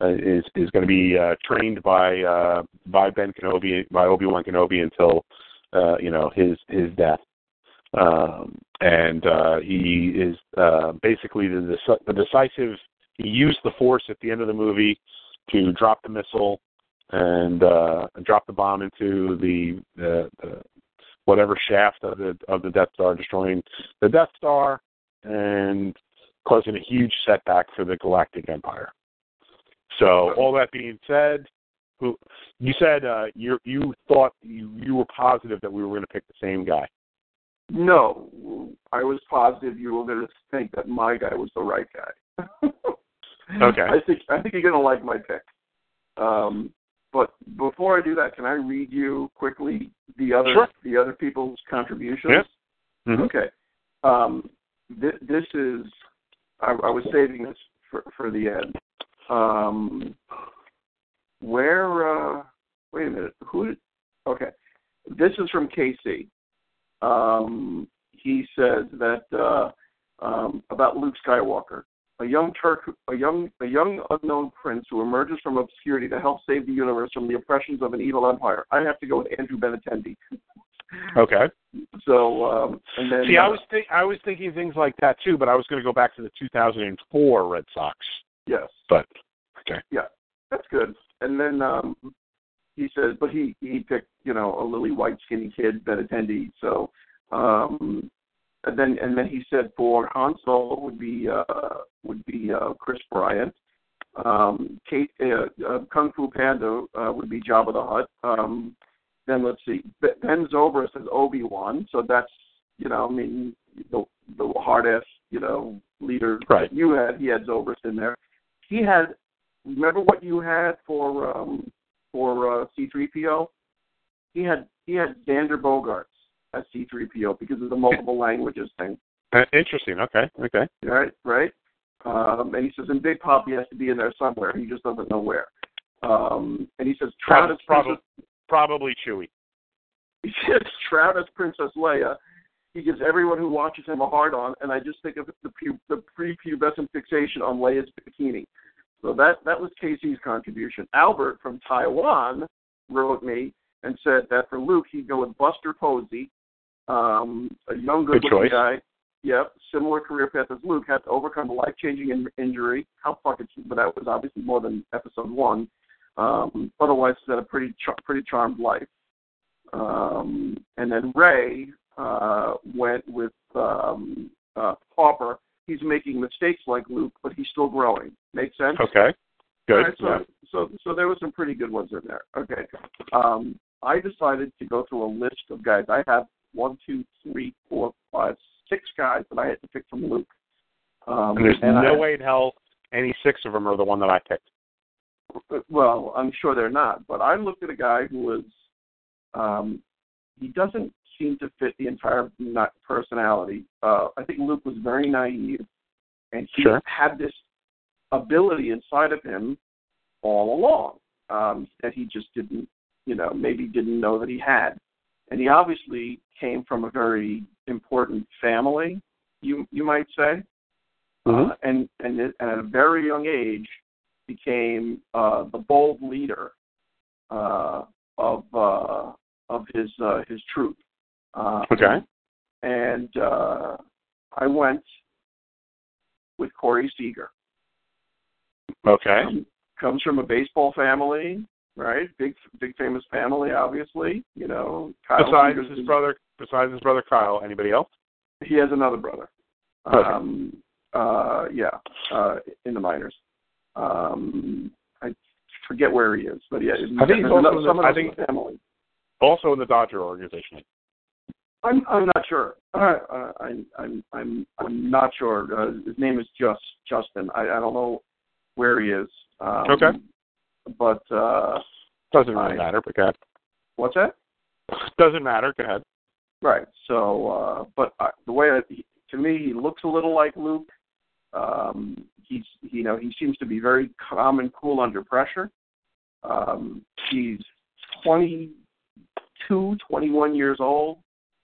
uh, is is going to be uh, trained by uh, by Ben Kenobi by Obi Wan Kenobi until uh, you know his his death. Um, and uh, he is uh, basically the, the decisive. He used the Force at the end of the movie to drop the missile and uh, drop the bomb into the, the, the whatever shaft of the of the Death Star, destroying the Death Star and causing a huge setback for the Galactic Empire. So all that being said, who you said uh, you you thought you you were positive that we were going to pick the same guy. No, I was positive you were going to think that my guy was the right guy. Okay. I think I think you're going to like my pick. Um, but before I do that, can I read you quickly the other Sure. the other people's contributions? Yeah. Mhm. Okay. Um, th- this is I, I was saving this for for the end. Um, where? Uh, wait a minute. Who? Did, okay. This is from Casey. Um, he says that uh, um, about Luke Skywalker, a young Turk, a young, a young unknown prince who emerges from obscurity to help save the universe from the oppressions of an evil empire. I have to go with Andrew Benintendi. Okay. So, um, and then See, I uh, was think I was thinking things like that too, but I was going to go back to the 2004 Red Sox. yes, But okay. Yeah, that's good. And then um, he says, but he he picked you know a lily white skinny kid Benintendi. So, um, and then and then he said for Han Solo would be uh, would be uh, Kris Bryant. Um, Kate, uh, uh, Kung Fu Panda uh, would be Jabba the Hutt. Um, then let's see, Be- Ben Zobrist says Obi Wan. So that's you know, I mean, the the hard ass you know leader Right. that you had. He had Zobrist in there. He had. Remember what you had for um, for uh, C3PO? He had he had Xander Bogaerts as C3PO because of the multiple languages thing. Uh, interesting. Okay. Okay. Right, right. Um, and he says, and Big Poppy has to be in there somewhere. He just doesn't know where. Um, and he says, Travis, Probably, Princess, probably Chewy. he says, Travis Princess Leia. He gives everyone who watches him a hard on, and I just think of the, pu- the prepubescent fixation on Leia's bikini. So that that was Casey's contribution. Albert from Taiwan wrote me and said that for Luke he'd go with Buster Posey, um, a young Good good-looking guy. Yep, similar career path as Luke had to overcome a life-changing in- injury. How fucking, but that was obviously more than episode one. Um, otherwise, he's had a pretty char- pretty charmed life. Um, and then Ray uh, went with um, uh, Harper. He's making mistakes like Luke, but he's still growing. Make sense? Okay. Good. Right, so, yeah. so, so there were some pretty good ones in there. Okay. Um, I decided to go through a list of guys. I have one, two, three, four, five, six guys that I had to pick from Luke. Um, And there's and no I- way in hell any six of them are the one that I picked. Well, I'm sure they're not, but I looked at a guy who was, um, he doesn't seem to fit the entire not personality. Uh, I think Luke was very naive, and he Sure. had this ability inside of him all along um, that he just didn't, you know, maybe didn't know that he had. And he obviously came from a very important family, you you might say, Mhm. uh, and and and at a very young age became uh, the bold leader uh, of uh, of his uh, his troop. Uh, Okay. And uh, I went with Corey Seager. Okay. Um, comes from a baseball family, right? Big big famous family, obviously. You know, Kyle Besides Seager's his brother, besides his brother Kyle, anybody else? he has another brother. Okay. Um, uh, yeah, uh, in the minors. Um, I forget where he is, but yeah, I think he's also another- in the- I think- family. Also in the Dodger organization. I'm I'm not sure. Uh, uh, I'm I'm I'm I'm not sure. Uh, his name is just Justin. I I don't know where he is. Um, Okay. But uh, Doesn't really I- matter, but go ahead. what's that? Doesn't matter. Go ahead. Right. So, uh, but uh, the way that he, to me, he looks a little like Luke. Um, he's, you know, he seems to be very calm and cool under pressure. Um, he's 22, 21 years old,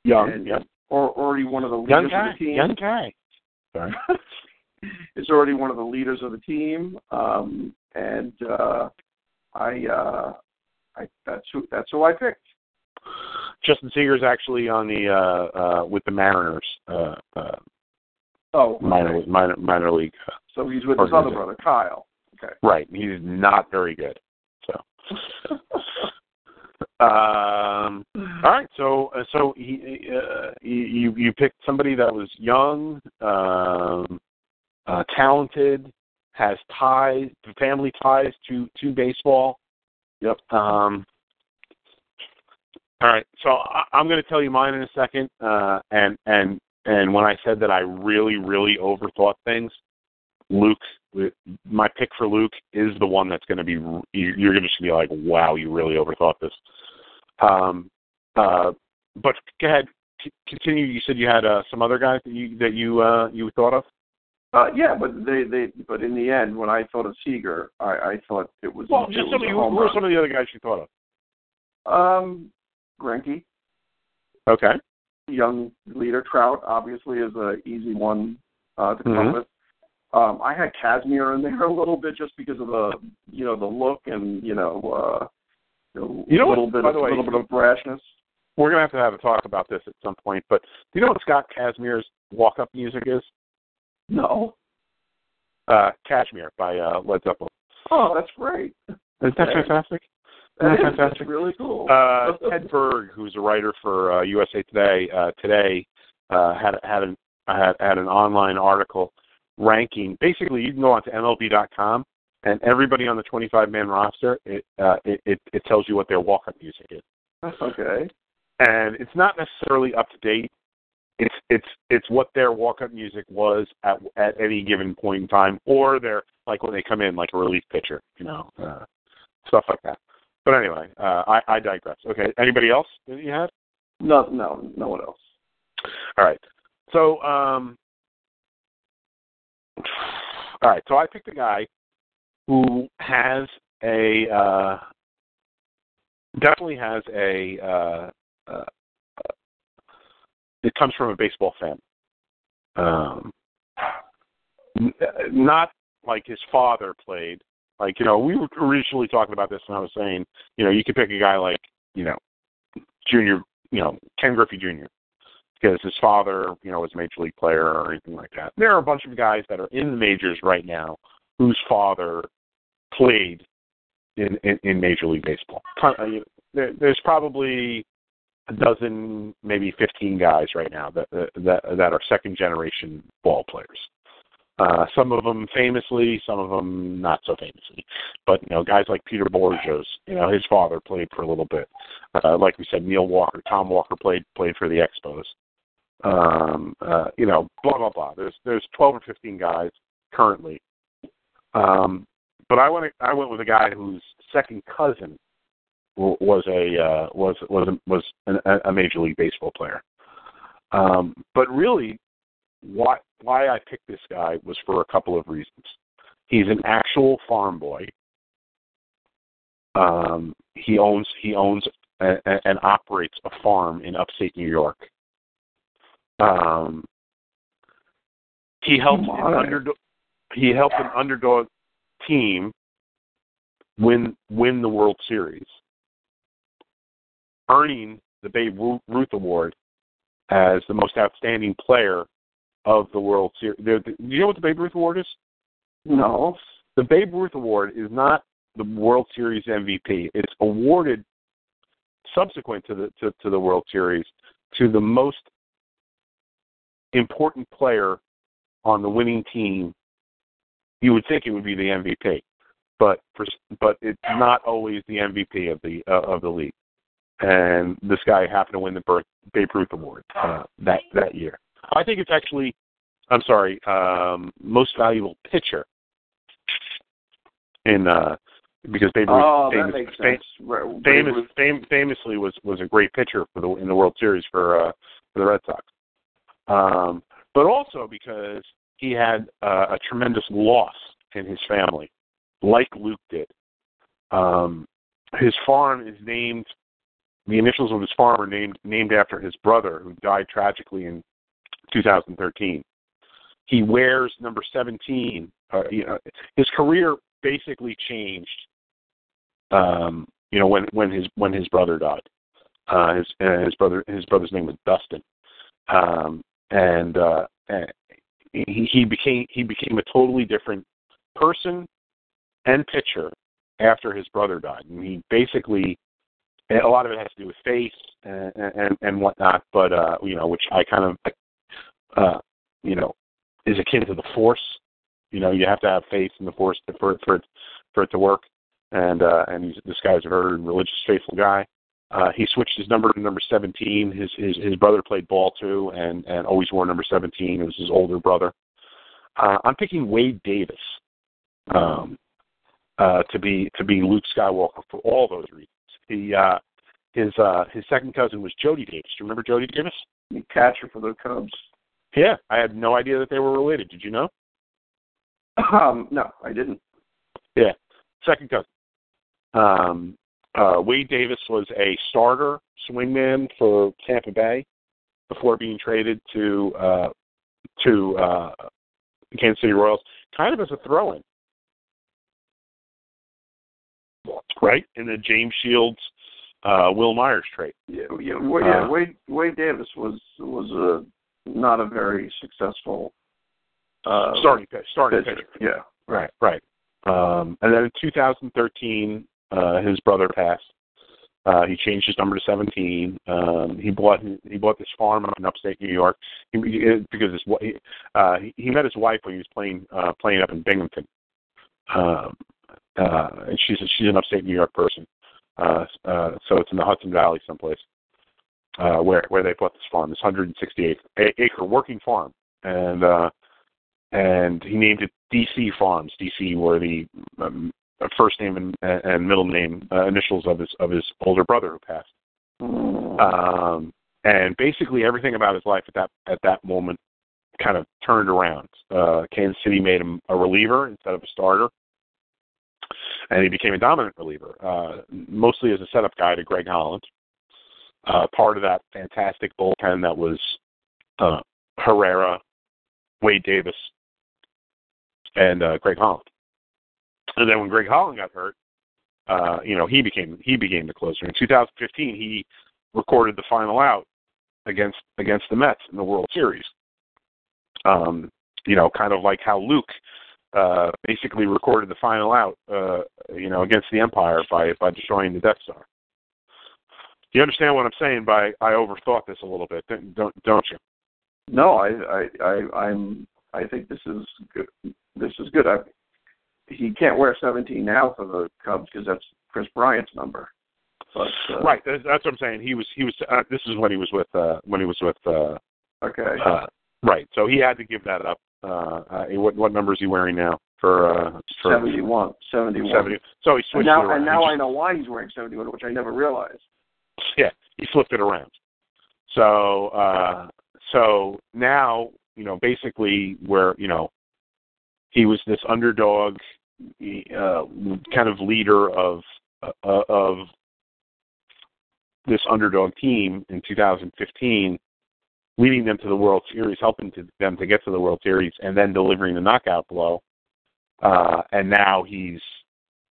Young. and yeah. or already one of the leaders Young guy. of the team. Young guy. Sorry. is already one of the leaders of the team, um, and uh, I, uh, I that's who that's who I picked. Justin Seager's actually on the uh uh with the Mariners uh uh Oh, minor okay. minor minor league. Uh, so he's with his other brother, Kyle. Okay. right. He's not very good. So um all right, so uh, so he uh, you you picked somebody that was young, um uh talented, has ties, family ties to to baseball. Yep. Um all right, so I, I'm going to tell you mine in a second, uh, and and and when I said that I really really overthought things, Luke, my pick for Luke is the one that's going to be you- you're going to be like, wow, you really overthought this. Um, uh, but go ahead, c- continue. You said you had uh, some other guys that you that you uh, you thought of. Uh, yeah, but they, they, but in the end, when I thought of Seager, I, I thought it was. Well, it just was some of you, who home who are run. some of the other guys you thought of? Um, Greinke, Okay. young leader. Trout, obviously, is a easy one uh, to come Mhm. up with. Um, I had Kazmir in there a little bit just because of the, you know, the look and you know, uh, a You know what, little bit, by of, way- little bit of brashness. We're gonna have to have a talk about this at some point. But do you know what Scott Kazmir's walk-up music is? No. Uh, Kashmir by uh, Led Zeppelin. Oh, that's great. Isn't that fantastic? That Isn't is, that that's fantastic? really cool. Uh, Ted Berg, who's a writer for uh, USA Today, uh, today uh, had had an had, had an online article ranking. Basically, you can go onto MLB.com and everybody on the 25 man roster, it, uh, it it it tells you what their walk up music is, That's okay. and it's not necessarily up to date. It's it's it's what their walk up music was at at any given point in time, or their like when they come in like a relief pitcher, you know, uh, stuff like that. But anyway, uh, I, I digress. Okay, anybody else that you had? No, no, no one else. All right. So, um, all right. So I picked a guy who has a uh, definitely has a. Uh, uh, it comes from a baseball fan. Um, not like his father played. Like you know, we were originally talking about this, and I was saying, you know, you could pick a guy like you know, Junior, you know, Ken Griffey Jr because his father, you know, was a major league player or anything like that. There are a bunch of guys that are in the majors right now whose father played in in, in Major League Baseball. Uh, there's probably a dozen, maybe 15 guys right now that that that are second generation ball players. Uh, some of them famously, some of them not so famously. But you know, guys like Peter Bourjos, you know, his father played for a little bit. Uh, like we said, Neil Walker, Tom Walker played played for the Expos um, uh, you know, blah blah blah. There's there's 12 or 15 guys currently, um, but I went I went with a guy whose second cousin was a uh, was was a, was a, a major league baseball player. Um, but really, why why I picked this guy was for a couple of reasons. He's an actual farm boy. Um, he owns he owns a, a, and operates a farm in upstate New York. Um, he helped an underdog. He helped an underdog team win win the World Series, earning the Babe Ruth Award as the most outstanding player of the World Series. Do you know what the Babe Ruth Award is? No. The Babe Ruth Award is not the World Series MVP. It's awarded subsequent to the to, to the World Series to the most important player on the winning team. You would think it would be the MVP, but for, but it's not always the MVP of the uh, of the league. And this guy happened to win the Birth, Babe Ruth Award uh, that that year. I think it's actually, I'm sorry, um, most valuable pitcher in uh, because Babe Ruth oh, famous, fam- famous, fam- famously was was a great pitcher for the in the World Series for uh, for the Red Sox. Um, but also because he had uh, a tremendous loss in his family, like Luke did. Um, his farm is named the initials of his farm are named named after his brother who died tragically in 2013. He wears number 17. Uh, you know, his career basically changed. Um, you know, when when his when his brother died, uh, his uh, his brother his brother's name was Dustin, um, and, uh, and he, he became he became a totally different person and pitcher after his brother died, and he basically a lot of it has to do with faith and and, and whatnot, but uh, you know, which I kind of uh, you know is akin to the force. You know, you have to have faith in the force to, for for it for it to work. And uh, and this guy's a very religious, faithful guy. Uh, he switched his number to number 17. His his his brother played ball too, and and always wore number 17. It was his older brother. Uh, I'm picking Wade Davis um, uh, to be to be Luke Skywalker for all those reasons. He uh, his uh, his second cousin was Jody Davis. Do you remember Jody Davis? The catcher for the Cubs. Yeah, I had no idea that they were related. Did you know? Um, no, I didn't. Yeah, second cousin. Um, uh, Wade Davis was a starter swingman for Tampa Bay before being traded to uh, to uh, Kansas City Royals, kind of as a throw-in, right? In the James Shields, uh, Wil Myers trade. Yeah, yeah, Wade, yeah. Uh, Wade Wade Davis was was a not a very successful uh, starting pitch, starting pitcher. pitcher. Yeah, Right, right. Um, and then in 2013, uh, his brother passed. Uh, he changed his number to 17. Um, he bought he bought this farm up in upstate New York he, he, because his he, uh, he, he met his wife when he was playing uh, playing up in Binghamton. Um, uh, and she's she's an upstate New York person. Uh, uh, so it's in the Hudson Valley someplace uh, where where they bought this farm, this 168 acre working farm, and uh, and he named it DC Farms. DC were the um, first name and, and middle name uh, initials of his of his older brother who passed. Um, and basically everything about his life at that at that moment kind of turned around. Uh, Kansas City made him a reliever instead of a starter, and he became a dominant reliever, uh, mostly as a setup guy to Greg Holland. Uh, part of that fantastic bullpen that was uh, Herrera, Wade Davis, and uh, Greg Holland. And then when Greg Holland got hurt, uh, you know, he became he became the closer. In 2015, he recorded the final out against against the Mets in the World Series. Um, you know, kind of like how Luke uh, basically recorded the final out, uh, you know, against the Empire by by destroying the Death Star. You understand what I'm saying? By I overthought this a little bit, don't don't you? No, I I, I I'm I think this is good. This is good. I, he can't wear 17 now for the Cubs because that's Kris Bryant's number. But, uh, right, that's, that's what I'm saying. He was he was. Uh, this is when he was with uh, when he was with. Uh, okay. uh, right, so he had to give that up. Uh, uh, what what number is he wearing now? for uh for 71. 71. 70. So he And switched it now, around. and now I know why he's wearing 71, which I never realized. yeah, he flipped it around. So uh so now, you know, basically where, you know, he was this underdog uh kind of leader of uh, of this underdog team in 2015 leading them to the World Series, helping to, them to get to the World Series and then delivering the knockout blow. Uh and now he's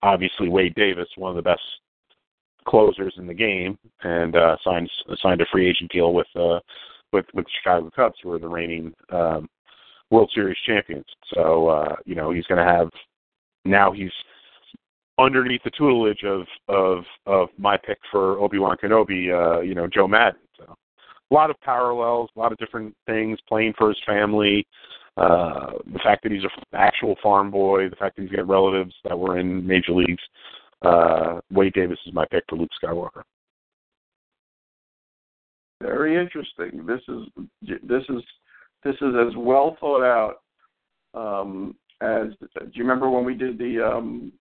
obviously Wade Davis, one of the best closers in the game, and uh, signed signed a free agent deal with uh, with with the Chicago Cubs, who are the reigning um, World Series champions. So uh, you know he's going to have now he's underneath the tutelage of of of my pick for Obi Wan Kenobi, uh, you know Joe Maddon. A lot of parallels, a lot of different things. Playing for his family, uh, the fact that he's an actual farm boy, the fact that he's got relatives that were in major leagues. Uh, Wade Davis is my pick for Luke Skywalker. Very interesting. This is this is this is as well thought out um, as. Do you remember when we did the um,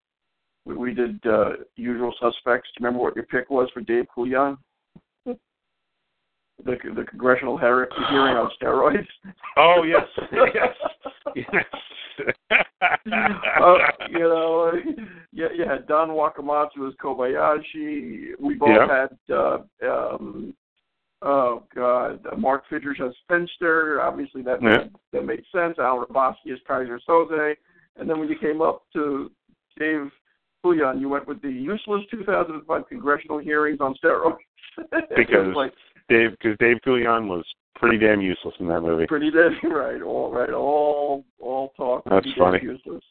we, we did uh, Usual Suspects? Do you remember what your pick was for Dave Coulion? The the congressional her- hearing on steroids. Oh yes, yes, yes. uh, you know, yeah, you had Don Wakamatsu as Kobayashi. We both Yeah. had, uh, um, oh god, uh, Mark Fidrych as Finster. Obviously, that Yeah. made, that made sense. Al Hrabosky as Keyser Soze. And then when you came up to Dave Coulion, you went with the useless 2005 congressional hearings on steroids. Because like Dave, because Dave Coulion was pretty damn useless in that movie. pretty dead right. All right, all all talk. That's funny. Useless.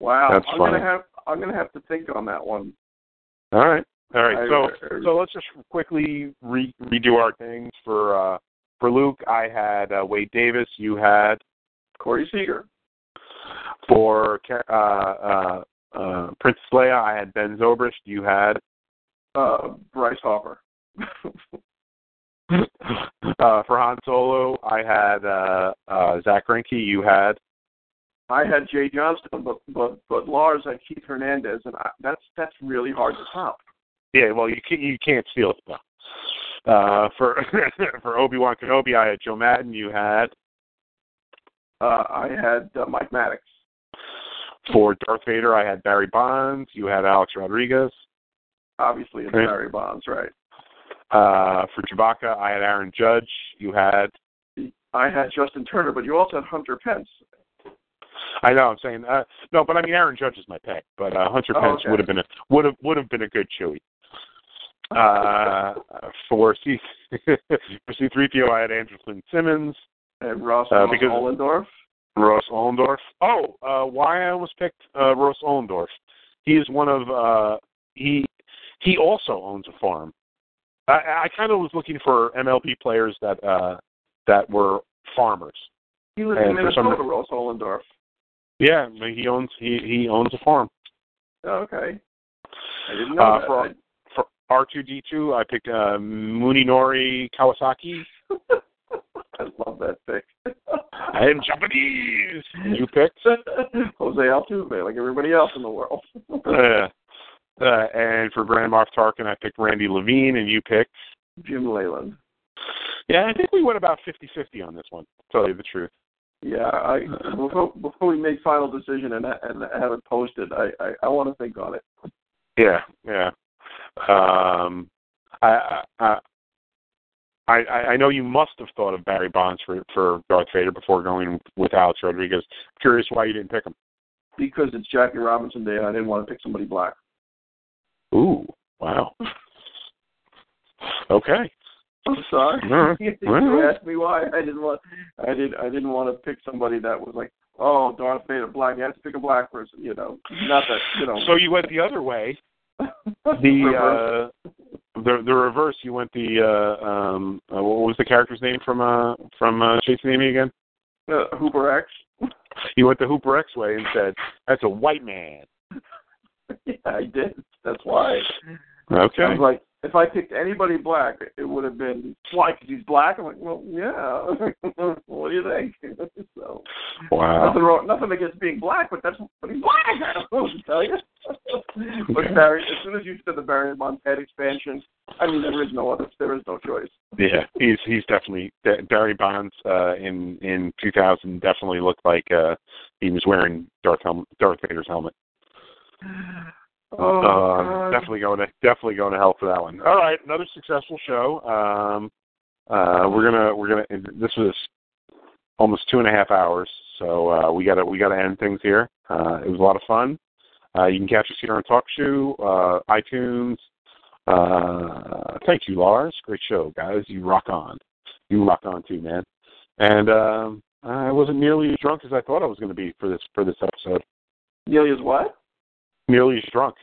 Wow, That's I'm funny. gonna have I'm gonna have to think on that one. All right, all right. I- So, so let's just quickly re- redo our things for uh, for Luke. I had uh, Wade Davis. You had Corey Seager. for uh, uh, uh, Princess Leia. I had Ben Zobrist. You had Uh, Bryce Harper. uh, for Han Solo. I had uh, uh, Zack Greinke. You had I had Jay Johnstone, but but but Lars had Keith Hernandez, and I, that's that's really hard to top. Yeah, well, you can't you can't steal it though. Uh, for for Obi Wan Kenobi, I had Joe Maddon. You had Uh, I had uh, Mike Maddux. for Darth Vader, I had Barry Bonds. You had Alex Rodriguez. Obviously, it's. Barry Bonds, right? Uh, for Chewbacca, I had Aaron Judge. You had I had Justin Turner, but you also had Hunter Pence. I know I'm saying uh, no, but I mean Aaron Judge is my pick, but uh, Hunter Oh, Pence okay. would have been a would have would have been a good Chewie. Uh, for C for C three PO, I had Andrelton Simmons. And Ross Uh, because- Ohlendorf. Ross Ohlendorf. Oh, uh, why I almost picked uh, Ross Ohlendorf. He is one of uh, he he also owns a farm. I, I kind of was looking for MLB players that uh, that were farmers. He lives And in for some- Minnesota, Ross Ohlendorf. Yeah, I mean, he owns he he owns a farm. Oh, okay. I didn't know Uh, that. for for R two D two, I picked uh, Munenori Kawasaki. I love that pick. I am Japanese. You picked. Jose Altuve, like everybody else in the world. Uh, uh, and for Grand Moff Tarkin, I picked Randy Levine, and you picked. Jim Leyland. Yeah, I think we went about fifty-fifty on this one. To tell you the truth. Yeah, I before, before we make final decision and and have it posted, I I, I want to think on it. Yeah, yeah. Um, I, I, I, I know you must have thought of Barry Bonds for for Darth Vader before going with Alex Rodriguez. Curious why you didn't pick him. Because it's Jackie Robinson Day, and I didn't want to pick somebody black. Ooh, wow. Okay. I'm sorry. All right. you asked me why I didn't want. I did. I didn't want to pick somebody that was like, oh, Darth Vader black. You had to pick a black person. You know, not that. You know. So you went the other way. The uh, the the reverse. You went the uh, um, uh, what was the character's name from uh from uh, Chasing Amy again? uh, Hooper X. You went the Hooper X way and said that's a white man. yeah, I did. That's why. Okay. I was like, if I picked anybody black, it would have been why? Because he's black. I'm like, well, yeah. what do you think? so, Wow. Nothing wrong, nothing against being black, but that's but he's black. I don't know what to tell you. but Barry, as soon as you said the Barry Bonds head expansion, I mean there is no other, there is no choice. Yeah, he's he's definitely Barry Bonds uh, in in 2000 definitely looked like uh, he was wearing Darth helmet, Darth Vader's helmet. Oh, uh, definitely going to definitely going to hell for that one. All right, another successful show. Um, uh, we're gonna we're gonna this was almost two and a half hours, so uh, we gotta we gotta end things here. Uh, it was a lot of fun. Uh, you can catch us here on TalkShoe, uh, iTunes. Uh, thank you, Lars. Great show, guys. You rock on. You rock on too, man. And um, I wasn't nearly as drunk as I thought I was going to be for this for this episode. Nearly as what? Nearly as drunk.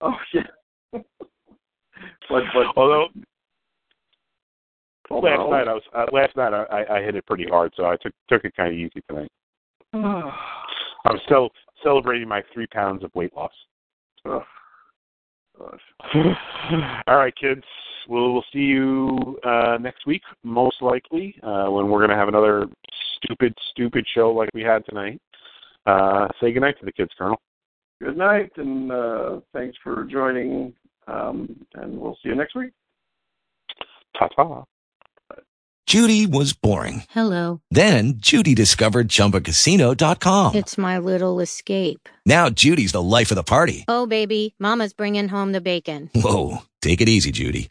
Oh yeah. but but Although oh, last no. night I was uh, last night I, I hit it pretty hard, so I took took it kind of easy tonight. I was still celebrating my three pounds of weight loss. Oh. All right, kids. We'll we'll see you uh, next week, most likely, uh, when we're gonna have another stupid, stupid show like we had tonight. Uh, say goodnight to the kids, Colonel. Good night, and uh, thanks for joining. Um, and we'll see you next week. Ta ta. Judy was boring. Hello. Then Judy discovered ChumbaCasino.com. It's my little escape. Now Judy's the life of the party. Oh, baby, Mama's bringing home the bacon. Whoa, take it easy, Judy.